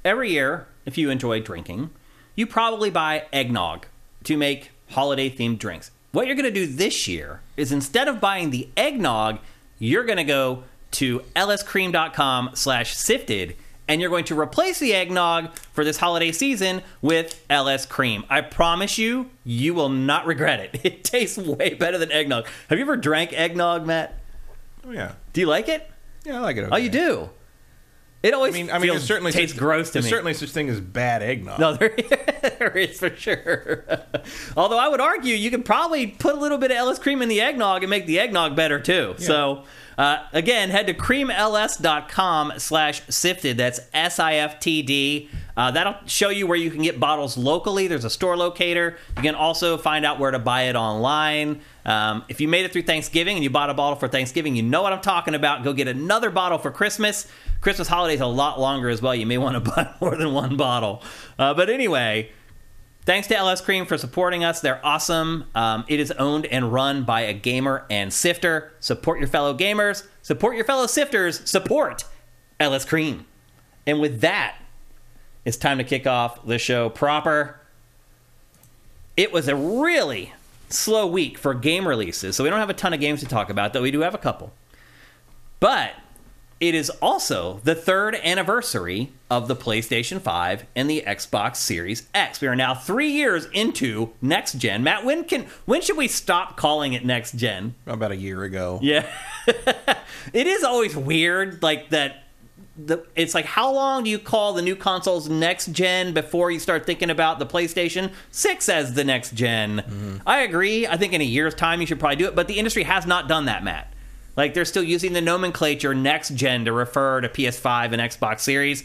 Every year, if you enjoy drinking, you probably buy eggnog to make holiday themed drinks. What you're going to do this year is instead of buying the eggnog, you're going to go to lscream.com slash sifted and you're going to replace the eggnog for this holiday season with LS Cream. I promise you, you will not regret it. It tastes way better than eggnog. Have you ever drank eggnog, Matt? Oh, yeah. Do you like it? Yeah, I like it. Oh, you do. It I always mean, I mean, feels, certainly tastes such, gross to me. there's me. certainly such thing as bad eggnog. No, there, there is for sure. Although I would argue you could probably put a little bit of LS Cream in the eggnog and make the eggnog better too. So uh, again, head to creamls.com slash sifted. That's S-I-F-T-D. Uh, that'll show you where you can get bottles locally. There's a store locator. You can also find out where to buy it online. Um, if you made it through Thanksgiving and you bought a bottle for Thanksgiving, you know what I'm talking about. Go get another bottle for Christmas. Christmas holidays a lot longer as well. You may want to buy more than one bottle. Uh, but anyway, thanks to LS Cream for supporting us. They're awesome. Um, it is owned and run by a gamer and sifter. Support your fellow gamers. Support your fellow sifters. Support LS Cream. And with that, it's time to kick off the show proper. It was a really slow week for game releases, so we don't have a ton of games to talk about, though we do have a couple. But it is also the third anniversary of the PlayStation 5 and the Xbox Series X. We are now three years into next gen. Matt, when can when should we stop calling it next gen? About a year ago. Yeah. it is always weird, like that. The, it's like how long do you call the new consoles next gen before you start thinking about the PlayStation 6 as the next gen? Mm-hmm. I agree. I think in a year's time you should probably do it, but the industry has not done that, Matt. Like they're still using the nomenclature next gen to refer to PS5 and Xbox Series.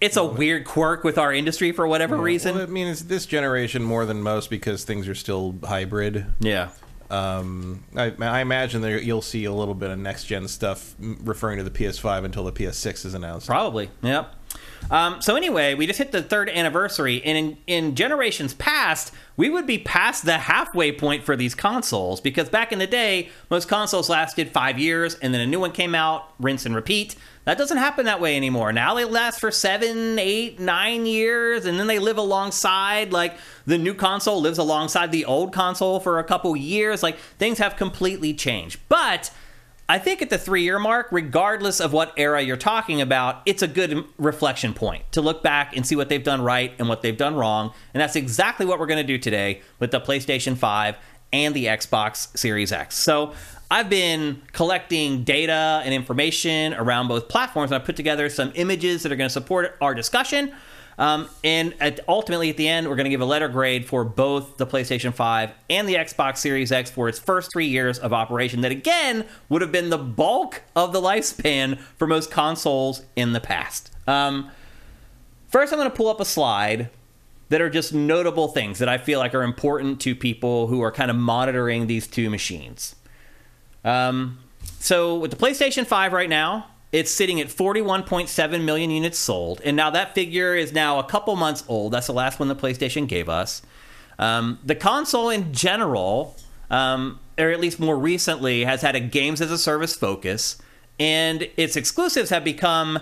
It's a weird quirk with our industry for whatever reason. Well, I mean, it's this generation more than most because things are still hybrid. yeah. Um, I, I imagine there you'll see a little bit of next gen stuff referring to the PS5 until the PS6 is announced. Probably. Yep. Um, so anyway, we just hit the third anniversary, and in, in generations past, we would be past the halfway point for these consoles because back in the day, most consoles lasted five years, and then a new one came out, rinse and repeat. That doesn't happen that way anymore. Now they last for seven, eight, nine years, and then they live alongside. Like the new console lives alongside the old console for a couple years. Like things have completely changed, but. I think at the three year mark, regardless of what era you're talking about, it's a good reflection point to look back and see what they've done right and what they've done wrong. And that's exactly what we're going to do today with the PlayStation 5 and the Xbox Series X. So I've been collecting data and information around both platforms, and I put together some images that are going to support our discussion. Um, and at, ultimately, at the end, we're going to give a letter grade for both the PlayStation 5 and the Xbox Series X for its first three years of operation. That, again, would have been the bulk of the lifespan for most consoles in the past. Um, first, I'm going to pull up a slide that are just notable things that I feel like are important to people who are kind of monitoring these two machines. Um, so, with the PlayStation 5 right now, it's sitting at 41.7 million units sold. And now that figure is now a couple months old. That's the last one the PlayStation gave us. Um, the console in general, um, or at least more recently, has had a games as a service focus. And its exclusives have become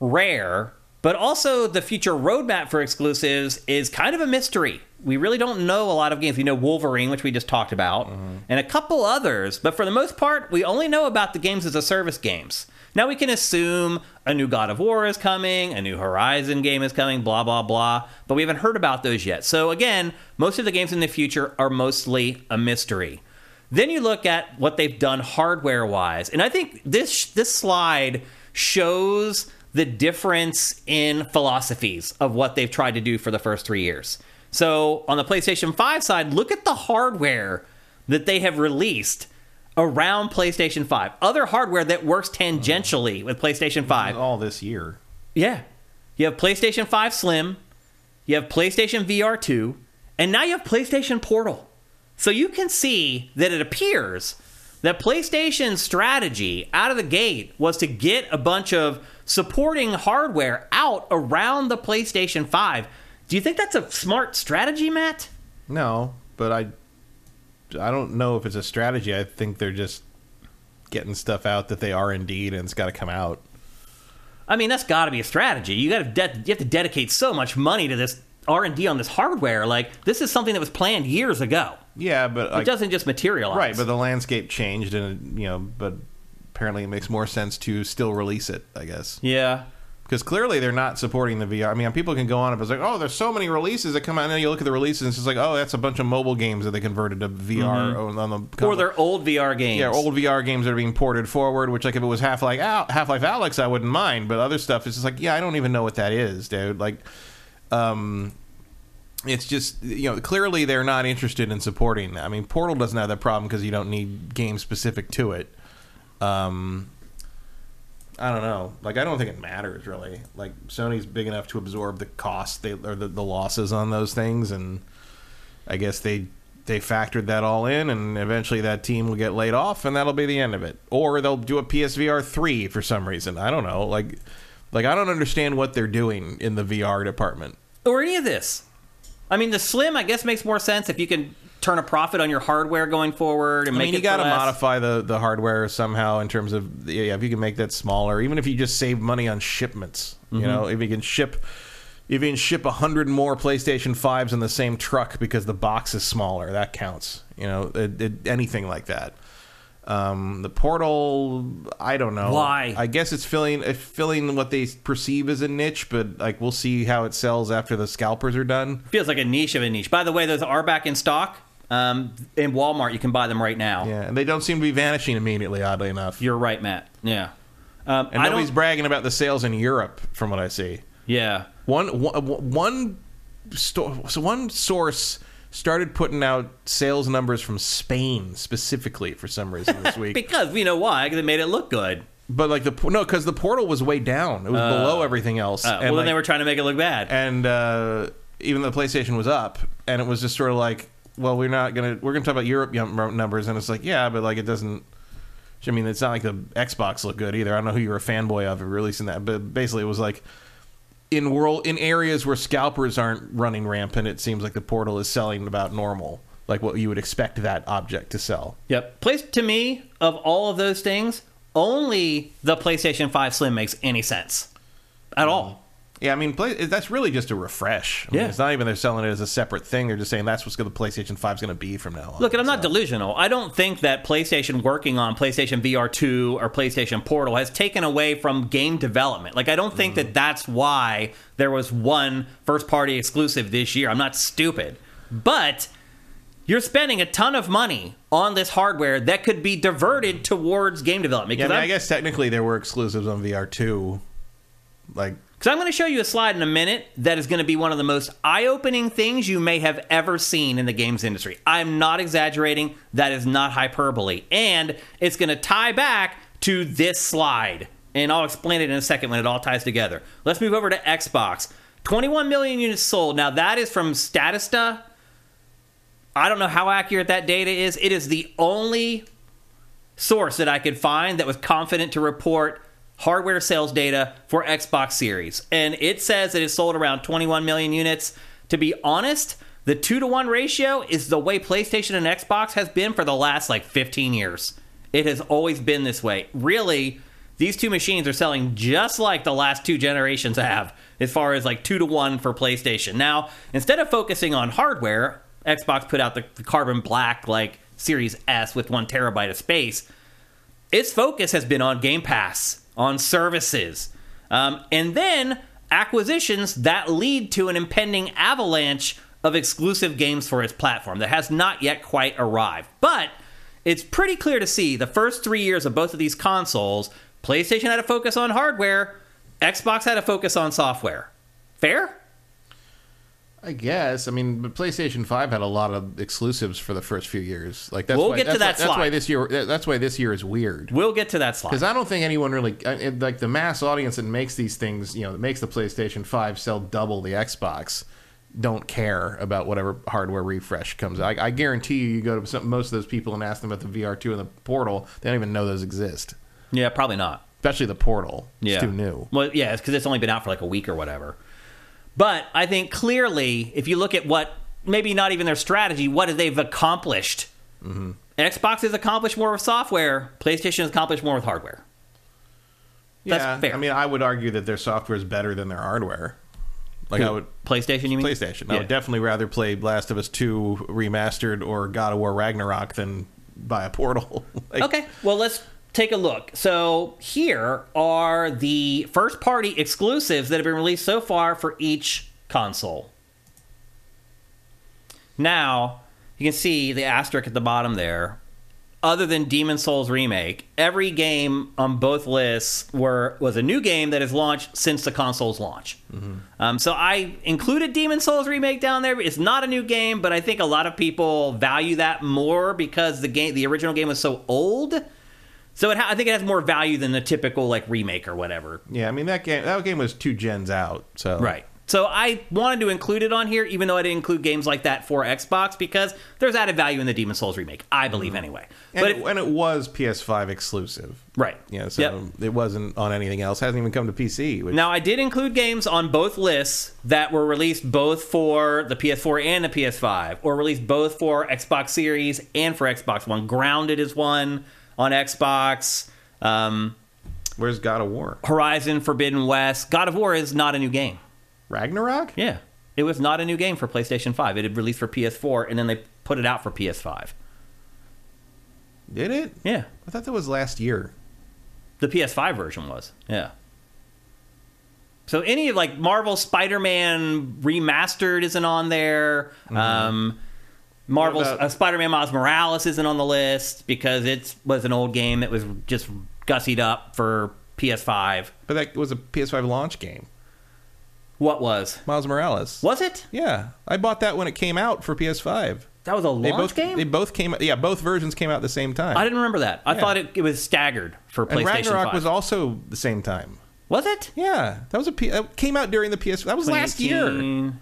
rare, but also the future roadmap for exclusives is kind of a mystery. We really don't know a lot of games. We know Wolverine, which we just talked about, and a couple others, but for the most part, we only know about the games as a service games. Now we can assume a new God of War is coming, a new Horizon game is coming, blah, blah, blah, but we haven't heard about those yet. So again, most of the games in the future are mostly a mystery. Then you look at what they've done hardware wise, and I think this this slide shows the difference in philosophies of what they've tried to do for the first three years. So on the PlayStation 5 side, look at the hardware that they have released around PlayStation 5. Other hardware that works tangentially with PlayStation 5. All this year. Yeah. You have PlayStation 5 Slim, you have PlayStation VR 2, and now you have PlayStation Portal. So you can see that it appears that PlayStation's strategy out of the gate was to get a bunch of supporting hardware out around the PlayStation 5. Do you think that's a smart strategy, Matt? No, but I, I don't know if it's a strategy. I think they're just getting stuff out that they are indeed, and it's got to come out. I mean, that's got to be a strategy. You got to de- you have to dedicate so much money to this R&D on this hardware. Like this is something that was planned years ago. Yeah, but It like, doesn't just materialize. right. But the landscape changed, and you know, but apparently it makes more sense to still release it. I guess yeah. Because clearly they're not supporting the VR. I mean, people can go on and it's like, oh, there's so many releases that come out, and then you look at the releases and it's just like, oh, that's a bunch of mobile games that they converted to VR on on the Mm-hmm. Or their old VR games. yeah old VR games that are being ported forward. Which like if it was Half Life Half Life Alyx, I wouldn't mind, but other stuff is just like, yeah, I don't even know what that is, dude. Like, um, it's just you know clearly they're not interested in supporting that. I mean, Portal doesn't have that problem because you don't need games specific to it. Um, I don't know. Like, I don't think it matters really. Like, Sony's big enough to absorb the cost they or the, the losses on those things, and I guess they they factored that all in, and eventually that team will get laid off, and that'll be the end of it. Or they'll do a PSVR three for some reason. I don't know. Like, like I don't understand what they're doing in the VR department. or any of this. I mean, the Slim, I guess, makes more sense if you can turn a profit on your hardware going forward and I mean, you got to modify the, the hardware somehow in terms of yeah, if you can make that smaller, even if you just save money on shipments. You know, if you can ship, if you can ship a hundred more PlayStation fives in the same truck because the box is smaller, that counts. You know, it, it, anything like that. Um, the portal, I don't know Why? I guess it's filling it's filling what they perceive as a niche, but like we'll see how it sells after the scalpers are done. Feels like a niche of a niche. By the way, those are back in stock. Um, in Walmart, you can buy them right now. Yeah, and they don't seem to be vanishing immediately. Oddly enough, You're right, Matt. Yeah. Um, and I nobody's bragging about the sales in Europe, from what I see. yeah. One one one sto- so one source started putting out sales numbers from Spain specifically for some reason this week. Because we know why. Because it made it look good. but like the no, because the portal was way down. It was below everything else. Uh, and well, like, then they were trying to make it look bad. and uh, even the PlayStation was up, and it was just sort of like, well, we're not gonna we're gonna talk about Europe numbers, and it's like, yeah, but like it doesn't. I mean, it's not like the Xbox looked good either. I don't know who you were a fanboy of releasing that, but basically it was like in world in areas where scalpers aren't running rampant, it seems like the Portal is selling about normal, like what you would expect that object to sell. Yep. Place to me of all of those things, only the PlayStation 5 Slim makes any sense at mm-hmm. all. Yeah, I mean, play, that's really just a refresh. I mean, Yeah. it's not even they're selling it as a separate thing. They're just saying that's what the PlayStation 5 is going to be from now on. Look, and I'm not delusional. I don't think that PlayStation working on PlayStation VR 2 or PlayStation Portal has taken away from game development. Like, I don't think that mm-hmm. that's why there was one first party exclusive this year. I'm not stupid. But you're spending a ton of money on this hardware that could be diverted mm-hmm. towards game development. Yeah, I, mean, I guess technically there were exclusives on VR 2. Like, 'cause I'm going to show you a slide in a minute that is going to be one of the most eye opening things you may have ever seen in the games industry. I'm not exaggerating. That is not hyperbole. And it's going to tie back to this slide. And I'll explain it in a second when it all ties together. Let's move over to Xbox. 21 million units sold. Now, that is from Statista. I don't know how accurate that data is. It is the only source that I could find that was confident to report hardware sales data for Xbox Series. And it says it has sold around 21 million units. To be honest, the 2 to 1 ratio is the way PlayStation and Xbox has been for the last like 15 years. It has always been this way. Really, these two machines are selling just like the last two generations have as far as like 2 to 1 for PlayStation. Now, instead of focusing on hardware, Xbox put out the, carbon black like Series S with 1 terabyte of space its focus has been on Game Pass, on services, um, and then acquisitions that lead to an impending avalanche of exclusive games for its platform that has not yet quite arrived. But it's pretty clear to see the first three years of both of these consoles, PlayStation had a focus on hardware, Xbox had a focus on software. Fair? I guess. I mean, but PlayStation Five had a lot of exclusives for the first few years. Like that's We'll why, get to that why, That's why this year. That's why this year is weird. We'll get to that slide. Because I don't think anyone really like the mass audience that makes these things. You know, that makes the PlayStation Five sell double the Xbox. Don't care about whatever hardware refresh comes. I, I guarantee you, you go to some, most of those people and ask them about the VR two and the Portal. They don't even know those exist. yeah, probably not. Especially the Portal. Yeah. It's too new. Well, yeah, it's because it's only been out for like a week or whatever. But I think clearly, if you look at what maybe not even their strategy, what they've accomplished. Mm-hmm. Xbox has accomplished more with software. PlayStation has accomplished more with hardware. That's yeah, fair. I mean, I would argue that their software is better than their hardware. Like I would PlayStation, you mean? PlayStation. I would definitely rather play Last of Us Two remastered or God of War Ragnarok than buy a Portal. Like, Okay, well let's take a look. So here are the first party exclusives that have been released so far for each console. Now, you can see the asterisk at the bottom there. Other than Demon's Souls remake, every game on both lists were was a new game that has launched since the console's launch. Um, so I included Demon's Souls remake down there. It's not a new game, but I think a lot of people value that more because the game, the original game, was so old. So it ha- I think it has more value than the typical like remake or whatever. Yeah, I mean that game that game was two gens out. So Right. So I wanted to include it on here, even though I didn't include games like that for Xbox, because there's added value in the Demon's Souls remake. I believe mm-hmm. anyway. and, but it, and it was PS5 exclusive. right. Yeah, so Yep. it wasn't on anything else. Hasn't even come to PC. Which, Now I did include games on both lists that were released both for the PS4 and the PS5, or released both for Xbox Series and for Xbox One. Grounded is one on Xbox. Um, where's God of War? Horizon Forbidden West. God of War is not a new game. Ragnarok? Yeah. It was not a new game for PlayStation 5. It had released for PS4 and then they put it out for PS5. Did it? Yeah. I thought that was last year. The PS5 version was. Yeah. So any of like Marvel Spider-Man remastered isn't on there. Um Marvel's uh, Spider-Man Miles Morales isn't on the list because it was an old game that was just gussied up for PS5. But that was a PS5 launch game. What was? Miles Morales. Was it? Yeah, I bought that when it came out for PS5. That was a launch They both game? They both came. Yeah, both versions came out at the same time. I didn't remember that. I Yeah. thought it, it was staggered for and PlayStation Ragnarok 5. was also the same time. was it? Yeah, that was a P- that came out during the PS. That was last year.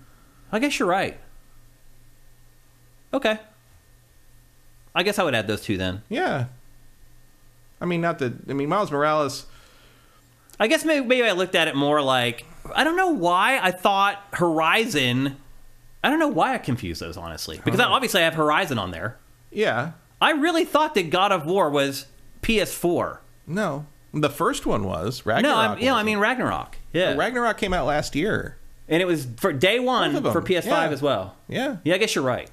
I guess you're right. Okay. I guess I would add those two then. Yeah. I mean, not that. I mean, Miles Morales. I guess maybe, maybe I looked at it more like I don't know why I thought Horizon. I don't know why I confused those honestly because I, obviously I have Horizon on there. Yeah. I really thought that God of War was PS4. No, the first one was Ragnarok. no, I'm, yeah, I mean Ragnarok. Yeah, Ragnarok came out last year. and it was for day one Both of for PS5 yeah. as well. Yeah. Yeah, I guess you're right.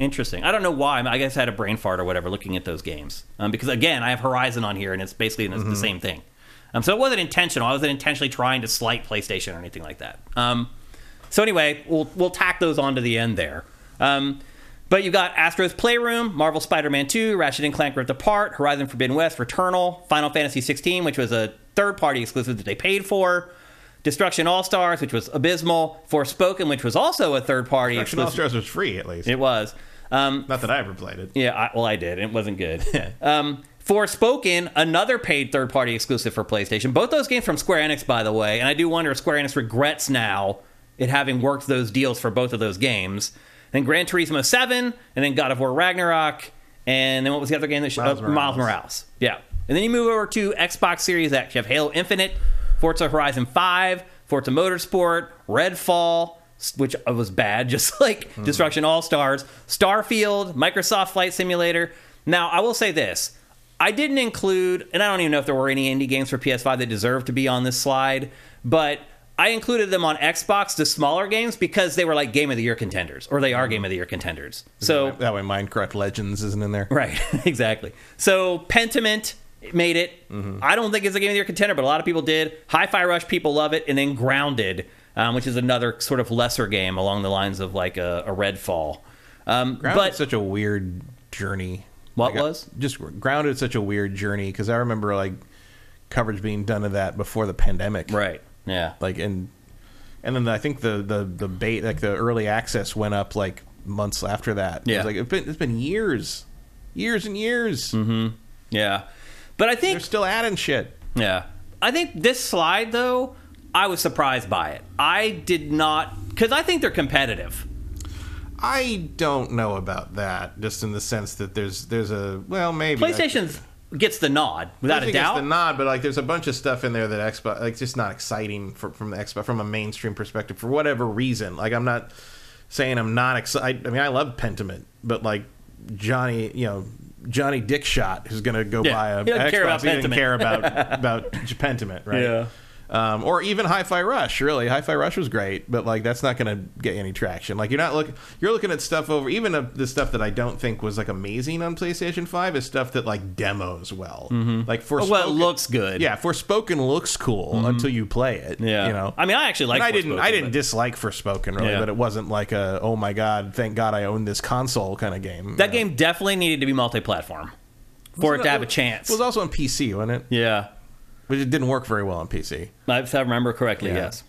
Interesting. I don't know why. I guess I had a brain fart or whatever looking at those games. Um, because again, I have Horizon on here, and it's basically the, Mm-hmm. the same thing. Um, so it wasn't intentional. I wasn't intentionally trying to slight PlayStation or anything like that. Um, so anyway, we'll we'll tack those on to the end there. Um, but you've got Astro's Playroom, Marvel Spider-Man 2, Ratchet and Clank Rift Apart, Horizon Forbidden West, Returnal, Final Fantasy 16, which was a third-party exclusive that they paid for. Destruction All Stars, which was abysmal. Forspoken, which was also a third-party Action All Stars was free at least. It was. Um, Not that I ever played it. yeah, I, well, I did. It wasn't good. um, Forspoken, another paid third party exclusive for PlayStation. Both those games from Square Enix, by the way. And I do wonder if Square Enix regrets now it having worked those deals for both of those games. Then Gran Turismo 7, and then God of War Ragnarok, and then what was the other game that sh- Miles uh, Miles Morales. Yeah. And then you move over to Xbox Series X. You have Halo Infinite, Forza Horizon 5, Forza Motorsport, Redfall, which was bad, just like hmm. Destruction All Stars, Starfield, Microsoft Flight Simulator. Now, I will say this. I didn't include, and I don't even know if there were any indie games for PS5 that deserved to be on this slide, but I included them on Xbox, the smaller games, because they were like Game of the Year contenders, or they are hmm. Game of the Year contenders. So that way, Minecraft Legends isn't in there. Right, exactly. So Pentiment made it. Mm-hmm. I don't think it's a game of the year contender, but a lot of people did. Hi-Fi Rush people love it, and then Grounded, um, which is another sort of lesser game along the lines of like a, a Redfall. Um, but such a weird journey. What Like, I- was? just grounded? Such a weird journey because I remember like coverage being done of that before the pandemic. right, yeah, Like and and then I think the the the bait like the early access went up like months after that. It was Yeah. like it's been it's been years, years and years. yeah. But I think They're still adding shit. Yeah. I think this slide, though, I was surprised by it. I did not, because I think they're competitive. I don't know about that. Just in the sense that there's there's a well maybe PlayStation gets the nod, without a doubt. the nod, but like there's a bunch of stuff in there that Xbox like just not exciting for, from the Xbox from a mainstream perspective for whatever reason. Like I'm not saying I'm not excited. I mean I love Pentiment, but like Johnny, you know. Johnny Dickshot who's going to go Yeah, buy a he doesn't Xbox. care about he doesn't care about about Pentiment, right? Yeah. Um, or even Hi-Fi Rush, really. Hi-Fi Rush was great, but like that's not going to get any traction. Like you're not looking, you're looking at stuff over even uh, the stuff that I don't think was like amazing on PlayStation Five is stuff that like demos well. Like for Well, it looks good. yeah, Forspoken looks cool until you play it. Yeah. you know. I mean, I actually like I didn't. I didn't but dislike Forspoken really, Yeah. but it wasn't like a oh my god, thank God I own this console kind of game. That you know. game definitely needed to be multi-platform for it to have a chance. It was also on PC, wasn't it? yeah, But it didn't work very well on PC. if I remember correctly, Yeah. yes.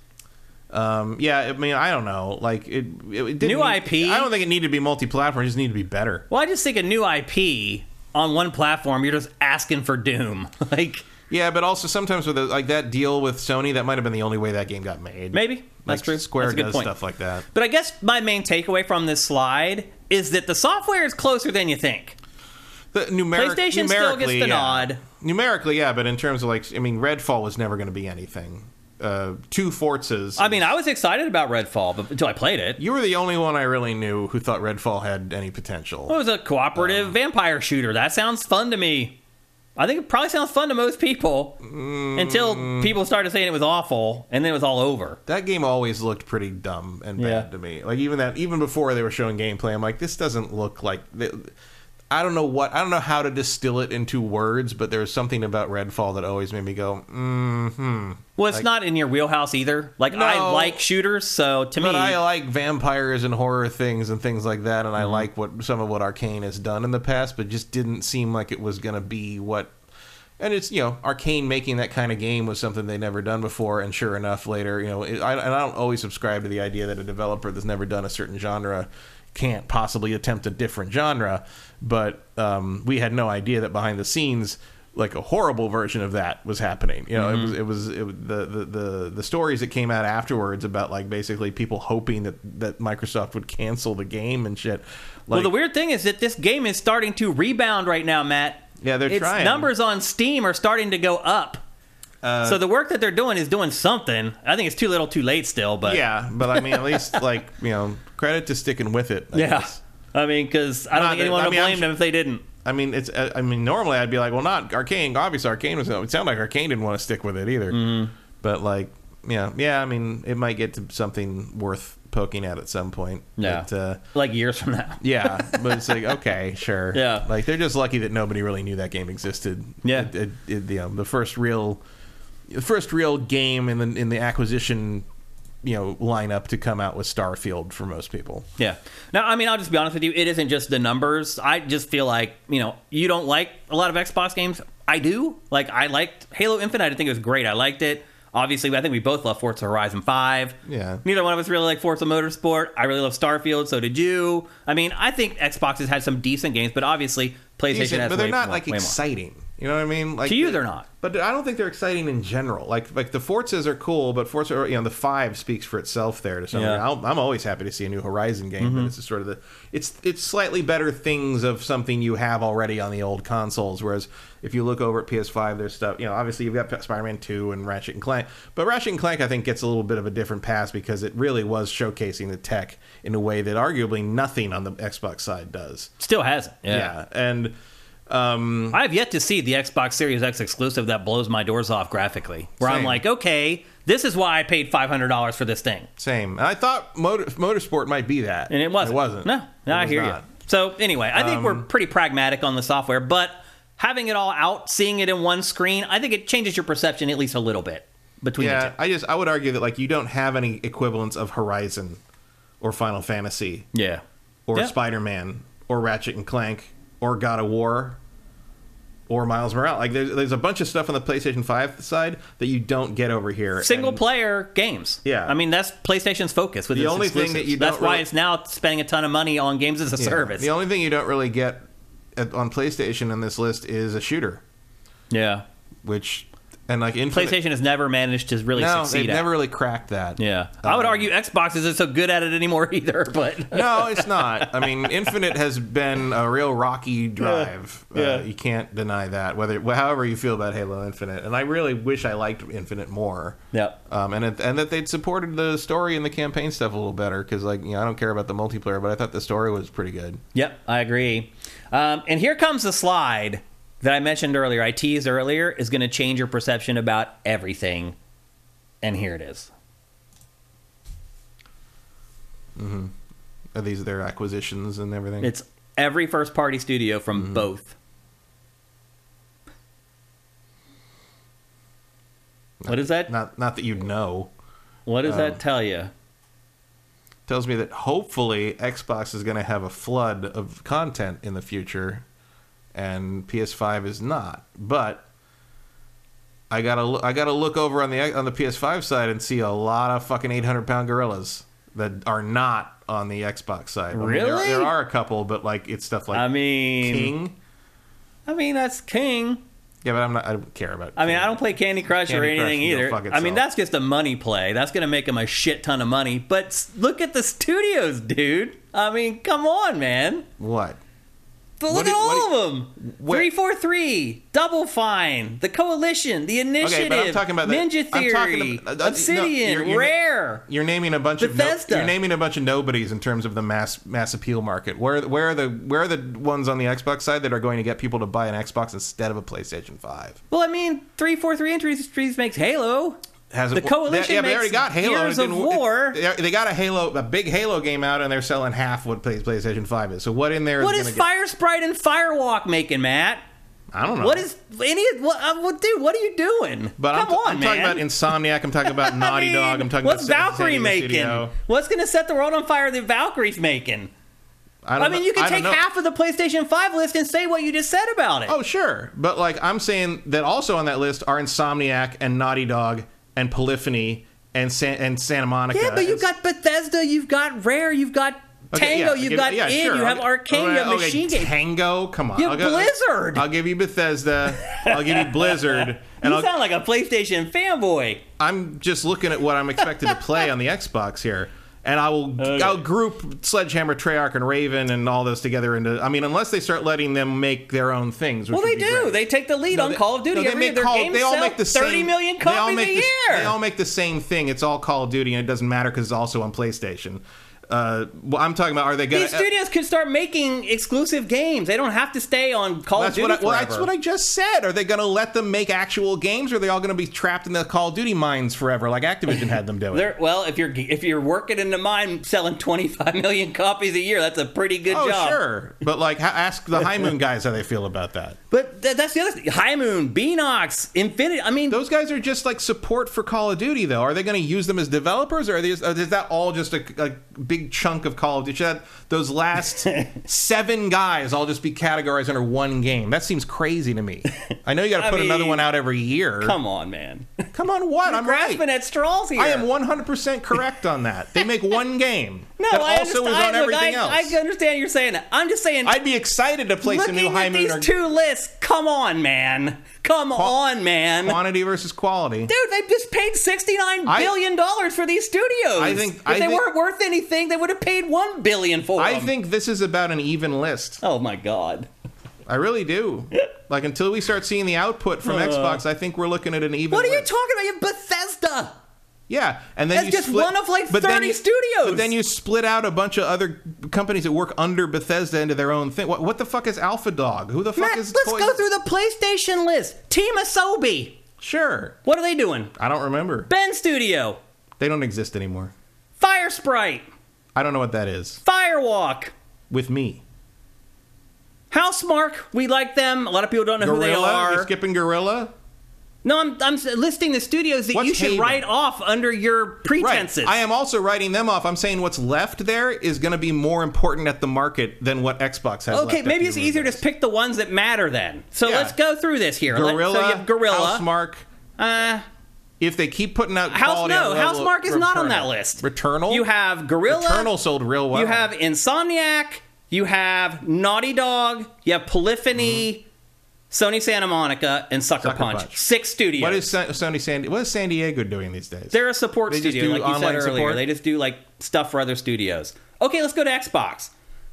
Um, yeah, I mean, I don't know. Like it, it, it didn't New IP? I don't think it needed to be multi-platform. It just needed to be better. Well, I just think a new IP on one platform, you're just asking for Doom. like Yeah, but also sometimes with a, like that deal with Sony, that might have been the only way that game got made. maybe Like, that's true. Square that's a good does point. stuff like that. But I guess my main takeaway from this slide is that the software is closer than you think. The numeric- PlayStation still gets the yeah. nod. Numerically, yeah, but in terms of like, I mean, Redfall was never going to be anything. Uh, two Forzas. I mean, I was excited about Redfall, but until I played it. you were the only one I really knew who thought Redfall had any potential. It was a cooperative Um, vampire shooter. That sounds fun to me. I think it probably sounds fun to most people Mm. until people started saying it was awful, and then it was all over. That game always looked pretty dumb and bad Yeah. to me. Like even that, even before they were showing gameplay, I'm like, this doesn't look like. I don't know what. I don't know how to distill it into words, but there was something about Redfall that always made me go, mm-hmm. Well, it's Like- not in your wheelhouse either. Like I like shooters, so to But me, I like vampires and horror things and things like that, and I Mm-hmm. like what some of what Arkane has done in the past, but just didn't seem like it was going to be what. And it's you know Arkane making that kind of game was something they'd never done before, and sure enough, later you know it, I, and I don't always subscribe to the idea that a developer that's never done a certain genre can't possibly attempt a different genre, but um, we had no idea that behind the scenes. Like a horrible version of that was happening. You know, it was it was it, the, the the the stories that came out afterwards about like basically people hoping that that Microsoft would cancel the game and shit. Like, well, the weird thing is that this game is starting to rebound right now, Matt. Yeah, they're its trying. numbers on Steam are starting to go up. Uh, so the work that they're doing is doing something. I think it's too little, too late still, but yeah, but I mean, at least like you know, credit to sticking with it. I yeah. guess. I mean, because I don't Not think that- anyone I would mean, I'm blame su- them if they didn't. I mean, it's. uh, I mean, normally I'd be like, well, not Arkane. Obviously, Arkane was. It sounded like Arkane didn't want to stick with it either. Mm-hmm. But like, yeah, yeah. I mean, it might get to something worth poking at at some point. Yeah. But, uh, Like years from now. yeah, but it's like okay, sure. Yeah. like they're just lucky that nobody really knew that game existed. Yeah. it, it, it- the, um, the first real, the first real game in the in the acquisition, you know, lineup to come out with Starfield for most people. Yeah. Now, I mean, I'll just be honest with you. It isn't just the numbers. I just feel like, you know, you don't like a lot of Xbox games. I do. Like, I liked Halo Infinite. I think it was great. I liked it. Obviously, I think we both love Forza Horizon 5. Yeah. Neither one of us really like Forza Motorsport. I really love Starfield. So did you. I mean, I think Xbox has had some decent games, but obviously, PlayStation Decent, has but they're way not like way more. You know what I mean? Like To you, they're not. But I don't think they're exciting in general. Like like the Forzas are cool, but Forza, you know, the five speaks for itself there to some Yeah. I'll, I'm always happy to see a new Horizon game, but mm-hmm. it's just sort of the it's it's slightly better things of something you have already on the old consoles. Whereas if you look over at PS5, there's stuff. You know, obviously you've got Spider-Man Two and Ratchet and Clank, but Ratchet and Clank I think gets a little bit of a different pass because it really was showcasing the tech in a way that arguably nothing on the Xbox side does. Still hasn't. Yeah. yeah. and. Um, I have yet to see the Xbox Series X exclusive that blows my doors off graphically. Where I'm like, okay, this is why I paid $500 for this thing. Same. I thought motor, motorsport might be that, and it wasn't. It wasn't. No, no It I hear not. Um, you. So anyway, I think we're pretty pragmatic on the software, but having it all out, seeing it in one screen, I think it changes your perception at least a little bit between the Yeah, two. I just I would argue that like you don't have any equivalents of Horizon, or Final Fantasy, Yeah. or Yeah. Spider Man, or Ratchet and Clank, or God of War, or Miles Morales. Like there's there's a bunch of stuff on the PlayStation Five side that you don't get over here. Single And- player games. Yeah. I mean that's PlayStation's focus with The its only thing that you That's why really- it's now spending a ton of money on games as a yeah. service. The only thing you don't really get at, on PlayStation in this list is a shooter, yeah. which and like Infinite. PlayStation has never managed to really no, succeed they've at. never really cracked that. Yeah. I would Um, argue Xbox isn't so good at it anymore either, but no, it's not. I mean, Infinite has been a real rocky drive. Yeah. Uh, you can't deny that. Whether, however, you feel about Halo Infinite, and I really wish I liked Infinite more. yeah. Um, and it, and that they'd supported the story and the campaign stuff a little better because, like, you know, I don't care about the multiplayer, but I thought the story was pretty good. Yep, I agree. Um, and here comes the slide that I mentioned earlier. I teased earlier is going to change your perception about everything. And here it is. Are these their acquisitions and everything? It's every first party studio from Mm-hmm. both. What does that? not not that you know. What does um, that tell you? Tells me that hopefully Xbox is going to have a flood of content in the future, and PS5 is not. But I gotta I gotta look over on the on the PS5 side and see a lot of fucking 800 pound gorillas that are not on the Xbox side. I mean, there- Really? there, are a couple, but like it's stuff like I mean, King. I mean that's King. Yeah, but I'm not. I don't care about. I mean. I don't play Candy Crush or Candy Crush anything go either. I mean, that's just a money play. That's going to make them a shit ton of money. But look at the studios, dude. I mean, come on, man. what. But What look do- at what all of them. what- Three four three, Double Fine, the Coalition, the Initiative, Okay, I'm talking about the- Ninja Theory, talking about- uh, uh, no, Obsidian, you're- you're- Rare. You're naming a bunch of no, you're naming a bunch of nobodies in terms of the mass mass appeal market. Where where are the where are the ones on the Xbox side that are going to get people to buy an Xbox instead of a PlayStation Five? Well, I mean, three four three Industries makes Halo. Has The Coalition They, yeah, they already got Halo. Gears of War. It, they got a Halo, a big Halo game out, and they're selling half what PlayStation Five is. So what in there? What is is Firesprite and Firewalk making, Matt? I don't know. What is any? What, uh, what, dude? What are you doing? But Come I'm, on, I'm man. talking about Insomniac. I'm talking about Naughty mean, Dog. I'm talking what's about Valkyrie making? Studio. What's going to set the world on fire? The Valkyrie's making. I, I, don't know. I mean, you can take half of the PlayStation Five list and say what you just said about it. Oh, sure. But like I'm saying that also on that list are Insomniac and Naughty Dog and Polyphony and San- and Santa Monica. yeah, but you've got Bethesda, you've got Rare, you've got Okay, Tango, yeah, you've got yeah, id, sure. you have I'll- Arkane, you have okay, Machine Game. Tango, come on. You have I'll Blizzard. I'll give you Bethesda. I'll give you Blizzard. And you I'll, sound like a PlayStation fanboy. I'm just looking at what I'm expected to play on the Xbox here. And I will Okay. I'll group Sledgehammer, Treyarch, and Raven and all those together into. I mean, unless they start letting them make their own things. Which Well, they do. great. They take the lead No, on they- Call of Duty no, they every make year. Their Call- games they all sell make the 30 same, million they all copies make a the, year. They all make the same thing. It's all Call of Duty, and it doesn't matter because it's also on PlayStation. Uh, well, I'm talking about are they going These studios could start making exclusive games. They don't have to stay on Call of Duty what I, well, that's what I just said. Are they going to let them make actual games, or are they all going to be trapped in the Call of Duty mines forever, like Activision had them doing? Well, if you're if you're working in the mine selling 25 million copies a year, that's a pretty good oh, job. sure, but like, ask the High Moon guys how they feel about that. But th- that's the other thing. High Moon, Beenox, Infinity. I mean, Those guys are just like support for Call of Duty, though. Are they going to use them as developers, or are they, is that all just a, a big chunk of Call of Duty? That, those last seven guys all just be categorized under one game? That seems crazy to me. I know you got to put another one out every year. come on, man. Come on, what? I'm Grasping right. at straws here. I am 100% correct on that. They make one game No, that I also is on Look, everything I, else. I understand you're saying that. I'm just saying. I'd be excited to play some new High Moon these or two lists, come on, man. Come on, man. quantity versus quality. Dude, they just paid sixty-nine I- billion dollars for these studios. I think- if I they think- weren't worth anything, they would have paid one billion for I them. think this is about an even list. Oh my god. I really do. Like until we start seeing the output from Uh. Xbox, I think we're looking at an even. What are you talking about? You have Bethesda. Yeah, and then That's you just split, one of, like, 30 you- studios. But then you split out a bunch of other companies that work under Bethesda into their own thing. What, what the fuck is Alpha Dog? Who the fuck Matt, is? let's go through the PlayStation list. Team Asobi. Sure, What are they doing? I don't remember. Bend Studio. They don't exist anymore. Firesprite. I don't know what that is. Firewalk. With me, Housemarque. We like them. A lot of people don't know who they are. You're skipping Guerrilla. No, I'm, I'm listing the studios that What's you should Haven? write off under your pretenses. Right. I am also writing them off. I'm saying what's left there is going to be more important at the market than what Xbox has. Okay, maybe it's easier to pick the ones that matter then. So Yeah. let's go through this here. Let- Guerrilla, so you have Guerrilla. Housemarque. Uh, If they keep putting out House no, on the level- Housemarque is not on that list. Returnal. You have Guerrilla. Returnal sold real well. You have Insomniac. You have Naughty Dog. You have Polyphony, Sony Santa Monica, and Sucker, Sucker Punch. Punch. Six studios. What is Sa- Sony San? What is San Diego doing these days? They're a support They studio, like you said earlier. support? They just do like stuff for other studios. Okay, let's go to Xbox.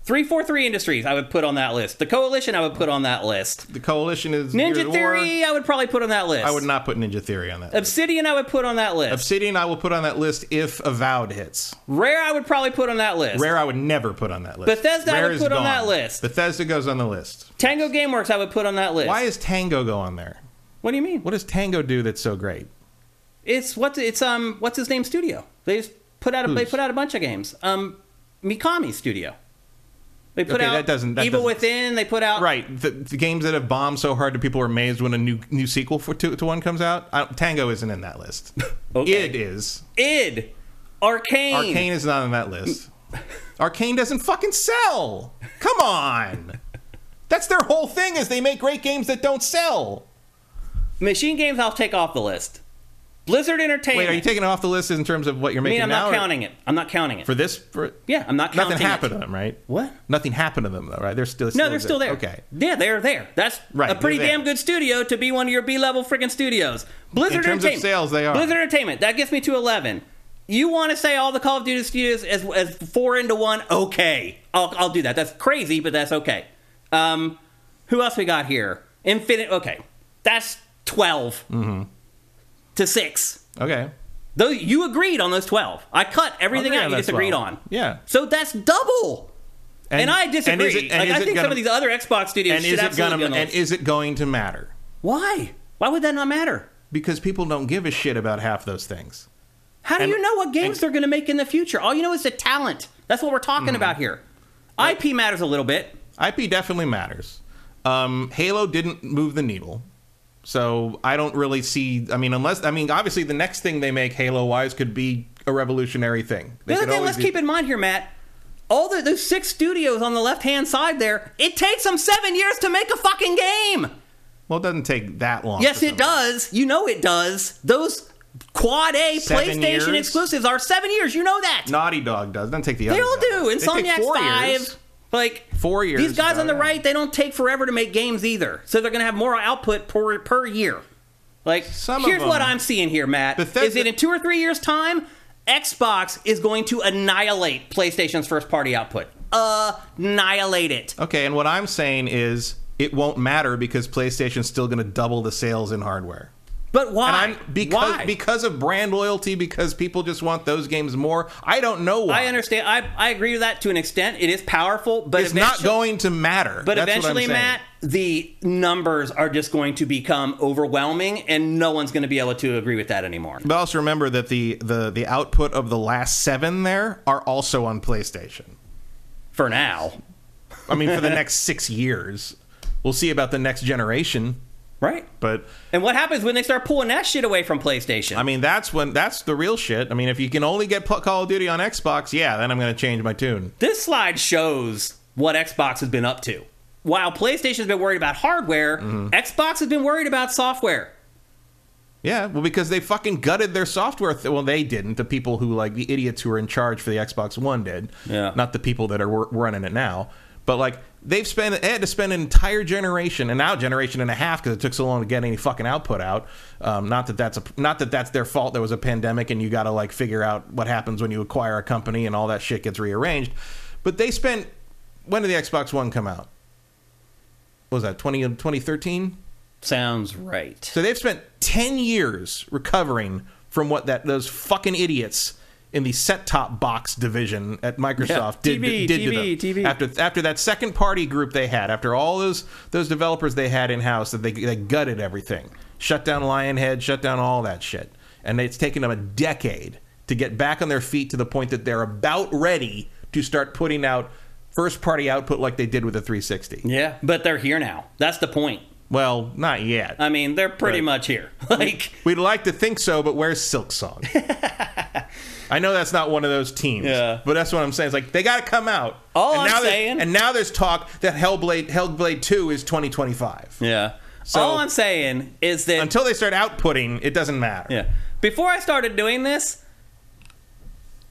343 Industries, I would put on that list. The Coalition, I would put on that list. the Coalition is Ninja Theory, I would probably put on that list. I would not put Ninja Theory on that. list. Obsidian, I would put on that list. Obsidian, I will put on that list if Avowed hits. Rare, I would probably put on that list. Rare, I would never put on that list. Bethesda, I would put on that list. Bethesda goes on the list. Tango Gameworks, I would put on that list. Why is Tango go on there? What do you mean? What does Tango do that's so great? It's what's it's um what's his name studio. They just put out a, they put out a bunch of games. Um, Mikami Studio. They put Okay, out that doesn't- that Evil doesn't- Within. They put out Right, the, the games that have bombed so hard that people are amazed when a new new sequel for to, to one comes out. I, Tango isn't in that list. Okay. Id is. id, Arkane. Arkane is not on that list. Arkane doesn't fucking sell. Come on. That's their whole thing is they make great games that don't sell. Machine Games. I'll take off the list. Blizzard Entertainment. Wait, are you taking it off the list in terms of what you're I making mean, I'm now? not counting it. I'm not counting it. for this. For yeah, I'm not counting it. nothing happened it. to them, right? What? Nothing happened to them though, right? They're still, No, they're still there. Okay. Yeah, they're there. That's Right, a pretty damn good studio to be one of your B level freaking studios. Blizzard Entertainment. In terms of sales, they are. Blizzard Entertainment. That gets me to 11. You want to say all the Call of Duty studios as, as four into one? Okay. I'll, I'll do that. That's crazy, but that's okay. Um, who else we got here? Infinite. Okay. That's 12 Mm-hmm. To 6. Okay. Though you agreed on those 12. I cut everything out you disagreed 12. on. Yeah. So that's double. And, I disagree. is it- and like, I think gonna- some of these other Xbox studios and should is it absolutely gonna be on the and is it going to matter? Why? Why would that not matter? Because people don't give a shit about half those things. How do And- you know what games and- Mm-hmm. they're going to make in the future? All you know is the talent. That's what we're talking about here. IP matters a little bit. IP definitely matters. Um, Halo didn't move the needle, so I don't really see. I mean, unless I mean, obviously, the next thing they make Halo wise could be a revolutionary thing. They The other thing, let's do- keep in mind here, Matt. All the those six studios on the left hand side there, it takes them seven years to make a fucking game. Well, it doesn't take that long. Yes, it does. You know it does. Those quad A Seven PlayStation years? exclusives are seven years. You know that. Naughty Dog does. Doesn't take the. they all do. Insomniac Five. years. Like Four years, These guys on the right, they don't take forever to make games either. So they're going to have more output per per year. Like Some here's what I'm seeing here, Matt. Bethesda- is it in two or three years' time? Xbox is going to annihilate PlayStation's first party output. Annihilate it. Okay, and what I'm saying is it won't matter because PlayStation's still going to double the sales in hardware. But why? And I'm because why? because of brand loyalty, because people just want those games more. I don't know why. I understand. I, I agree with that to an extent. It is powerful, but It's not going to matter. But That's eventually. Matt, the numbers are just going to become overwhelming, and no one's going to be able to agree with that anymore. But also remember that the, the the output of the last seven there are also on PlayStation. For now, I mean, for the next six years, we'll see about the next generation. Right? But And what happens when they start pulling that shit away from PlayStation? I mean, that's when that's the real shit. I mean, if you can only get Call of Duty on Xbox, yeah, then I'm going to change my tune. this slide shows what Xbox has been up to. While PlayStation's been worried about hardware, Mm-hmm. Xbox has been worried about software. Yeah, well, because they fucking gutted their software. Th- well, they didn't. The people who like the idiots who are in charge for the Xbox One did. Yeah. Not the people that are wor- running it now. But like they've spent, they had to spend an entire generation and now generation and a half because it took so long to get any fucking output out. Um, not that that's a, not that that's their fault. There was a pandemic and you got to like figure out what happens when you acquire a company and all that shit gets rearranged. But they spent. When did the Xbox One come out? What was that 20, 2013? Sounds right. So they've spent 10 years recovering from what that those fucking idiots in the set-top box division at Microsoft Yeah, did, TV, did to TV, them. TV. After after that second party group they had, after all those those developers they had in house that they they gutted everything. Shut down Lionhead, shut down all that shit. And it's taken them a decade to get back on their feet to the point that they're about ready to start putting out first party output like they did with the 360. Yeah, but they're here now. That's the point. Well, not yet. I mean, they're pretty much here. Like, We'd like to think so, but where's Silksong? I know that's not one of those teams, Yeah. but that's what I'm saying. It's like they got to come out. All and I'm now there's- saying- and now there's talk that Hellblade Hellblade Two is 2025. yeah. So- All I'm saying is that Until they start outputting, it doesn't matter. Yeah. Before I started doing this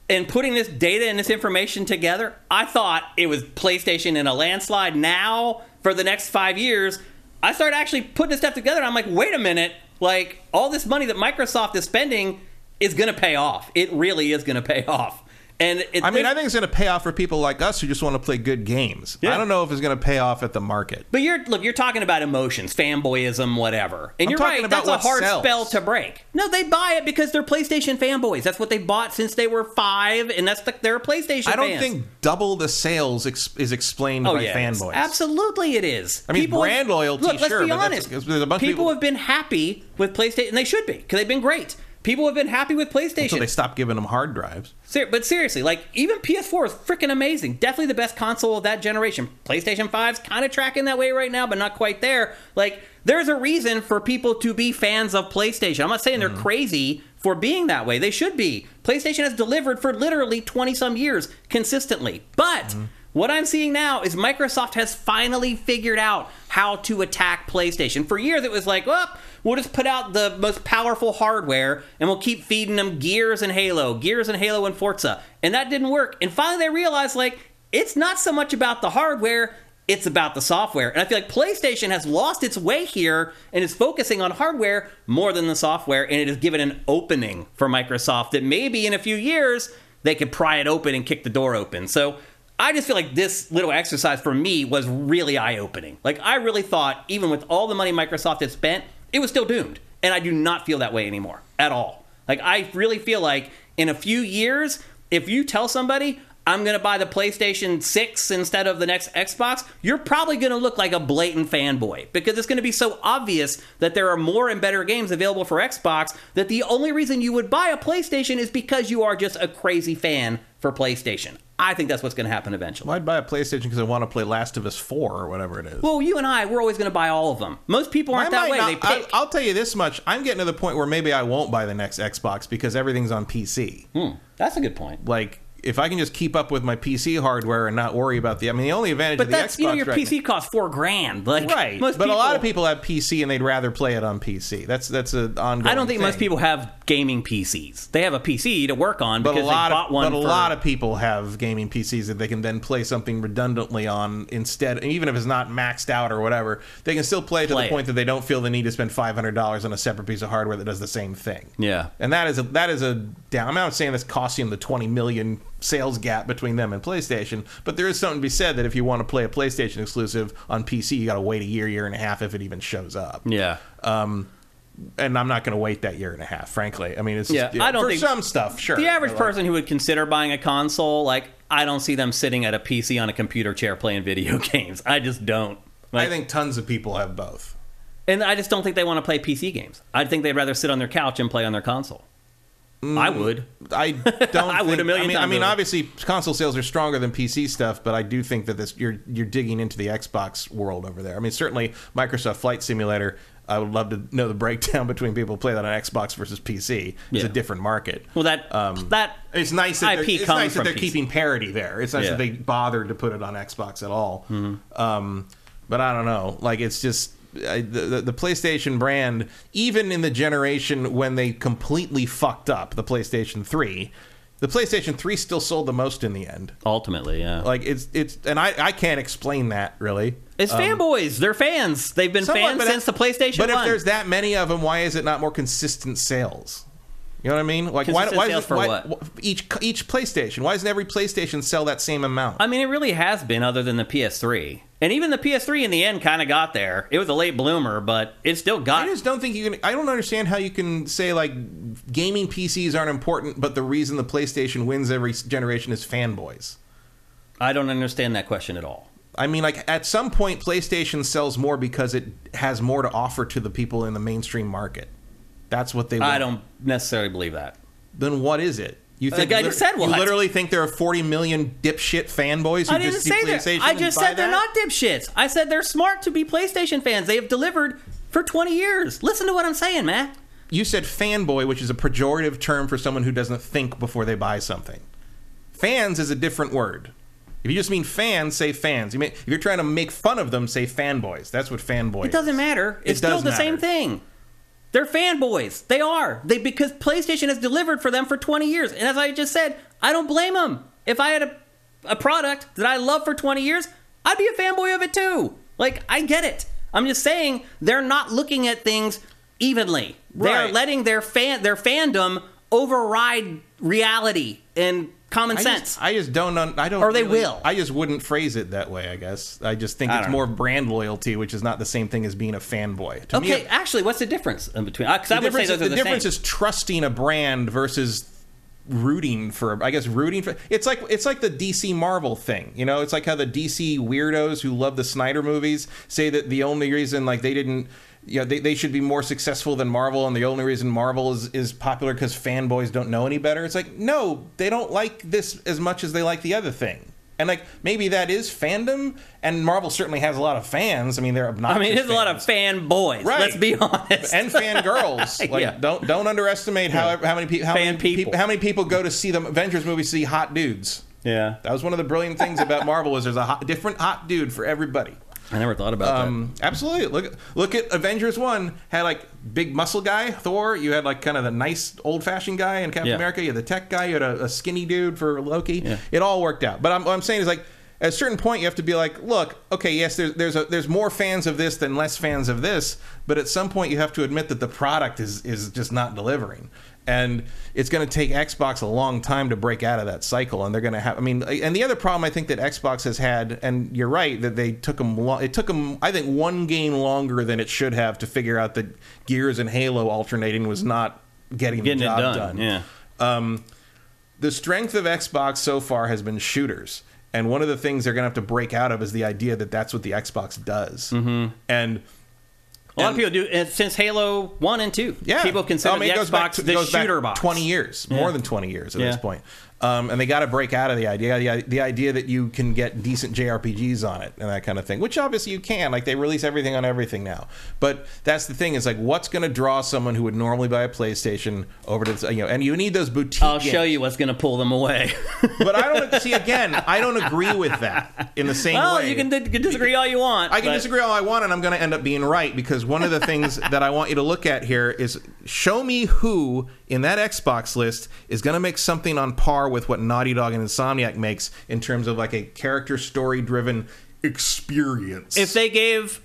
and putting this data and this information together, I thought it was PlayStation in a landslide. Now, for the next five years, I started actually putting this stuff together. And I'm like, wait a minute. Like, all this money that Microsoft is spending is going to pay off. It really is going to pay off. And it, I mean, I think it's going to pay off for people like us who just want to play good games. Yeah. I don't know if it's going to pay off at the market. But you're look, you're talking about emotions, fanboyism, whatever. And I'm you're talking right, about that's a hard sells. spell to break. No, they buy it because they're PlayStation fanboys. That's what they bought since they were five, and that's the, they're PlayStation I don't fans. think double the sales ex- is explained Oh by yeah, fanboys. absolutely it is. I mean, People brand loyalty, Look, let's be that's- honest. there's a bunch of people people- have been happy with PlayStation, and they should be because they've been great. People have been happy with PlayStation. So they stopped giving them hard drives. Ser- but seriously, like even PS4 is freaking amazing. Definitely the best console of that generation. PlayStation 5's kind of tracking that way right now, but not quite there. Like there's a reason for people to be fans of PlayStation. I'm not saying they're mm-hmm. crazy for being that way. They should be. PlayStation has delivered for literally 20 some years consistently. But mm-hmm. what I'm seeing now is Microsoft has finally figured out how to attack PlayStation. For years, it was like, well, we'll just put out the most powerful hardware and we'll keep feeding them Gears and Halo, Gears and Halo and Forza. And that didn't work. And finally, they realized, like, it's not so much about the hardware, it's about the software. And I feel like PlayStation has lost its way here and is focusing on hardware more than the software. And it has given an opening for Microsoft that maybe in a few years they could pry it open and kick the door open. So I just feel like this little exercise for me was really eye opening. Like, I really thought, even with all the money Microsoft had spent, it was still doomed. And I do not feel that way anymore at all. Like, I really feel like in a few years, if you tell somebody, I'm going to buy the PlayStation 6 instead of the next Xbox, you're probably going to look like a blatant fanboy because it's going to be so obvious that there are more and better games available for Xbox that the only reason you would buy a PlayStation is because you are just a crazy fan for PlayStation. I think that's what's going to happen eventually. Well, I'd buy a PlayStation because I want to play Last of Us 4 or whatever it is. Well, you and I, we're always going to buy all of them. Most people aren't I that way. not- they pick. I, will tell you this much: I'm getting to the point where maybe I won't buy the next Xbox because everything's on PC. Hmm, that's a good point. Like, if I can just keep up with my PC hardware and not worry about the, I mean, the only advantage But of the that's Xbox you know your right PC costs four grand. Like right? but a lot of people have PC and they'd rather play it on PC. That's that's an ongoing. I don't think most people have gaming PCs. They have a PC to work on But because a lot they bought of one. but a for- lot of people have gaming PCs that they can then play something redundantly on instead. Even if it's not maxed out or whatever, they can still play it to the it. point that they don't feel the need to spend five hundred dollars on a separate piece of hardware that does the same thing. Yeah. and that is a that is a down. I'm not saying this costs them the twenty million sales gap between them and PlayStation, but there is something to be said that if you want to play a PlayStation exclusive on PC, you got to wait a year, year and a half if it even shows up. Yeah. Um, and I'm not going to wait that year and a half, frankly. I mean, it's Yeah, I don't for think- some stuff, sure. The average like, person who would consider buying a console, like I don't see them sitting at a PC on a computer chair playing video games. I just don't. Like, I think tons of people have both. and I just don't think they want to play PC games. I think they'd rather sit on their couch and play on their console. I would. I don't. I would a million I mean, times I mean, obviously, console sales are stronger than PC stuff, but I do think that this you're you're digging into the Xbox world over there. I mean, certainly Microsoft Flight Simulator. I would love to know the breakdown between people who play that on Xbox versus PC. It's Yeah. a different market. Well, that Um, that It's nice that IP they're, it's nice that they're PC. keeping parity there. It's nice Yeah. that they bothered to put it on Xbox at all. Um, but I don't know. Like it's just I, the, the PlayStation brand, even in the generation when they completely fucked up the PlayStation Three, the PlayStation Three still sold the most in the end. ultimately, yeah. Like it's it's and I I can't explain that really. it's fanboys. They're fans. They've been Um, Somewhat, fans since the PlayStation But 1. if there's that many of them, why is it not more consistent sales? You know what I mean? Like why, why sales is it, for why, what? each each PlayStation? Why doesn't every PlayStation sell that same amount? I mean, it really has been, other than the PS3. And even the PS3 in the end kind of got there. It was a late bloomer, but it still got. I just don't think you can. I don't understand how you can say like gaming PCs aren't important, but the reason the PlayStation wins every generation is fanboys. I don't understand that question at all. I mean, like at some point, PlayStation sells more because it has more to offer to the people in the mainstream market. That's what they. Want. I don't necessarily believe that. Then what is it? You The guy just said you literally think there are 40 million dipshit fanboys who I didn't just see say that. PlayStation? I and just buy said they're that? not dipshits. I said they're smart to be PlayStation fans. They have delivered for 20 years. Listen to what I'm saying, man. You said fanboy, which is a pejorative term for someone who doesn't think before they buy something. Fans is a different word. If you just mean fans, say fans. You may, if you're trying to make fun of them, say fanboys. That's what fanboy. It doesn't matter. It It's still does the same thing. They're fanboys. They are. They because PlayStation has delivered for them for 20 years. And as I just said, I don't blame them. If I had a, a product that I love for 20 years, I'd be a fanboy of it too. Like I get it. I'm just saying they're not looking at things evenly. They're letting their fan their fandom override reality and common I sense. just, I just don't. Un, I don't. Or they really- will. I just wouldn't phrase it that way. I guess. I just think I it's don't more brand loyalty, which is not the same thing as being a fanboy. To me, okay, actually, what's the difference in between? Uh, because I the would say difference, those is, are the the, difference same. is trusting a brand versus rooting for i guess rooting for it's like it's like the dc marvel thing you know it's like how the dc weirdos who love the snyder movies say that the only reason like they didn't you know, they, they should be more successful than Marvel, and the only reason Marvel is, is popular because fanboys don't know any better. It's like, no, they don't like this as much as they like the other thing. And like maybe that is fandom, and Marvel certainly has a lot of fans. I mean, they're obnoxious. I mean, there's a lot of fanboys. Right. Let's be honest. and fangirls. Like, Yeah. don't don't underestimate how how many people how Fan many people. how many people go to see the Avengers movie to see hot dudes. yeah, That was one of the brilliant things about Marvel was there's a hot, different hot dude for everybody. I never thought about Um, absolutely. Look look at Avengers one had like big muscle guy Thor. You had like kind of the nice old fashioned guy in Captain Yeah. America. You had the tech guy. You had a, a skinny dude for Loki. Yeah. It all worked out. But I'm, what I'm saying is like at a certain point you have to be like, look, okay, yes, there's there's a, there's more fans of this than less fans of this. But at some point you have to admit that the product is is just not delivering. And it's going to take Xbox a long time to break out of that cycle, and they're going to have. I mean, and the other problem I think that Xbox has had, and you're right that they took them. Lo- it took them, I think, one game longer than it should have to figure out that Gears and Halo alternating was not getting, Getting the job done, done. yeah. Um, the strength of Xbox so far has been shooters. And one of the things they're going to have to break out of is the idea that that's what the Xbox does. Mm-hmm. And A lot And- of people do, since Halo One and Two, yeah, people consider I mean, the back Xbox to- the back shooter box. Twenty years, more than twenty years at Yeah. this point. Um, and they got to break out of the idea, the, the idea that you can get decent JRPGs on it and that kind of thing, which obviously you can. Like they release everything on everything now. But that's the thing is like, what's going to draw someone who would normally buy a PlayStation over to you know? And you need those boutique. I'll show you what's going to pull them away. But I don't see again. I don't agree with that in the same well, way. you can, d- disagree all you want. I can but- disagree all I want, and I'm going to end up being right because one of the things that I want you to look at here is show me who in that Xbox list is going to make something on par with what Naughty Dog and Insomniac makes in terms of like a character story driven experience. If they gave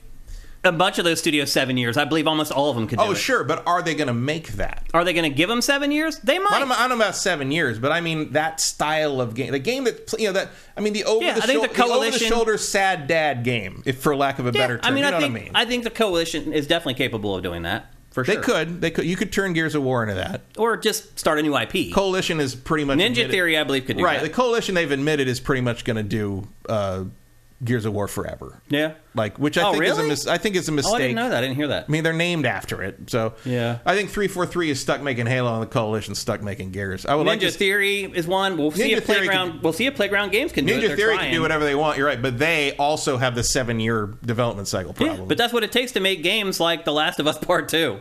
a bunch of those studios seven years, I believe almost all of them could do oh, it. sure, but are they going to make that? Are they going to give them seven years? They might. I don't, I don't know about seven years, but I mean that style of game, the game that you know that I mean the over Yeah, the, I think the over the shoulder sad dad game, if for lack of a Yeah, better term. I mean, you know I think what I mean? I think the coalition is definitely capable of doing that for They sure. could. They could. You could turn Gears of War into that. or just start a new IP. Coalition is pretty much Ninja admitted- Theory, I believe, could do right. that. The Coalition they've admitted is pretty much going to do uh, Gears of War forever. yeah. Like, which I Oh, think is a mis- I think is a mistake. Oh, I didn't know that. I didn't hear that. I mean, they're named after it, so Yeah. I think three four three is stuck making Halo, and the Coalition stuck making Gears. I would Ninja like to. Theory is one. We'll see Ninja if Theory Playground. could- we'll see if Playground Games can do it. Ninja Theory trying. can do whatever they want. You're right, but they also have the seven year development cycle Yeah, problem. but that's what it takes to make games like The Last of Us Part Two.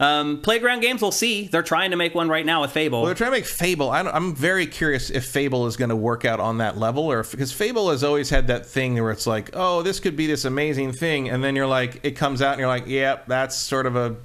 Um, Playground Games, we'll see. They're trying to make one right now with Fable. Well, they're trying to make Fable. I don't, I'm very curious if Fable is going to work out on that level, or if, because Fable has always had that thing where it's like, oh, this could be this amazing thing, and then you're like, it comes out, and you're like, yeah, that's sort of a.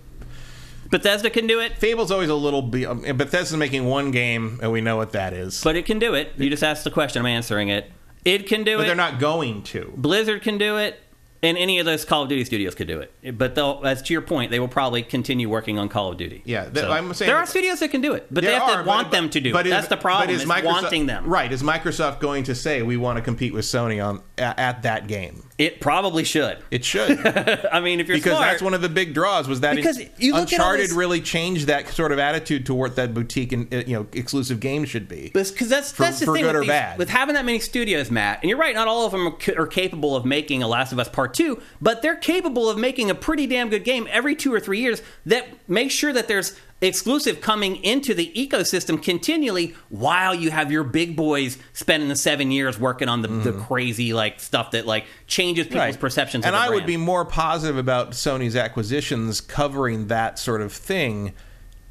Bethesda can do it, Fable's always a little. Be- um, Bethesda's making one game, and we know what that is. But, but it can do it. You just asked the question. I'm answering it. It can do it. they're not going to. Blizzard can do it, and any of those Call of Duty studios could do it. But they'll, as to your point, they will probably continue working on Call of Duty. Yeah, th- I'm saying there are studios that can do it, but they There have to are, want but- them to do but it. is- That's the problem. But Is is Microsoft, wanting them. Right? Is Microsoft going to say we want to compete with Sony on at, at that game? It probably should. It should. I mean, if you're because smart, that's one of the big draws was that Because you look at Uncharted this- really changed that sort of attitude toward that boutique and uh, you know exclusive game should be. because that's that's the for thing good with, or these- bad. with having that many studios, Matt. And you're right, not all of them are, are capable of making a Last of Us Part Two, but they're capable of making a pretty damn good game every two or three years that makes sure that there's exclusive coming into the ecosystem continually while you have your big boys spending the seven years working on the, the crazy like stuff that like changes people's perceptions. and of the I would be more positive about Sony's acquisitions covering that sort of thing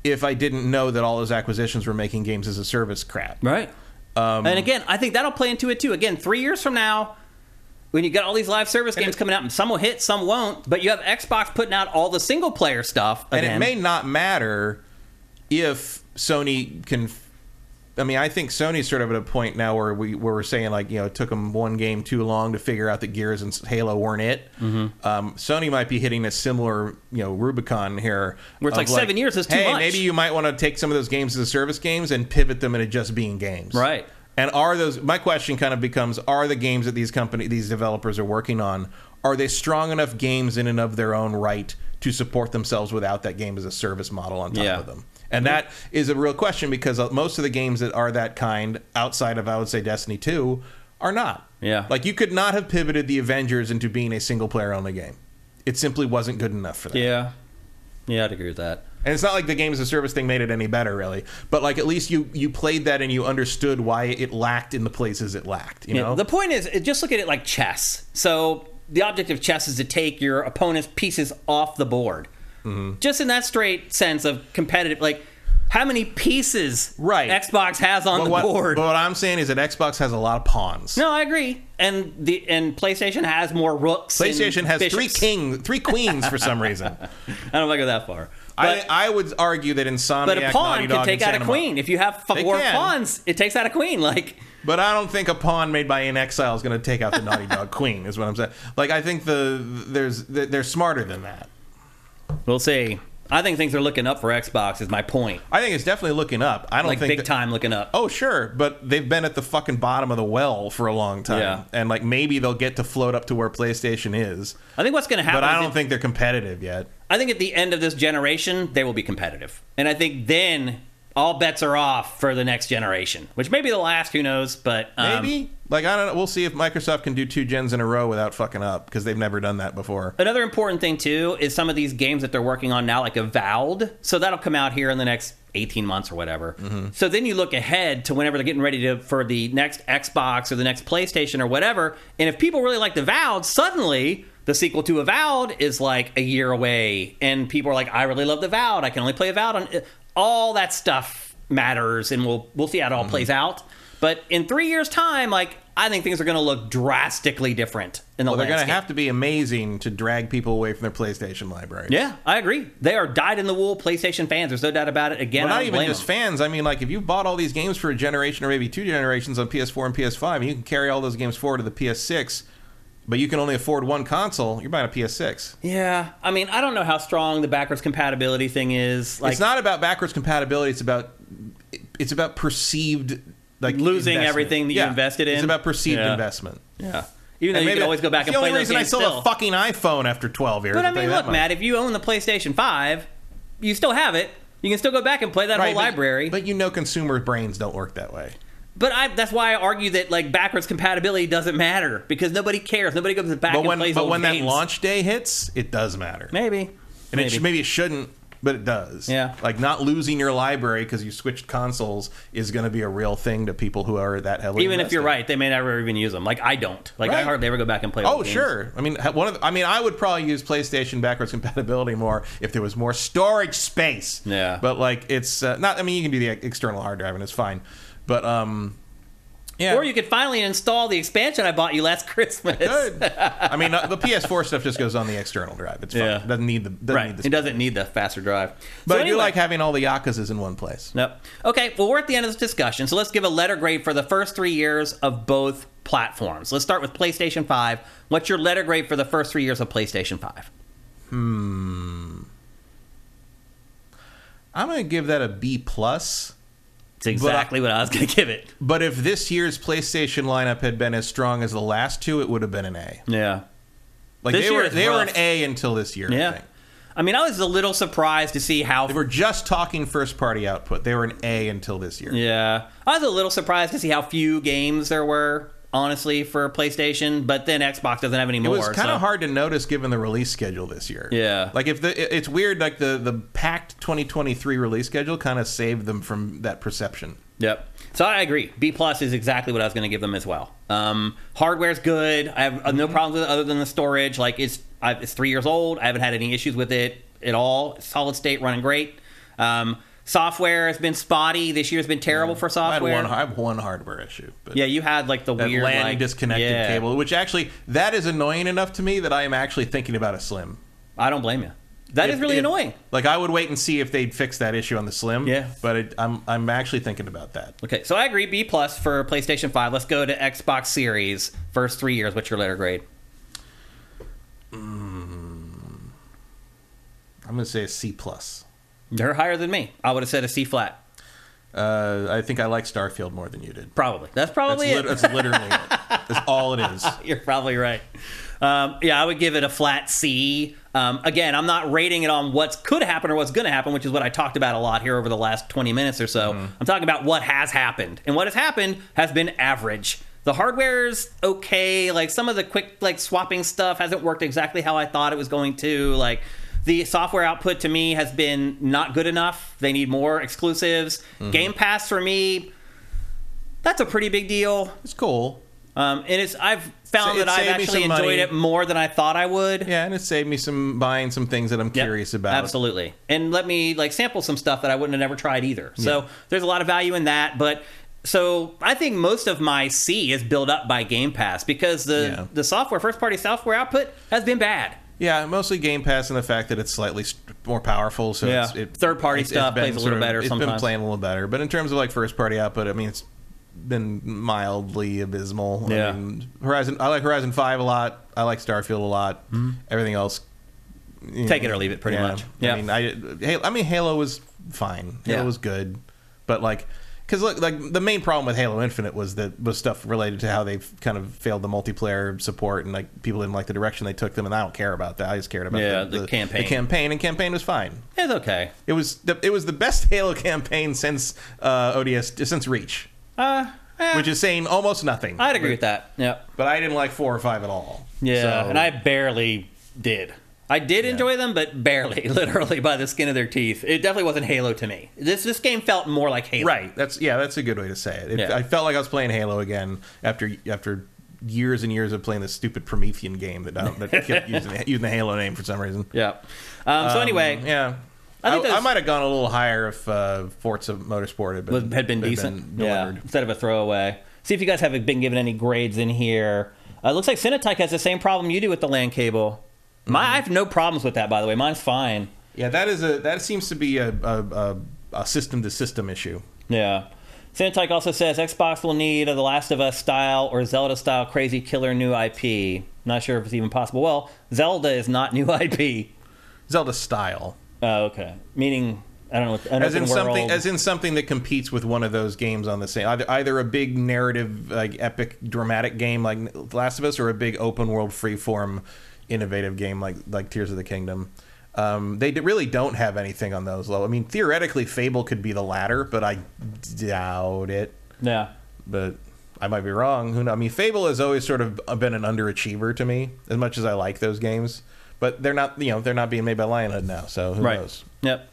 if I didn't know that all those acquisitions were making games as a service crap. Right. Um, and again, I think that'll play into it too. Again, three years from now, when you get all these live service games coming out, and some will hit, some won't, but you have Xbox putting out all the single player stuff. and again. it may not matter if Sony can. I mean, I think Sony's sort of at a point now where we where we're saying like you know it took them one game too long to figure out that Gears and Halo weren't it. Mm-hmm. Um, Sony might be hitting a similar you know Rubicon here, Where it's of like seven years is too hey, much." maybe you might want to take some of those games as service games and pivot them into just being games, Right. And are those? My question kind of becomes: Are the games that these company, these developers are working on, are they strong enough games in and of their own right to support themselves without that game as a service model on top Yeah. of them? And that is a real question because uh, most of the games that are that kind, outside of I would say Destiny Two, are not. Yeah. like you could not have pivoted the Avengers into being a single player only game. it simply wasn't good enough for that. Yeah. Yeah, I'd agree with that. And it's not like the games as a service thing made it any better, really. But like at least you you played that and you understood why it lacked in the places it lacked. You Yeah, know, The point is, it- just look at it like chess. So the object of chess is to take your opponent's pieces off the board. Mm-hmm. Just in that straight sense of competitive, like how many pieces Right. Xbox has on but the what, board. But what I'm saying is that Xbox has a lot of pawns. no, I agree. And the and PlayStation has more rooks. PlayStation has three bishops. king, three queens for some reason. I don't want to go that far. But, I, I would argue that Insomniac, but a pawn can take out a queen. If you have four pawns, it takes out a queen. Like But I don't think a pawn made by inXile is going to take out the Naughty Dog Queen. Is what I'm saying. Like I think the there's they're smarter than that. we'll see. I think things are looking up for Xbox. Is my point. I think it's definitely looking up. I don't Like think big that- time looking up. Oh sure, but they've been at the fucking bottom of the well for a long time, Yeah. and like maybe they'll get to float up to where PlayStation is. I think what's going to happen. But I don't think they're competitive yet. I think at the end of this generation, they will be competitive. And I think then all bets are off for the next generation, which may be the last, who knows, but um, Maybe like I don't know. We'll see if Microsoft can do two gens in a row without fucking up because they've never done that before. Another important thing too is some of these games that they're working on now, like Avowed. So that'll come out here in the next 18 months or whatever. So then you look ahead to whenever they're getting ready to for the next Xbox or the next PlayStation or whatever. And if people really like the Avowed, suddenly the sequel to Avowed is like a year away, and people are like, "I really love Avowed. I can only play Avowed on." All that stuff matters, and we'll we'll see how it all mhm. plays out. But in three years' time, like I think things are going to look drastically different in the Well, they're going to have to be amazing to drag people away from their PlayStation library. Yeah, I agree. They are dyed in the wool PlayStation fans. There's no doubt about it. Again, Well, not even just them. fans. I mean, like if you bought all these games for a generation or maybe two generations on PS4 and PS5, and you can carry all those games forward to the PS6, but you can only afford one console, you're buying a PS6. Yeah, I mean, I don't know how strong the backwards compatibility thing is. Like, it's not about backwards compatibility. It's about it's about perceived like Losing investment. everything that you Yeah, invested in? It's about perceived Yeah. investment. yeah. Even though And you can always go back and the play only those reason I still, still. a fucking iPhone after 12 years. but I mean, look. Matt, if you own the PlayStation 5, you still have it. You can still go back and play that Right, whole but- library. But you know, consumer brains don't work that way. But I, that's why I argue that like backwards compatibility doesn't matter because nobody cares. Nobody goes back But and when plays but when games. that launch day hits, it does matter. maybe, And maybe. it sh- maybe it shouldn't, but it does. Yeah. Like not losing your library because you switched consoles is going to be a real thing to people who are that heavily. even if you're right, they may never even use them. Like I don't. Like I hardly ever go back and play. Oh games. sure. I mean, one of the, I mean, I would probably use PlayStation backwards compatibility more if there was more storage space. Yeah. But like, it's uh, not. I mean, you can do the external hard drive and it's fine. But um, yeah. Or you could finally install the expansion I bought you last Christmas. Good. I mean, uh, the PS4 stuff just goes on the external drive. It's fine. Yeah. It doesn't need the doesn't right. need the It doesn't need the faster drive. But So I do like having all the Yakuzas in one place. Nope. Okay, well, we're at the end of this discussion, so let's give a letter grade for the first three years of both platforms. Let's start with PlayStation 5. What's your letter grade for the first three years of PlayStation 5? Hmm. I'm going to give that a B plus. It's exactly what I was going to give it. But if this year's PlayStation lineup had been as strong as the last two, it would have been an A. Yeah. Like This they were they were an A until this year. I Yeah. think. I mean, I was a little surprised to see how. They were just talking first party output. They were an A until this year. Yeah. I was a little surprised to see how few games there were, honestly, for PlayStation, but then Xbox doesn't have any more. It was kind of so- hard to notice given the release schedule this year. Yeah. Like if the it's weird like the the packed 2023 release schedule kind of saved them from that perception. Yep. So I agree. B plus is exactly what I was going to give them as well. Um, hardware's good. I have uh, no problems with it other than the storage. Like it's I, it's three years old. I haven't had any issues with it at all. Solid state, running great. Um, software has been spotty. This year's been terrible for I software. one I have one hardware issue. But yeah, you had like the weird LAN like, disconnected yeah. cable, which actually that is annoying enough to me that I am actually thinking about a Slim. I don't blame you. That is If- really if- annoying. Like I would wait and see if they'd fix that issue on the Slim. Yeah. but it, I'm I'm actually thinking about that. Okay, so I agree. B plus for PlayStation Five. Let's go to Xbox Series. First three years. What's your letter grade? Mm. I'm gonna say a C plus. They're higher than me. I would have said a C flat. Uh, I think I like Starfield more than you did. Probably. That's That's, probably lit- it. that's literally it. That's all it is. You're probably right. Um, yeah, I would give it a flat C. Um, again, I'm not rating it on what's could happen or what's going to happen, which is what I talked about a lot here over the last 20 minutes or so. I'm talking about what has happened, and what has happened has been average. The hardware's okay. Like some of the quick like swapping stuff hasn't worked exactly how I thought it was going to. Like the software output to me has been not good enough. They need more exclusives. Game Pass for me, that's a pretty big deal. It's cool. Um, and it's I've found It that I've actually enjoyed money. it more than I thought I would. Yeah, and it saved me some buying some things that I'm Yep, curious about. Absolutely. And let me like sample some stuff that I wouldn't have never tried either. So there's a lot of value in that. But so I think most of my C is built up by Game Pass because the Yeah. the software, first party software output has been bad. Yeah, mostly Game Pass and the fact that it's slightly more powerful. So Yeah. it's, it, Third-party stuff been plays a little better It's been playing a little better, but in terms of like first party output, I mean, it's been mildly abysmal. Yeah. I mean, Horizon. I like Horizon Five a lot. I like Starfield a lot. Everything else, Mm-hmm. Take it or leave it, pretty much. Yeah. I mean, I Halo, I mean, Halo was fine. Halo Yeah. was good, but like. Because look, like the main problem with Halo Infinite was that was stuff related to how they've kind of failed the multiplayer support and like people didn't like the direction they took them, and I don't care about that. I just cared about Yeah, the, the campaign. The campaign and campaign was fine. It's okay. It was the, it was the best Halo campaign since uh, ODS since Reach, Uh, eh, which is saying almost nothing. I'd agree with that. Yeah. but I didn't like four or five at all. Yeah. So- and I barely did. I did enjoy them, but barely, literally by the skin of their teeth. It definitely wasn't Halo to me. This this game felt more like Halo. right. That's yeah. That's a good way to say it. it Yeah. I felt like I was playing Halo again after after years and years of playing this stupid Promethean game that that kept using, using the Halo name for some reason. Yeah. Um, so anyway, Yeah. I I, think I, might have gone a little higher if uh, Forza Motorsport had been had been decent. yeah, instead of a throwaway. See if you guys have been given any grades in here. Uh, it looks like Cinetech has the same problem you do with the LAN cable. My, I have no problems with that, by the way. Mine's fine. Yeah, that is a that seems to be a a, a, system to system issue. Yeah. Cinetech also says Xbox will need a The Last of Us style or Zelda style crazy killer new IP. Not sure if it's even possible. Well, Zelda is not new IP. Zelda style. Oh, okay. Meaning, I don't know. What, as in open something as in something that competes with one of those games on the same either, either a big narrative like epic dramatic game like Last of Us or a big open world freeform innovative game like like Tears of the Kingdom. Um, they d- really don't have anything on those low. I mean, theoretically, Fable could be the latter, but I doubt it. Yeah. But I might be wrong. Who knows? I mean, Fable has always sort of been an underachiever to me, as much as I like those games. But they're not, you know, they're not being made by Lionhead now. So who Right. knows? Yep.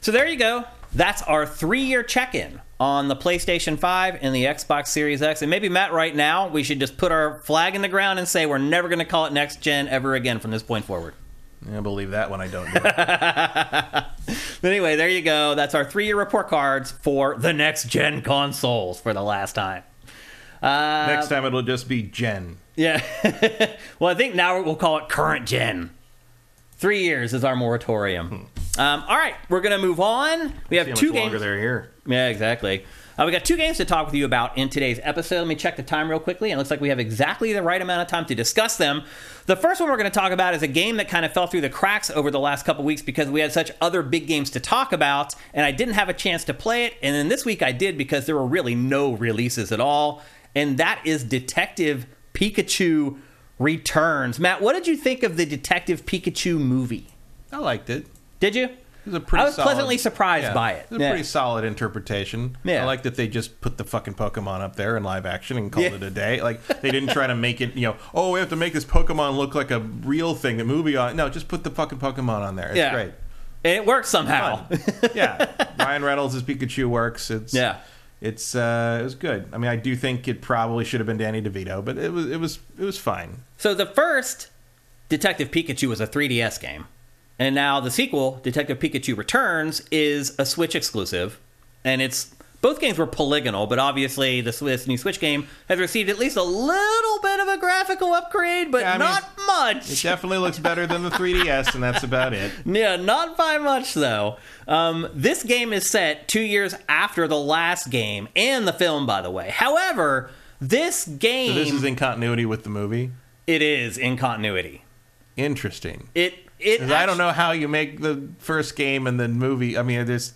So there you go. That's our three-year check-in on the PlayStation 5 and the Xbox Series X. And maybe Matt, right now, we should just put our flag in the ground and say we're never going to call it next gen ever again from this point forward. I believe that when I don't. Do it. But anyway, there you go. That's our three-year report cards for the next gen consoles for the last time. Uh, Next time it'll just be gen. Yeah. well, I think now we'll call it current gen. Three years is our moratorium. Um, all right, we're going to move on. We have See how two much games. longer they're here. Yeah, exactly. Uh, we got two games to talk with you about in today's episode. Let me check the time real quickly. It looks like we have exactly the right amount of time to discuss them. The first one we're going to talk about is a game that kind of fell through the cracks over the last couple weeks because we had such other big games to talk about, and I didn't have a chance to play it. And then this week I did because there were really no releases at all, and that is Detective Pikachu Returns. Matt, what did you think of the Detective Pikachu movie? I liked it. Did you? It was a pretty I was solid- pleasantly surprised yeah, by it. It was a Yeah. pretty solid interpretation. Yeah. I like that they just put the fucking Pokemon up there in live action and called Yeah. it a day. Like they didn't try to make it, you know, oh, we have to make this Pokemon look like a real thing, a movie on. No, just put the fucking Pokemon on there. It's Yeah. great. And it works somehow. Yeah. Ryan Reynolds' Pikachu works. It's Yeah. It's uh, it was good. I mean, I do think it probably should have been Danny DeVito, but it was it was it was fine. So the first Detective Pikachu was a 3DS game, and now the sequel, Detective Pikachu Returns, is a Switch exclusive, and it's both games were polygonal, but obviously the Swiss new Switch game has received at least a little bit of a graphical upgrade, but Yeah, I mean, not It definitely looks better than the 3DS, and that's about it. Yeah, not by much though. Um, this game is set two years after the last game and the film, by the way. However, this game So this is in continuity with the movie. it is in continuity. Interesting. It it 'Cause I don't know how you make the first game and the movie. I mean, there's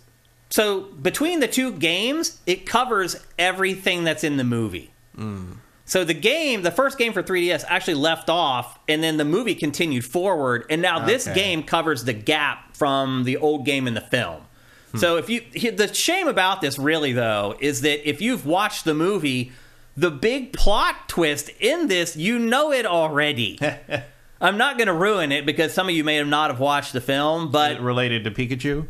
So between the two games, it covers everything that's in the movie. Hmm. So the game, the first game for 3DS, actually left off, and then the movie continued forward, and now this game covers the gap from the old game in the film. Hmm. So if you the shame about this really though is that if you've watched the movie, the big plot twist in this, you know it already. I'm not going to ruin it because some of you may have not have watched the film, but related to Pikachu.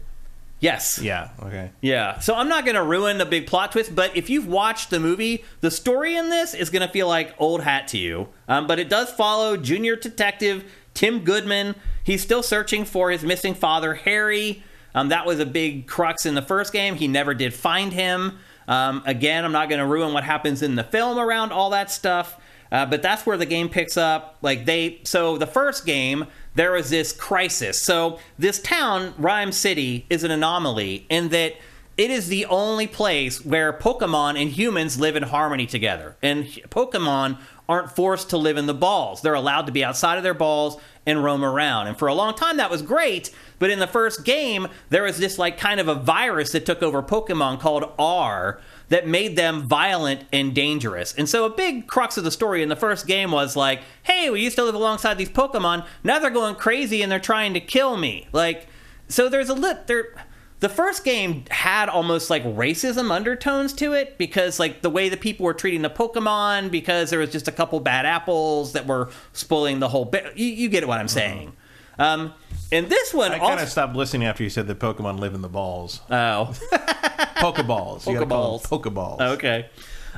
yes. Yeah. Okay. Yeah. So I'm not going to ruin the big plot twist, but if you've watched the movie, the story in this is going to feel like old hat to you. Um, but it does follow junior detective Tim Goodman. He's still searching for his missing father, Harry. Um, that was a big crux in the first game. He never did find him. Um, again, I'm not going to ruin what happens in the film around all that stuff. Uh, but that's where the game picks up. Like they, so the first game, there was this crisis. So this town, Rhyme City, is an anomaly in that it is the only place where Pokemon and humans live in harmony together. And Pokemon aren't forced to live in the balls. They're allowed to be outside of their balls and roam around. And for a long time, that was great. But in the first game, there was this like kind of a virus that took over Pokemon called R that made them violent and dangerous. And so a big crux of the story in the first game was like, hey, we used to live alongside these Pokemon. Now they're going crazy and they're trying to kill me. Like, so there's a lit there. The first game had almost like racism undertones to it because like the way the people were treating the Pokemon because there was just a couple bad apples that were spoiling the whole bit. You, you get what I'm saying. Um, and this one I also. kind of stopped listening after you said that Pokemon live in the balls. oh, Pokeballs. You gotta call them Pokeballs. Pokeballs. okay.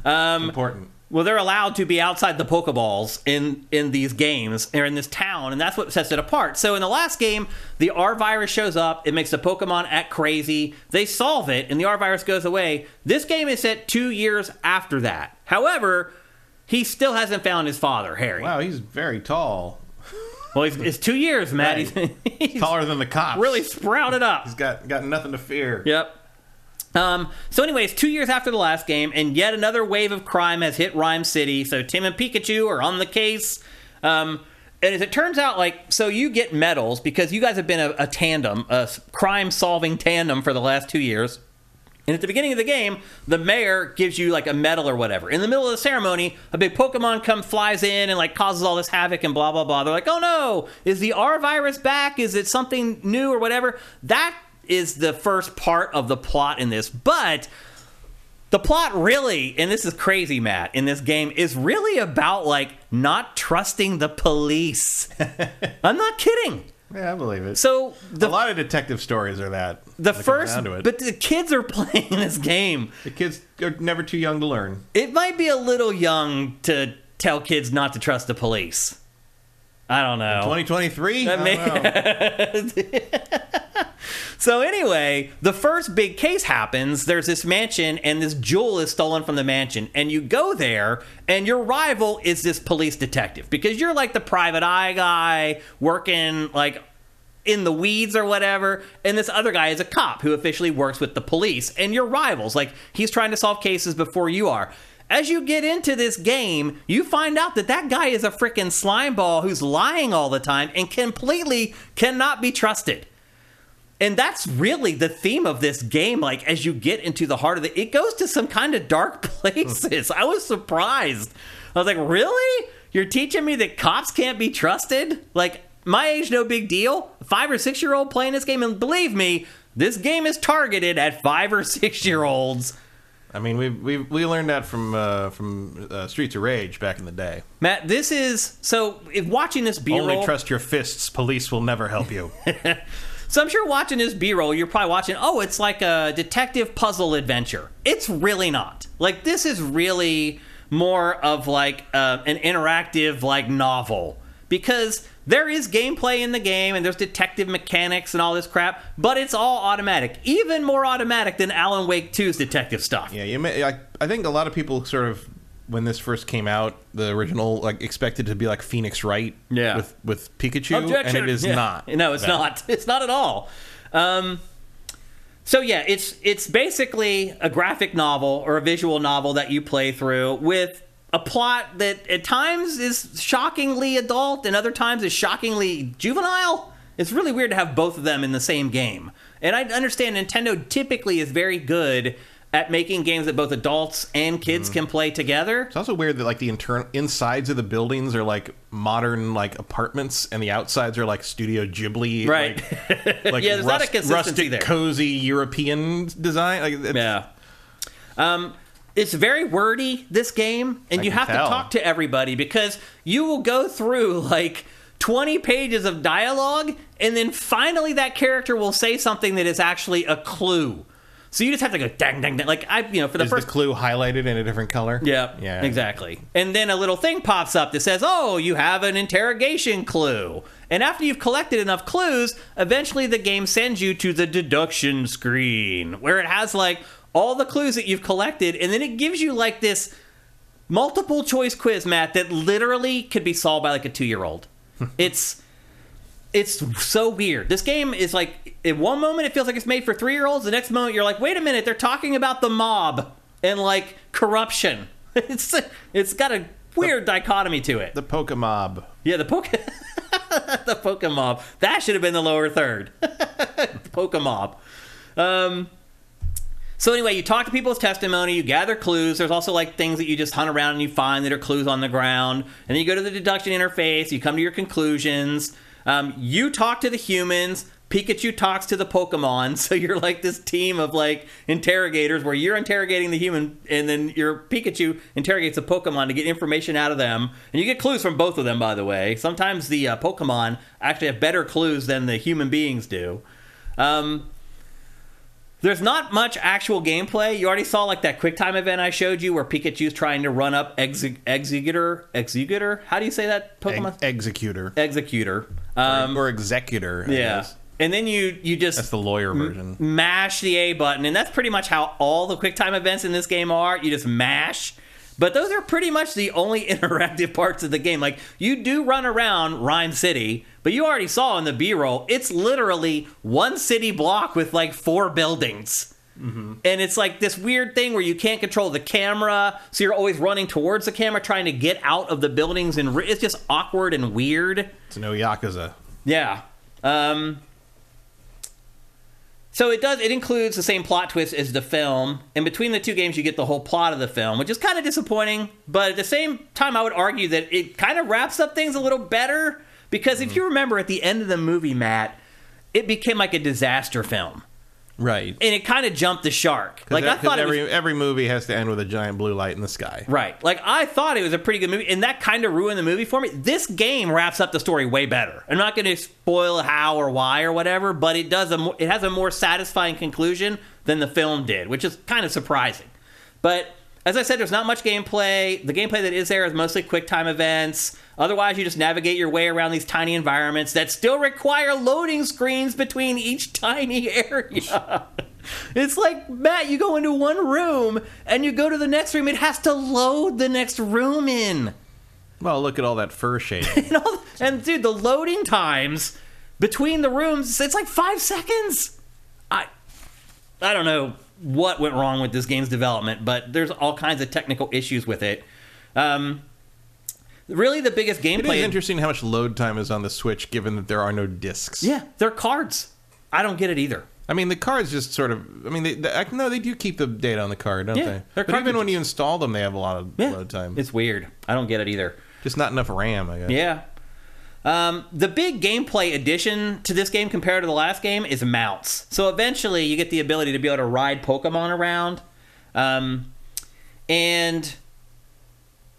Um, Important. Well, they're allowed to be outside the Pokeballs in in these games or in this town, and that's what sets it apart. So in the last game, the R virus shows up. It makes the Pokemon act crazy. They solve it, and the R virus goes away. This game is set two years after that. However, he still hasn't found his father, Harry. Wow, he's very tall. Well, it's, it's two years, Matt. Right. He's, he's Taller than the cops. really sprouted up. He's got got nothing to fear. Yep. Um, so, anyways, two years after the last game, and yet another wave of crime has hit Rhyme City. So, Tim and Pikachu are on the case. Um, and as it turns out, like, so you get medals because you guys have been a, a tandem, a crime solving tandem for the last two years. And at the beginning of the game, the mayor gives you like a medal or whatever. In the middle of the ceremony, a big Pokemon comes flies in and like causes all this havoc and blah blah blah. They're like, "Oh no, is the R virus back? Is it something new or whatever?" That is the first part of the plot in this. But the plot really, and this is crazy, Matt, in this game is really about like not trusting the police. I'm not kidding. Yeah, I believe it. So the a lot of detective stories are that. the when it comes first, but the kids are playing this game. the kids are never too young to learn. It might be a little young to tell kids not to trust the police. I don't know. 2023. That I may- don't know. So anyway, the first big case happens. There's this mansion, and this jewel is stolen from the mansion. And you go there, and your rival is this police detective because you're like the private eye guy working like in the weeds or whatever. And this other guy is a cop who officially works with the police. And you're rivals. Like he's trying to solve cases before you are. As you get into this game, you find out that that guy is a freaking slime ball who's lying all the time and completely cannot be trusted. And that's really the theme of this game like as you get into the heart of it it goes to some kind of dark places. I was surprised. I was like really? You're teaching me that cops can't be trusted? Like my age no big deal. Five or six year old playing this game and believe me this game is targeted at five or six year olds I mean, we we we learned that from uh, from uh, Streets of Rage back in the day. matt this is so if watching this b-roll Only trust your fists. Police will never help you. So I'm sure watching this B-roll, you're probably watching. Oh, it's like a detective puzzle adventure. It's really not. Like this is really more of like uh, an interactive like novel because there is gameplay in the game and there's detective mechanics and all this crap, but it's all automatic. Even more automatic than Alan Wake 2's detective stuff. yeah, you may, I, I think a lot of people sort of when this first came out, the original like expected to be like Phoenix Wright, Yeah. with with Pikachu, and it is Yeah. not. No, it's that. not. It's not at all. Um, so yeah, it's it's basically a graphic novel or a visual novel that you play through with a plot that at times is shockingly adult and other times is shockingly juvenile. It's really weird to have both of them in the same game. And I understand Nintendo typically is very good at making games that both adults and kids can play together. It's also weird that like the internal insides of the buildings are like modern like apartments, and the outsides are like Studio Ghibli, Right. Like, like Yeah, there's not a consistency rustic, there. cozy European design. Like, Yeah. Um, it's very wordy this game and I you have tell. to talk to everybody because you will go through like 20 pages of dialogue and then finally that character will say something that is actually a clue so you just have to go dang dang dang like i you know for the Is first the clue highlighted in a different color? yeah, Yeah. exactly. And then a little thing pops up that says, "Oh, you have an interrogation clue." And after you've collected enough clues, eventually the game sends you to the deduction screen, where it has like all the clues that you've collected, and then it gives you like this multiple choice quiz, Matt, that literally could be solved by like a two year old. it's it's so weird. This game is like, in one moment it feels like it's made for three year olds. The next moment you're like, wait a minute, they're talking about the mob and like corruption. It's it's got a weird dichotomy to it. The Pokemob. Yeah, the poke, the Pokemob. That should have been the lower third. the Pokemob. Um. So anyway, you talk to people's testimony, you gather clues. There's also like things that you just hunt around and you find that are clues on the ground, and then you go to the deduction interface. You come to your conclusions. Um, you talk to the humans. Pikachu talks to the Pokemon, so you're like this team of like interrogators where you're interrogating the human, and then your Pikachu interrogates the Pokemon to get information out of them, and you get clues from both of them. By the way, sometimes the uh, Pokemon actually have better clues than the human beings do. Um, there's not much actual gameplay. You already saw like that QuickTime event I showed you where Pikachu's trying to run up Exe- Executor. Executor? How do you say that Pokemon? Ex- executor. Executor. Um, or executor. I yeah. guess. And then you you just That's the lawyer version. mash the A button, and that's pretty much how all the QuickTime events in this game are. You just mash. But those are pretty much the only interactive parts of the game. Like you do run around Rhyme City, but you already saw in the B-roll, it's literally one city block with like four buildings. And it's like this weird thing where you can't control the camera, so you're always running towards the camera, trying to get out of the buildings, and re- it's just awkward and weird. It's no Yakuza. Yeah. Um, so it does. It includes the same plot twist as the film. And between the two games, you get the whole plot of the film, which is kind of disappointing. But at the same time, I would argue that it kind of wraps up things a little better because if mm-hmm. you remember at the end of the movie, Matt, it became like a disaster film, Right. and it kind of jumped the shark. Like I thought, it was, every every movie has to end with a giant blue light in the sky. Right. Like I thought it was a pretty good movie, and that kind of ruined the movie for me. This game wraps up the story way better. I'm not going to spoil how or why or whatever, but it does a it has a more satisfying conclusion than the film did, which is kind of surprising. But as I said, there's not much gameplay. The gameplay that is there is mostly quick time events. Otherwise, you just navigate your way around these tiny environments that still require loading screens between each tiny area. It's like, Matt, you go into one room and you go to the next room, it has to load the next room in. Well, look at all that fur shading. And, all, and dude, the loading times between the rooms, it's like five seconds. I, I don't know what went wrong with this game's development, but there's all kinds of technical issues with it. Um, really, the biggest gameplay. it is interesting how much load time is on the Switch, given that there are no discs. yeah, they're cards. I don't get it either. I mean, the cards just sort of. I mean, they, they, no, they do keep the data on the card, don't Yeah, they? they're But even when you install them, they have a lot of Yeah, load time. It's weird. I don't get it either. just not enough RAM, I guess. Yeah. Um, the big gameplay addition to this game compared to the last game is mounts. So eventually you get the ability to be able to ride Pokemon around. Um, and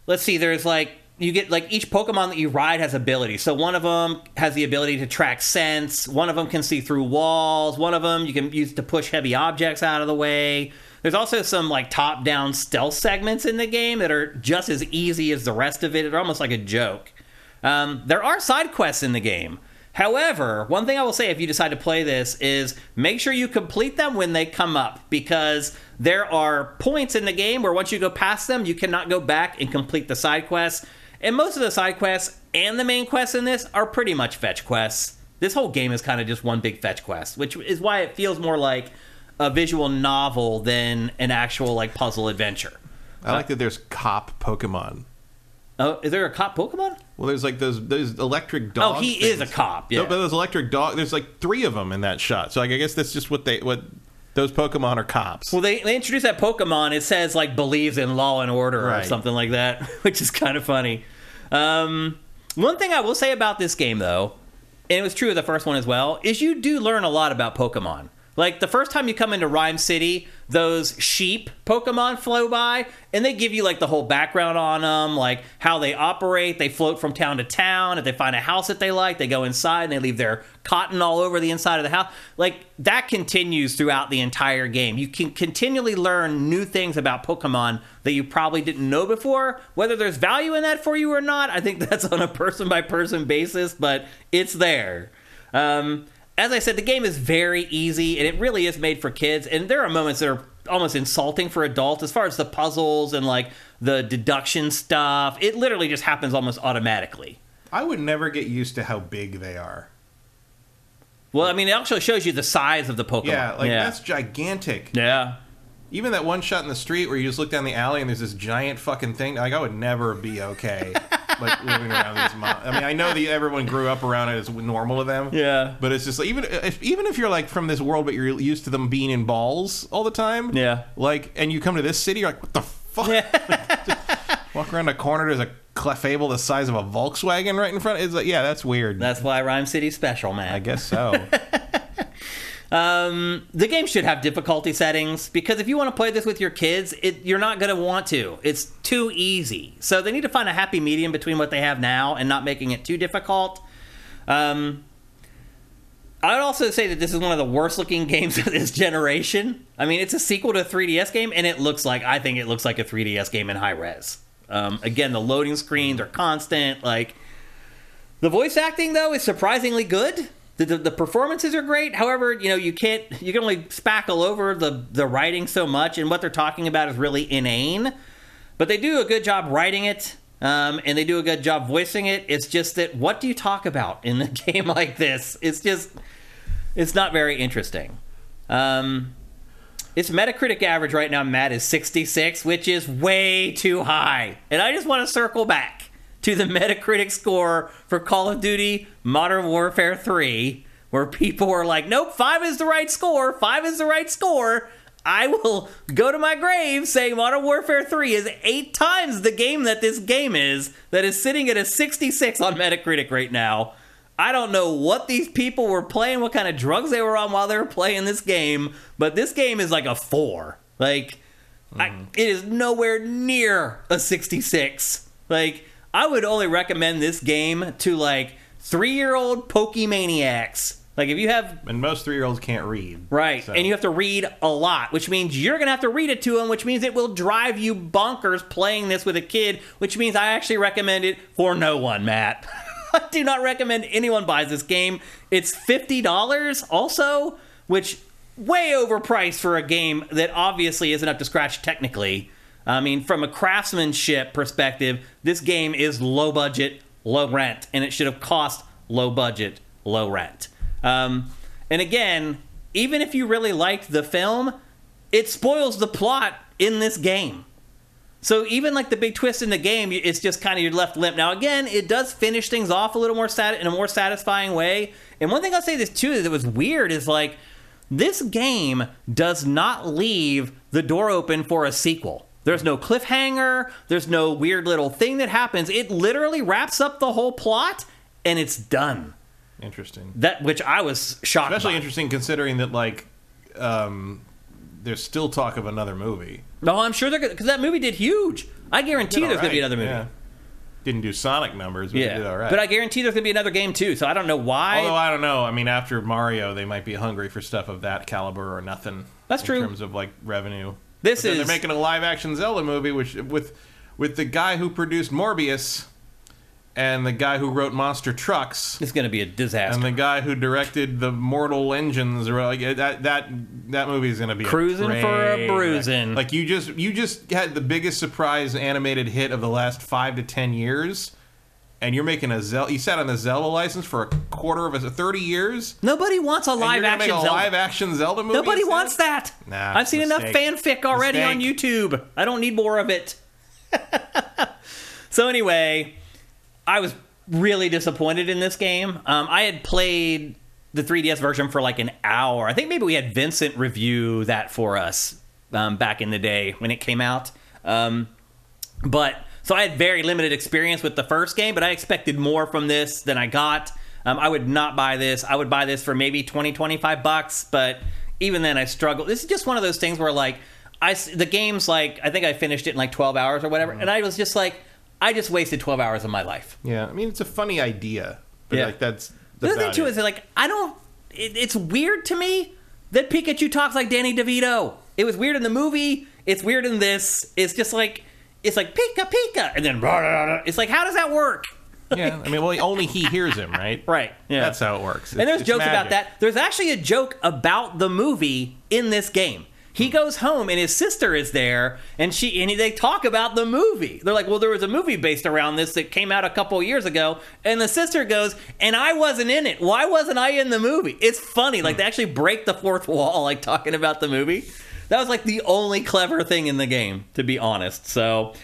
let's see, there's like, you get like each Pokemon that you ride has abilities. So one of them has the ability to track scents, one of them can see through walls, one of them you can use to push heavy objects out of the way. There's also some like top down stealth segments in the game that are just as easy as the rest of it. They're almost like a joke. Um, there are side quests in the game. However, one thing I will say if you decide to play this is make sure you complete them when they come up because there are points in the game where once you go past them, you cannot go back and complete the side quests. And most of the side quests and the main quests in this are pretty much fetch quests. This whole game is kind of just one big fetch quest, which is why it feels more like a visual novel than an actual like puzzle adventure. I like that there's cop Pokemon. Oh, is there a cop Pokemon? Well, there's like those those electric dogs. Oh, he is a cop. Yeah. No, but those electric dog. There's like three of them in that shot. So like, I guess that's just what they what those Pokemon are cops. Well, they, they introduced that Pokemon. It says like believes in law and order or something like that, which is kind of funny. Um, one thing I will say about this game, though, and it was true of the first one as well, is you do learn a lot about Pokemon. Like the first time you come into Rhyme City, those sheep Pokemon flow by, and they give you like the whole background on them, like how they operate. They float from town to town. If they find a house that they like, they go inside and they leave their cotton all over the inside of the house. Like that continues throughout the entire game. You can continually learn new things about Pokemon that you probably didn't know before. Whether there's value in that for you or not, I think that's on a person by person basis, but it's there. Um, as I said, the game is very easy and it really is made for kids. And there are moments that are almost insulting for adults as far as the puzzles and like the deduction stuff. It literally just happens almost automatically. I would never get used to how big they are. Well, I mean, it also shows you the size of the Pokemon. Yeah, like that's gigantic. yeah. Even that one shot in the street where you just look down the alley and there's this giant fucking thing. Like I would never be okay, like living around these. Mo- I mean, I know that everyone grew up around it; it's normal to them. Yeah. But it's just like even if even if you're like from this world, but you're used to them being in balls all the time. Yeah. Like, and you come to this city, you're like, what the fuck? Walk around a corner, there's a Clefable the size of a Volkswagen right in front. It's like, yeah, that's weird. That's why Rhyme City's special, man. I guess so. Um, the game should have difficulty settings because if you want to play this with your kids, it, you're not going to want to. It's too easy. So they need to find a happy medium between what they have now and not making it too difficult. Um, I would also say that this is one of the worst looking games of this generation. I mean, it's a sequel to a 3DS game, and it looks like I think it looks like a 3DS game in high res. Um, again, the loading screens are constant. Like the voice acting though is surprisingly good. The, the, the performances are great. However, you know you can't you can only spackle over the the writing so much, and what they're talking about is really inane. But they do a good job writing it, um, and they do a good job voicing it. It's just that what do you talk about in a game like this? It's just it's not very interesting. Um, its Metacritic average right now, Matt, is 66, which is way too high. And I just want to circle back to the Metacritic score for Call of Duty Modern Warfare 3, where people were like, nope, 5 is the right score, 5 is the right score. I will go to my grave saying Modern Warfare 3 is eight times the game that this game is, that is sitting at a 66 on Metacritic right now. I don't know what these people were playing, what kind of drugs they were on while they were playing this game, but this game is like a four. Like, I, mm-hmm. it is nowhere near a 66. Like, I would only recommend this game to like three year old Pokemaniacs. Like, if you have and most three year olds can't read. Right. So- And you have to read a lot, which means you're going to have to read it to them, which means it will drive you bonkers playing this with a kid, which means I actually recommend it for no one, Matt. I do not recommend anyone buys this game. It's $50 also, which way overpriced for a game that obviously isn't up to scratch technically. I mean, from a craftsmanship perspective, this game is low budget, low rent, and it should have cost low budget, low rent. Um, and again, even if you really liked the film, it spoils the plot in this game. So even like the big twist in the game, it's just kind of you're left limp. Now again, it does finish things off a little more sat- in a more satisfying way. And one thing I'll say this too that was weird is like this game does not leave the door open for a sequel. There's no cliffhanger. There's no weird little thing that happens. It literally wraps up the whole plot and it's done. Interesting. That which I was shocked. Especially by. interesting considering that like um, there's still talk of another movie. No, I'm sure they're because that movie did huge. I guarantee there's to be another movie. yeah. Didn't do Sonic numbers, but Yeah, did all right. but I guarantee there's going to be another game too. So I don't know why. Although I don't know. I mean, after Mario, they might be hungry for stuff of that caliber or nothing. That's true. in terms of like revenue. This is- they're making a live action Zelda movie, which with with the guy who produced Morbius and the guy who wrote Monster Trucks it's going to be a disaster. and the guy who directed the Mortal Engines or like that that that movie is going to be a Cruising for a train wreck. bruising. Like you just you just had the biggest surprise animated hit of the last five to ten years, and you're making a Zelda. You sat on the Zelda license for a quarter of a thirty years. Nobody wants a live action a Zelda. live action Zelda movie. Nobody instead? wants that. Nah, I've seen enough fanfic already on YouTube. I don't need more of it. so anyway, I was really disappointed in this game. Um, I had played the 3DS version for like an hour. I think maybe we had Vincent review that for us um, back in the day when it came out. Um, but so I had very limited experience with the first game, but I expected more from this than I got. Um, I would not buy this. I would buy this for maybe 20, 25 bucks, but even then I struggle. This is just one of those things where like I the game's like I think I finished it in like 12 hours or whatever, Mm-hmm. and I was just like I just wasted 12 hours of my life. Yeah, I mean it's a funny idea, but Yeah. like that's The other thing too it. is that, like I don't. It, it's weird to me that Pikachu talks like Danny DeVito. It was weird in the movie. It's weird in this. It's just like it's like Pika Pika, and then blah, blah, blah. it's like how does that work? yeah. I mean, well, only he hears him, right? Right. Yeah. That's how it works. and there's It's- it's jokes about that. There's actually a joke about the movie in this game. He hmm. goes home and his sister is there, and she and they talk about the movie. They're like, "Well, there was a movie based around this that came out a couple years ago," and the sister goes, "And I wasn't in it. Why wasn't I in the movie?" It's funny, like hmm. they actually break the fourth wall, like talking about the movie. That was like the only clever thing in the game, to be honest. So,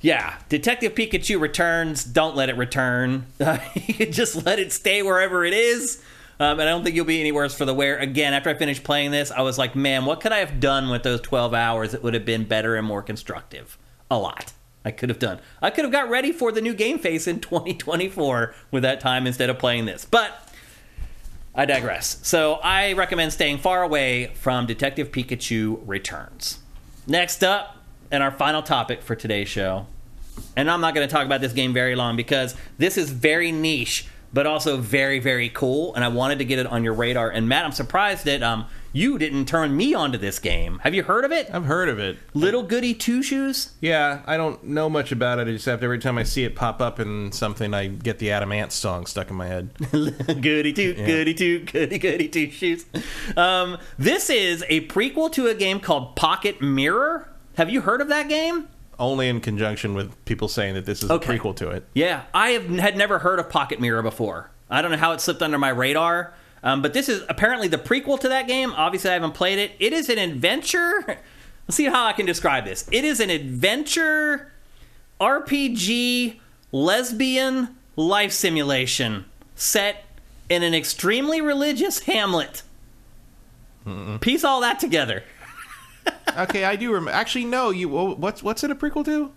yeah, Detective Pikachu returns. Don't let it return. Just let it stay wherever it is. Um, and I don't think you'll be any worse for the wear. Again, after I finished playing this, I was like, man, what could I have done with those 12 hours that would have been better and more constructive? A lot. I could have done. I could have got ready for the new game face in 2024 with that time instead of playing this. But I digress. So I recommend staying far away from Detective Pikachu Returns. Next up, and our final topic for today's show, and I'm not going to talk about this game very long because this is very niche, but also very, very cool, and I wanted to get it on your radar. And Matt, I'm surprised that um, you didn't turn me onto this game. Have you heard of it? I've heard of it. Little Goody Two Shoes? Yeah, I don't know much about it except every time I see it pop up in something, I get the Adam Ant song stuck in my head. goody two, goody two, goody goody two shoes. Um, this is a prequel to a game called Pocket Mirror. Have you heard of that game? Only in conjunction with people saying that this is Okay. a prequel to it. Yeah, I have, had never heard of Pocket Mirror before. I don't know how it slipped under my radar, um, but this is apparently the prequel to that game. Obviously, I haven't played it. It is an adventure. Let's see how I can describe this. It is an adventure RPG lesbian life simulation set in an extremely religious hamlet. Piece all that together. okay, I do remember. Actually, no. You what's what's it a prequel to?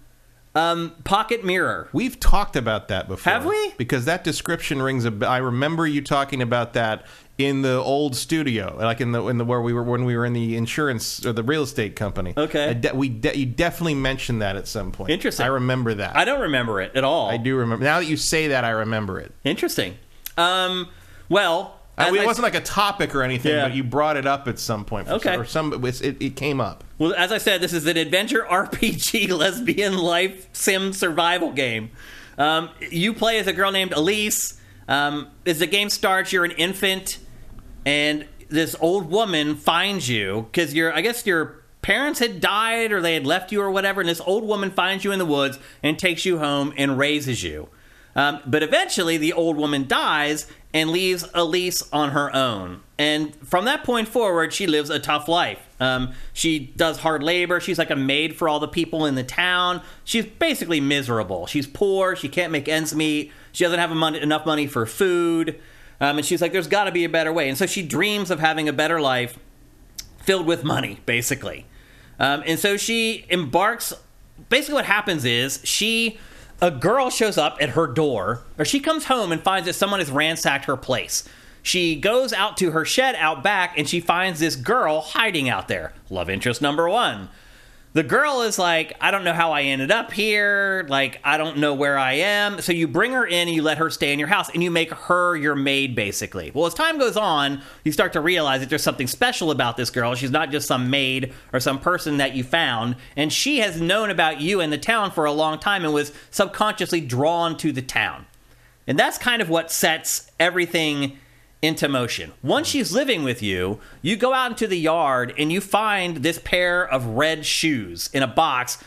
Um, Pocket Mirror. We've talked about that before. Have we? Because that description rings a. I remember you talking about that in the old studio, like in the in the where we were when we were in the insurance or the real estate company. Okay. De- we de- you definitely mentioned that at some point. Interesting. I remember that. I don't remember it at all. I do remember. Now that you say that, I remember it. Interesting. Um, well, I it wasn't like a topic or anything, Yeah. but you brought it up at some point. For Okay. some, or some it, it, it came up. well, as I said, this is an adventure RPG lesbian life sim survival game. Um, you play as a girl named Elise. Um, as the game starts, you're an infant, and this old woman finds you because you're. I guess your parents had died or they had left you or whatever, and this old woman finds you in the woods and takes you home and raises you. Um, but eventually, the old woman dies and leaves Elise on her own. And from that point forward, she lives a tough life. Um, she does hard labor. She's like a maid for all the people in the town. She's basically miserable. She's poor. She can't make ends meet. She doesn't have mon- enough money for food. Um, and she's like, there's got to be a better way. And so she dreams of having a better life filled with money, basically. Um, and so she embarks. Basically, what happens is she, a girl shows up at her door, or she comes home and finds that someone has ransacked her place. She goes out to her shed out back and she finds this girl hiding out there. Love interest number one. The girl is like, I don't know how I ended up here. Like, I don't know where I am. So you bring her in and you let her stay in your house and you make her your maid, basically. Well, as time goes on, you start to realize that there's something special about this girl. She's not just some maid or some person that you found. And she has known about you and the town for a long time and was subconsciously drawn to the town. And that's kind of what sets everything into motion. Once she's living with you, you go out into the yard and you find this pair of red shoes in a box.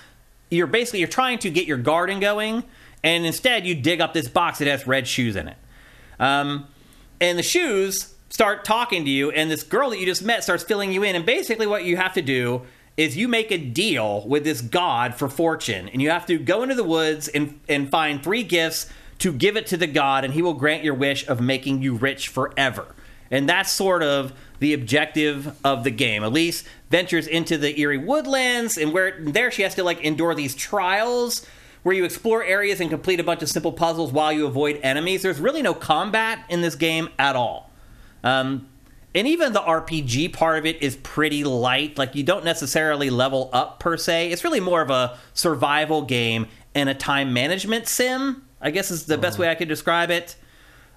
You're basically you're trying to get your garden going, and instead you dig up this box that has red shoes in it. Um, and the shoes start talking to you, and this girl that you just met starts filling you in. And basically, what you have to do is you make a deal with this god for fortune, and you have to go into the woods and, and find three gifts to give it to the god, and he will grant your wish of making you rich forever. And that's sort of the objective of the game. Elise ventures into the eerie woodlands, and where there she has to like endure these trials where you explore areas and complete a bunch of simple puzzles while you avoid enemies. There's really no combat in this game at all. Um, and even the RPG part of it is pretty light. Like you don't necessarily level up per se. It's really more of a survival game and a time management sim. I guess is the best way I could describe it.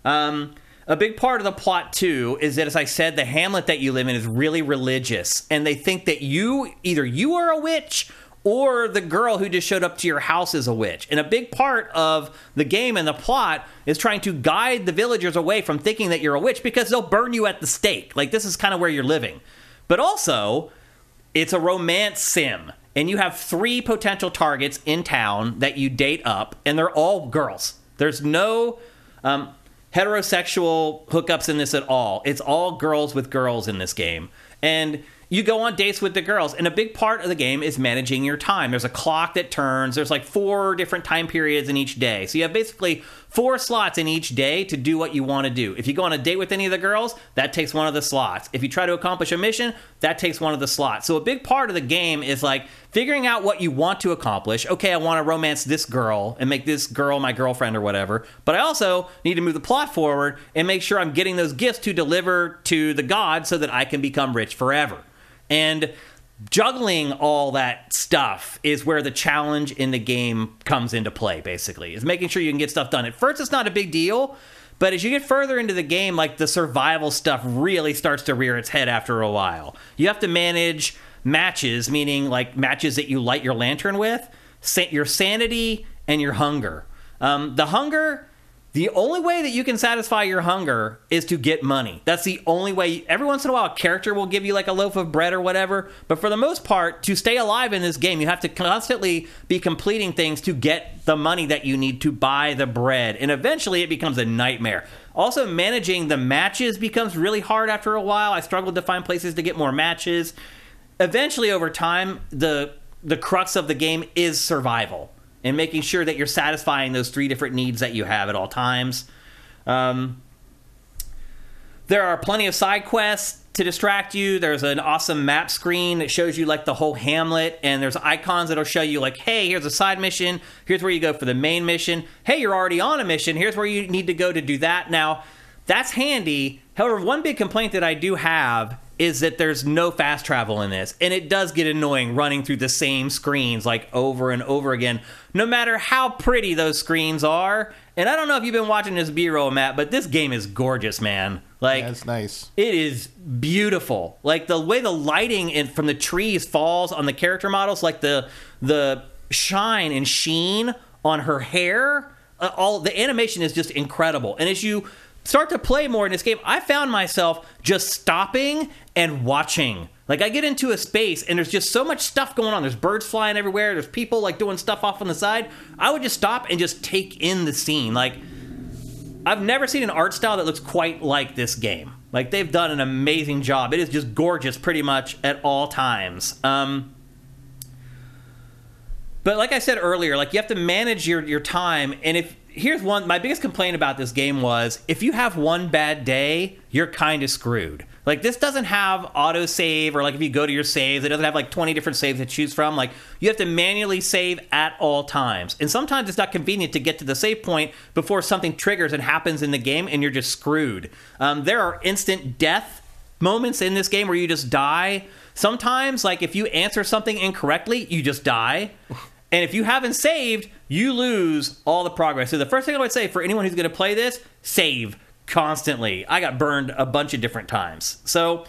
Um, a big part of the plot too is that, as I said, the hamlet that you live in is really religious, and they think that you either you are a witch or the girl who just showed up to your house is a witch. And a big part of the game and the plot is trying to guide the villagers away from thinking that you're a witch because they'll burn you at the stake. Like this is kind of where you're living. But also, it's a romance sim. And you have three potential targets in town that you date up, and they're all girls. There's no um, heterosexual hookups in this at all. It's all girls with girls in this game. And you go on dates with the girls and a big part of the game is managing your time there's a clock that turns there's like four different time periods in each day so you have basically four slots in each day to do what you want to do. If you go on a date with any of the girls that takes one of the slots. If you try to accomplish a mission that takes one of the slots. So a big part of the game is like figuring out what you want to accomplish. Okay i want to romance this girl and make this girl my girlfriend or whatever but i also need to move the plot forward and make sure i'm getting those gifts to deliver to the god so that i can become rich forever. And juggling all that stuff is where the challenge in the game comes into play, basically, is making sure you can get stuff done. At first, it's not a big deal. But as you get further into the game, like the survival stuff really starts to rear its head after a while. You have to manage matches, meaning like matches that you light your lantern with, your sanity, and your hunger. Um, the hunger the only way that you can satisfy your hunger is to get money. That's the only way. Every once in a while, a character will give you like a loaf of bread or whatever. But for the most part, to stay alive in this game, you have to constantly be completing things to get the money that you need to buy the bread. And eventually, it becomes a nightmare. Also, managing the matches becomes really hard after a while. I struggled to find places to get more matches. Eventually, over time, the the crux of the game is survival and making sure that you're satisfying those three different needs that you have at all times. Um, there are plenty of side quests to distract you. There's an awesome map screen that shows you like the whole hamlet, and there's icons that'll show you like, hey, here's a side mission. Here's where you go for the main mission. Hey, you're already on a mission. Here's where you need to go to do that. Now, that's handy. However, one big complaint that I do have is that there's no fast travel in this. And it does get annoying running through the same screens like over and over again, no matter how pretty those screens are. And I don't know if you've been watching this B roll, Matt, but this game is gorgeous, man. Like, yeah, it's nice. It is beautiful. Like the way the lighting in, from the trees falls on the character models, like the the shine and sheen on her hair. Uh, all the animation is just incredible. And as you start to play more in this game, I found myself just stopping and watching. Like I get into a space and there's just so much stuff going on. There's birds flying everywhere. There's people like doing stuff off on the side. I would just stop and just take in the scene. Like I've never seen an art style that looks quite like this game. Like they've done an amazing job. It is just gorgeous pretty much at all times. Um, but like I said earlier, like you have to manage your your time and if here's one my biggest complaint about this game was if you have one bad day, you're kind of screwed. Like this doesn't have auto save or like if you go to your saves, it doesn't have like 20 different saves to choose from. Like you have to manually save at all times. And sometimes it's not convenient to get to the save point before something triggers and happens in the game and you're just screwed. Um, there are instant death moments in this game where you just die. Sometimes like if you answer something incorrectly, you just die. And if you haven't saved, you lose all the progress. So the first thing I would say for anyone who's going to play this, save constantly. I got burned a bunch of different times. So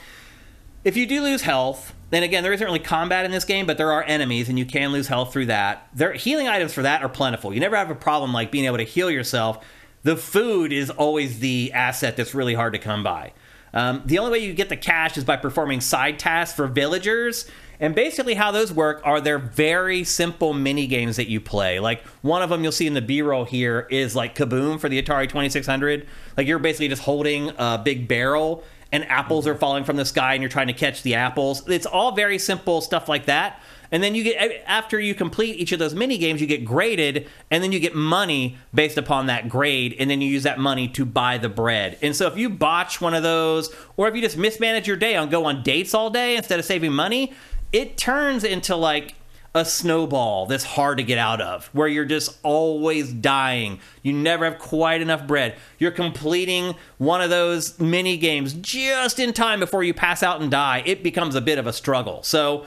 if you do lose health, then again, there isn't really combat in this game, but there are enemies, and you can lose health through that. There healing items for that are plentiful. You never have a problem like being able to heal yourself. The food is always the asset that's really hard to come by. Um, the only way you get the cash is by performing side tasks for villagers, and basically, how those work are they're very simple mini games that you play. Like one of them you'll see in the B roll here is like Kaboom for the Atari 2600. Like you're basically just holding a big barrel and apples are falling from the sky and you're trying to catch the apples. It's all very simple stuff like that. And then you get after you complete each of those mini games, you get graded, and then you get money based upon that grade, and then you use that money to buy the bread. And so if you botch one of those, or if you just mismanage your day and go on dates all day instead of saving money, it turns into like a snowball that's hard to get out of, where you're just always dying. You never have quite enough bread. You're completing one of those mini games just in time before you pass out and die. It becomes a bit of a struggle. So,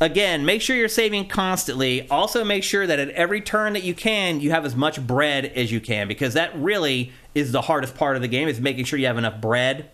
again, make sure you're saving constantly. Also, make sure that at every turn that you can, you have as much bread as you can, because that really is the hardest part of the game, is making sure you have enough bread.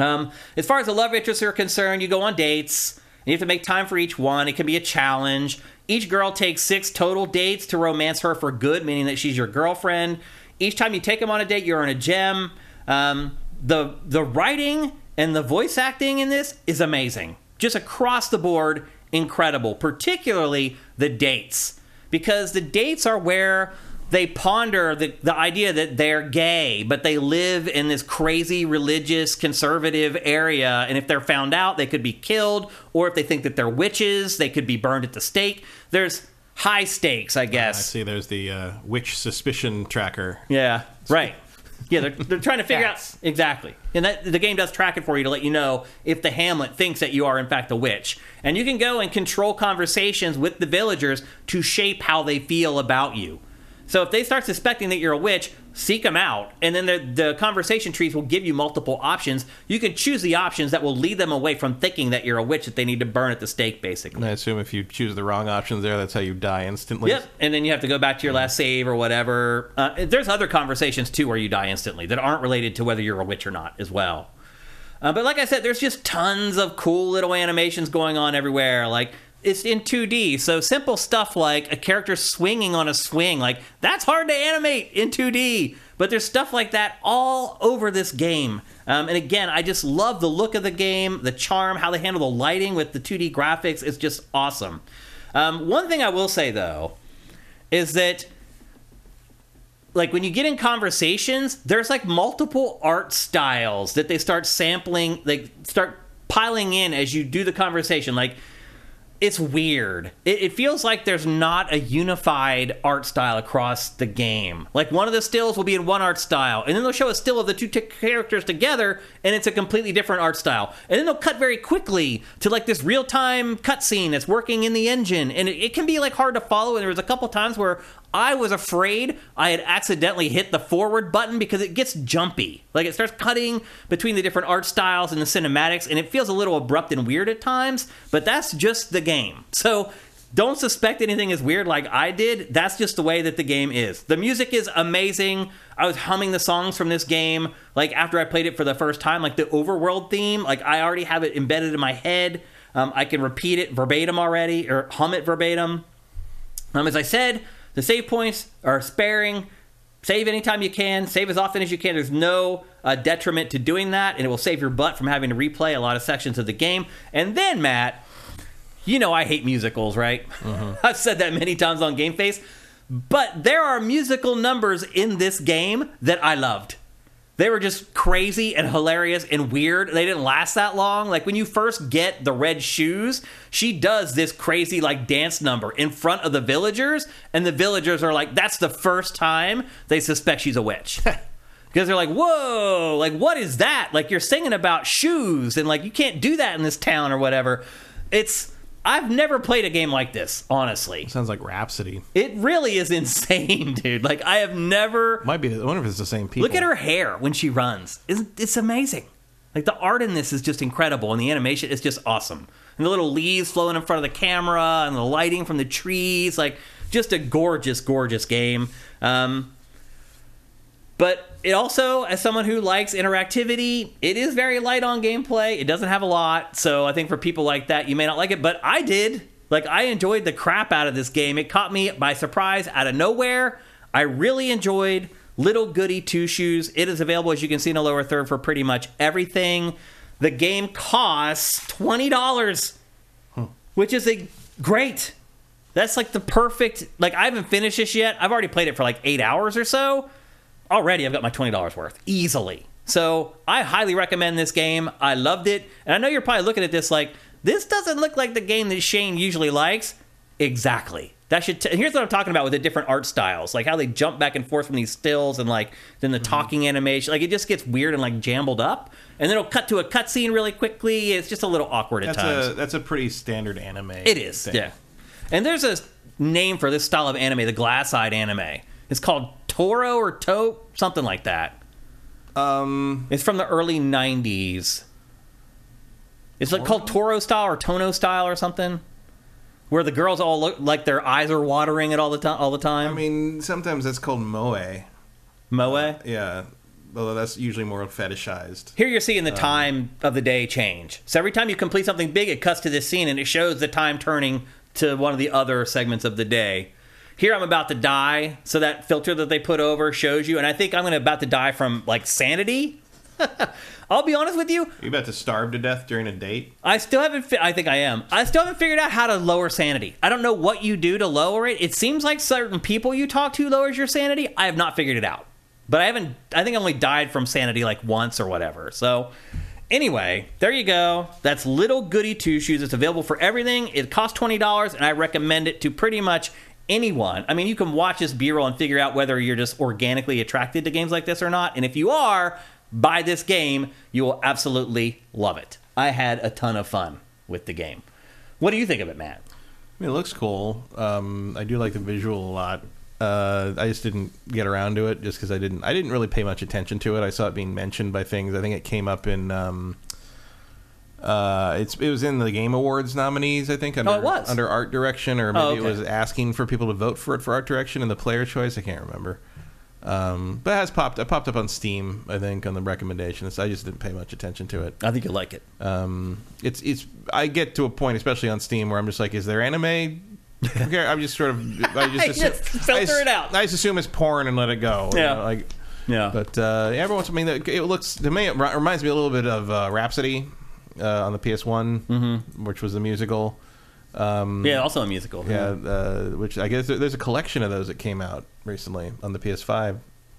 Um, as far as the love interests are concerned, you go on dates. You have to make time for each one. It can be a challenge. Each girl takes six total dates to romance her for good, meaning that she's your girlfriend. Each time you take them on a date, you earn a gem. Um, the the writing and the voice acting in this is amazing, just across the board, incredible. Particularly the dates, because the dates are where they ponder the, the idea that they're gay, but they live in this crazy religious conservative area. And if they're found out, they could be killed. Or if they think that they're witches, they could be burned at the stake. There's high stakes, I guess I guess. see. There's the uh, witch suspicion tracker. Yeah, right. Yeah, they're, they're trying to figure out exactly, and that the game does track it for you to let you know if the Hamlet thinks that you are in fact a witch, and you can go and control conversations with the villagers to shape how they feel about you. So if they start suspecting that you're a witch, seek them out, and then the, the conversation trees will give you multiple options. You can choose the options that will lead them away from thinking that you're a witch that they need to burn at the stake, basically. And I assume if you choose the wrong options there, that's how you die instantly. Yep, and then you have to go back to your last save or whatever. Uh, there's other conversations too where you die instantly that aren't related to whether you're a witch or not as well. Uh, but like I said, there's just tons of cool little animations going on everywhere. Like it's in 2D, so simple stuff like a character swinging on a swing, like that's hard to animate in 2D. But there's stuff like that all over this game. Um, and again, I just love the look of the game, the charm, how they handle the lighting with the 2D graphics. It's just awesome. Um, one thing I will say though is that like when you get in conversations, there's like multiple art styles that they start sampling, like start piling in as you do the conversation. Like it's weird. It, it feels like there's not a unified art style across the game. Like one of the stills will be in one art style, and then they'll show a still of the two t- characters together, and it's a completely different art style. And then they'll cut very quickly to like this real time cutscene that's working in the engine, and it, it can be like hard to follow. And there was a couple times where I was afraid I had accidentally hit the forward button because it gets jumpy. Like it starts cutting between the different art styles and the cinematics, and it feels a little abrupt and weird at times, but that's just the game. So don't suspect anything is weird like I did. That's just the way that the game is. The music is amazing. I was humming the songs from this game like after I played it for the first time, like the overworld theme. Like I already have it embedded in my head. Um, I can repeat it verbatim already or hum it verbatim. Um, as I said, the save points are sparing. Save anytime you can. Save as often as you can. There's no uh, detriment to doing that, and it will save your butt from having to replay a lot of sections of the game. And then, Matt, you know I hate musicals, right? I've said that many times on Game Face. But there are musical numbers in this game that I loved. They were just crazy and hilarious and weird. They didn't last that long. Like when you first get the red shoes, she does this crazy like dance number in front of the villagers, and the villagers are like, that's the first time they suspect she's a witch. Because they're like, whoa, like what is that? Like you're singing about shoes and like you can't do that in this town or whatever. It's I've never played a game like this, honestly. Sounds like Rhapsody. It really is insane, dude. Like I have never Might be. I wonder if it's the same people. Look at her hair when she runs. It's, it's amazing. Like the art in this is just incredible, and the animation is just awesome. And the little leaves flowing in front of the camera, and the lighting from the trees, like just a gorgeous, gorgeous game. Um, but it also, as someone who likes interactivity, it is very light on gameplay. It doesn't have a lot, so I think for people like that, you may not like it. But I did. Like I enjoyed the crap out of this game. It caught me by surprise out of nowhere. I really enjoyed Little Goody Two Shoes. It is available, as you can see in the lower third, for pretty much everything. The game costs twenty dollars, which is a great. That's like the perfect. Like I haven't finished this yet. I've already played it for like eight hours or so. Already, I've got my twenty dollars worth easily. So I highly recommend this game. I loved it, and I know you're probably looking at this like this doesn't look like the game that Shane usually likes. Exactly. That should. T- here's what I'm talking about with the different art styles, like how they jump back and forth from these stills, and like then the mm-hmm. talking animation. Like it just gets weird and like jumbled up, and then it'll cut to a cutscene really quickly. It's just a little awkward at That's times. a that's a pretty standard anime. It is, thing. yeah. And there's a name for this style of anime, the glass-eyed anime. It's called Toro or To, something like that. Um, It's from the early '90s. It's like called Toro style or Tono style or something, where the girls all look like their eyes are watering it all the time. All the time. I mean, sometimes that's called moe. moe. Yeah, although that's usually more fetishized. Here you're seeing the time of the day change. So every time you complete something big, it cuts to this scene and it shows the time turning to one of the other segments of the day. Here I'm about to die, so that filter that they put over shows you, and I think I'm gonna about to die from like sanity. I'll be honest with you, You about to starve to death during a date? I still haven't. Fi- I think I am. I still haven't figured out how to lower sanity. I don't know what you do to lower it. It seems like certain people you talk to lowers your sanity. I have not figured it out. But I haven't. I think I only died from sanity like once or whatever. So anyway, there you go. That's Little Goody Two Shoes. It's available for everything. It costs twenty dollars, and I recommend it to pretty much anyone. I mean, you can watch this B-roll and figure out whether you're just organically attracted to games like this or not. And if you are, buy this game. You will absolutely love it. I had a ton of fun with the game. What do you think of it, Matt? I mean, it looks cool. Um, I do like the visual a lot. Uh, I just didn't get around to it just because I didn't. I didn't really pay much attention to it. I saw it being mentioned by things. I think it came up in. Um, uh, it's it was in the Game Awards nominees. I think under Oh, it was? under art direction, or maybe Oh, it was asking for people to vote for it for art direction and the player choice. I can't remember. Um, but it has popped. It popped up on Steam. I think on the recommendations. I just didn't pay much attention to it. I think you'll like it. Um, it's it's. I get to a point, especially on Steam, where I'm just like, is there anime? Okay, I'm just sort of. I just, assume, Just filter I it out. I just assume it's porn and let it go. you Yeah. know, like. Yeah. But uh, every once, I mean, it looks to me it reminds me a little bit of uh, Rhapsody uh, on the PS1, Mm-hmm. which was a musical. Um, yeah, also a musical. yeah, uh, which I guess there's a collection of those that came out recently on the PS5.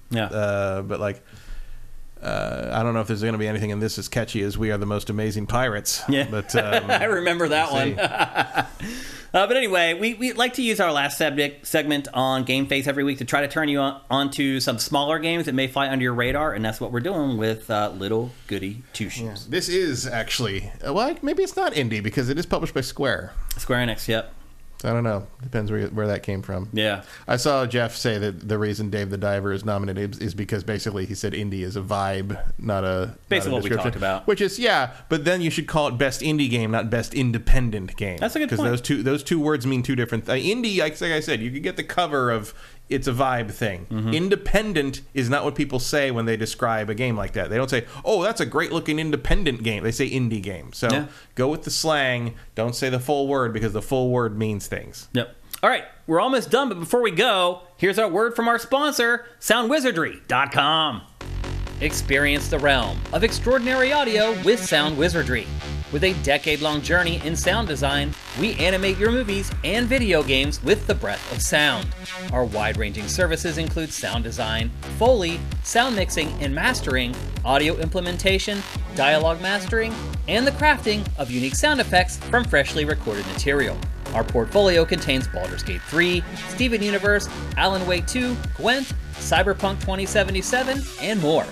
Yeah. Uh, but like, uh, I don't know if there's going to be anything in this as catchy as "We Are the Most Amazing Pirates." Yeah. but um, I remember that we'll one. Uh, but anyway, we, we like to use our last subject, segment on Game Face every week to try to turn you on, onto some smaller games that may fly under your radar, and that's what we're doing with uh, Little Goody Two Shoes. This is actually uh, well, maybe it's not indie because it is published by Square. Square Enix, yep. I don't know. Depends where where that came from. Yeah. I saw Geoff say that the reason Dave the Diver is nominated is, because basically he said indie is a vibe, not a Basically not a what we talked about. Which is yeah, but then you should call it best indie game, not best independent game. That's a good because those two those two words mean two different. Uh, indie, like like I said, you could get the cover of it's a vibe thing. Mm-hmm. Independent is not what people say when they describe a game like that. They don't say, "Oh, that's a great looking independent game." They say indie game. So Yeah. go with the slang. Don't say the full word because the full word means things. Yep. All right, we're almost done, but before we go, here's our word from our sponsor, SoundWizardry.com. Experience the realm of extraordinary audio with Sound Wizardry. With a decade long journey in sound design, we animate your movies and video games with the breath of sound. Our wide ranging services include sound design, Foley, sound mixing and mastering, audio implementation, dialogue mastering, and the crafting of unique sound effects from freshly recorded material. Our portfolio contains Baldur's Gate 3, Steven Universe, Alan Wake 2, Gwent, Cyberpunk 2077, and more.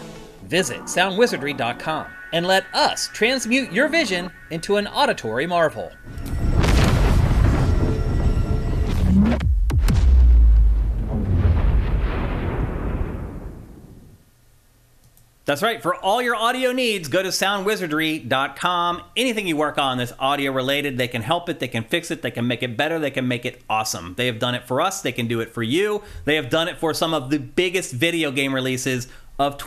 Visit soundwizardry.com and let us transmute your vision into an auditory marvel. That's right. For all your audio needs, go to soundwizardry.com. Anything you work on that's audio related, they can help it, they can fix it, they can make it better, they can make it awesome. They have done it for us, they can do it for you. They have done it for some of the biggest video game releases of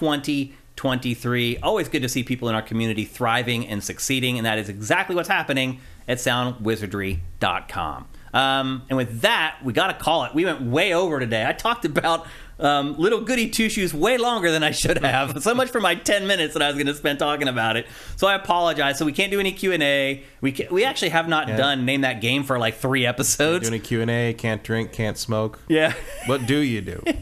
2023. Always good to see people in our community thriving and succeeding, and that is exactly what's happening at soundwizardry.com. Um, and with that, we got to call it. We went way over today. I talked about um, little goody two shoes way longer than I should have. so much for my ten minutes that I was going to spend talking about it. So I apologize. So we can't do any Q and A. We ca we actually have not done name that game for like three episodes. Doing a Q and A, can't drink, can't smoke. yeah. What do you do?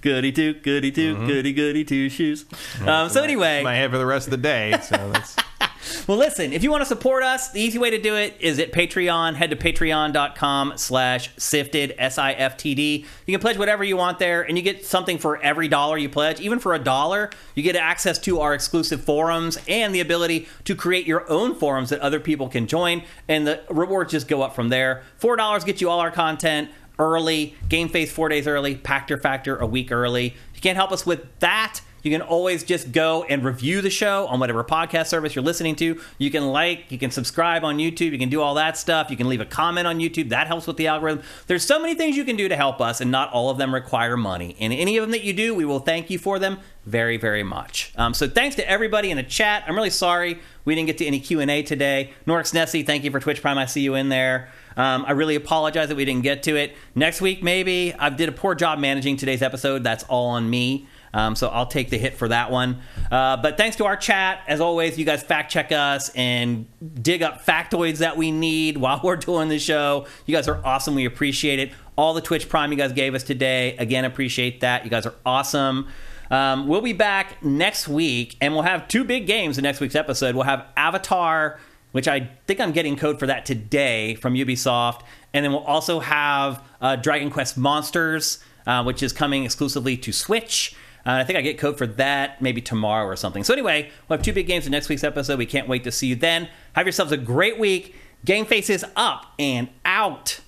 goody two, goody 2 goody goody two shoes. Um, so anyway, my head for the rest of the day. So that's Well, listen, if you want to support us, the easy way to do it is at Patreon. Head to patreon.com slash sifted, S-I-F-T-D. You can pledge whatever you want there, and you get something for every dollar you pledge. Even for a dollar, you get access to our exclusive forums and the ability to create your own forums that other people can join, and the rewards just go up from there. $4 gets you all our content early, Game Face four days early, Pachter Factor a week early. If you can't help us with that, you can always just go and review the show on whatever podcast service you're listening to. You can like, you can subscribe on YouTube, you can do all that stuff. You can leave a comment on YouTube. That helps with the algorithm. There's so many things you can do to help us, and not all of them require money. And any of them that you do, we will thank you for them very, very much. Um, so thanks to everybody in the chat. I'm really sorry we didn't get to any Q&A today. Norix Nessie, thank you for Twitch Prime. I see you in there. Um, I really apologize that we didn't get to it. Next week, maybe. I did a poor job managing today's episode. That's all on me. Um, so I'll take the hit for that one. Uh, but thanks to our chat, as always, you guys fact check us and dig up factoids that we need while we're doing the show. You guys are awesome. We appreciate it. All the Twitch Prime you guys gave us today, again, appreciate that. You guys are awesome. Um, we'll be back next week, and we'll have two big games in next week's episode. We'll have Avatar, which I think I'm getting code for that today from Ubisoft, and then we'll also have uh, Dragon Quest Monsters, uh, which is coming exclusively to Switch. Uh, I think I get code for that maybe tomorrow or something. So anyway, we'll have two big games in next week's episode. We can't wait to see you then. Have yourselves a great week. Game faces up and out.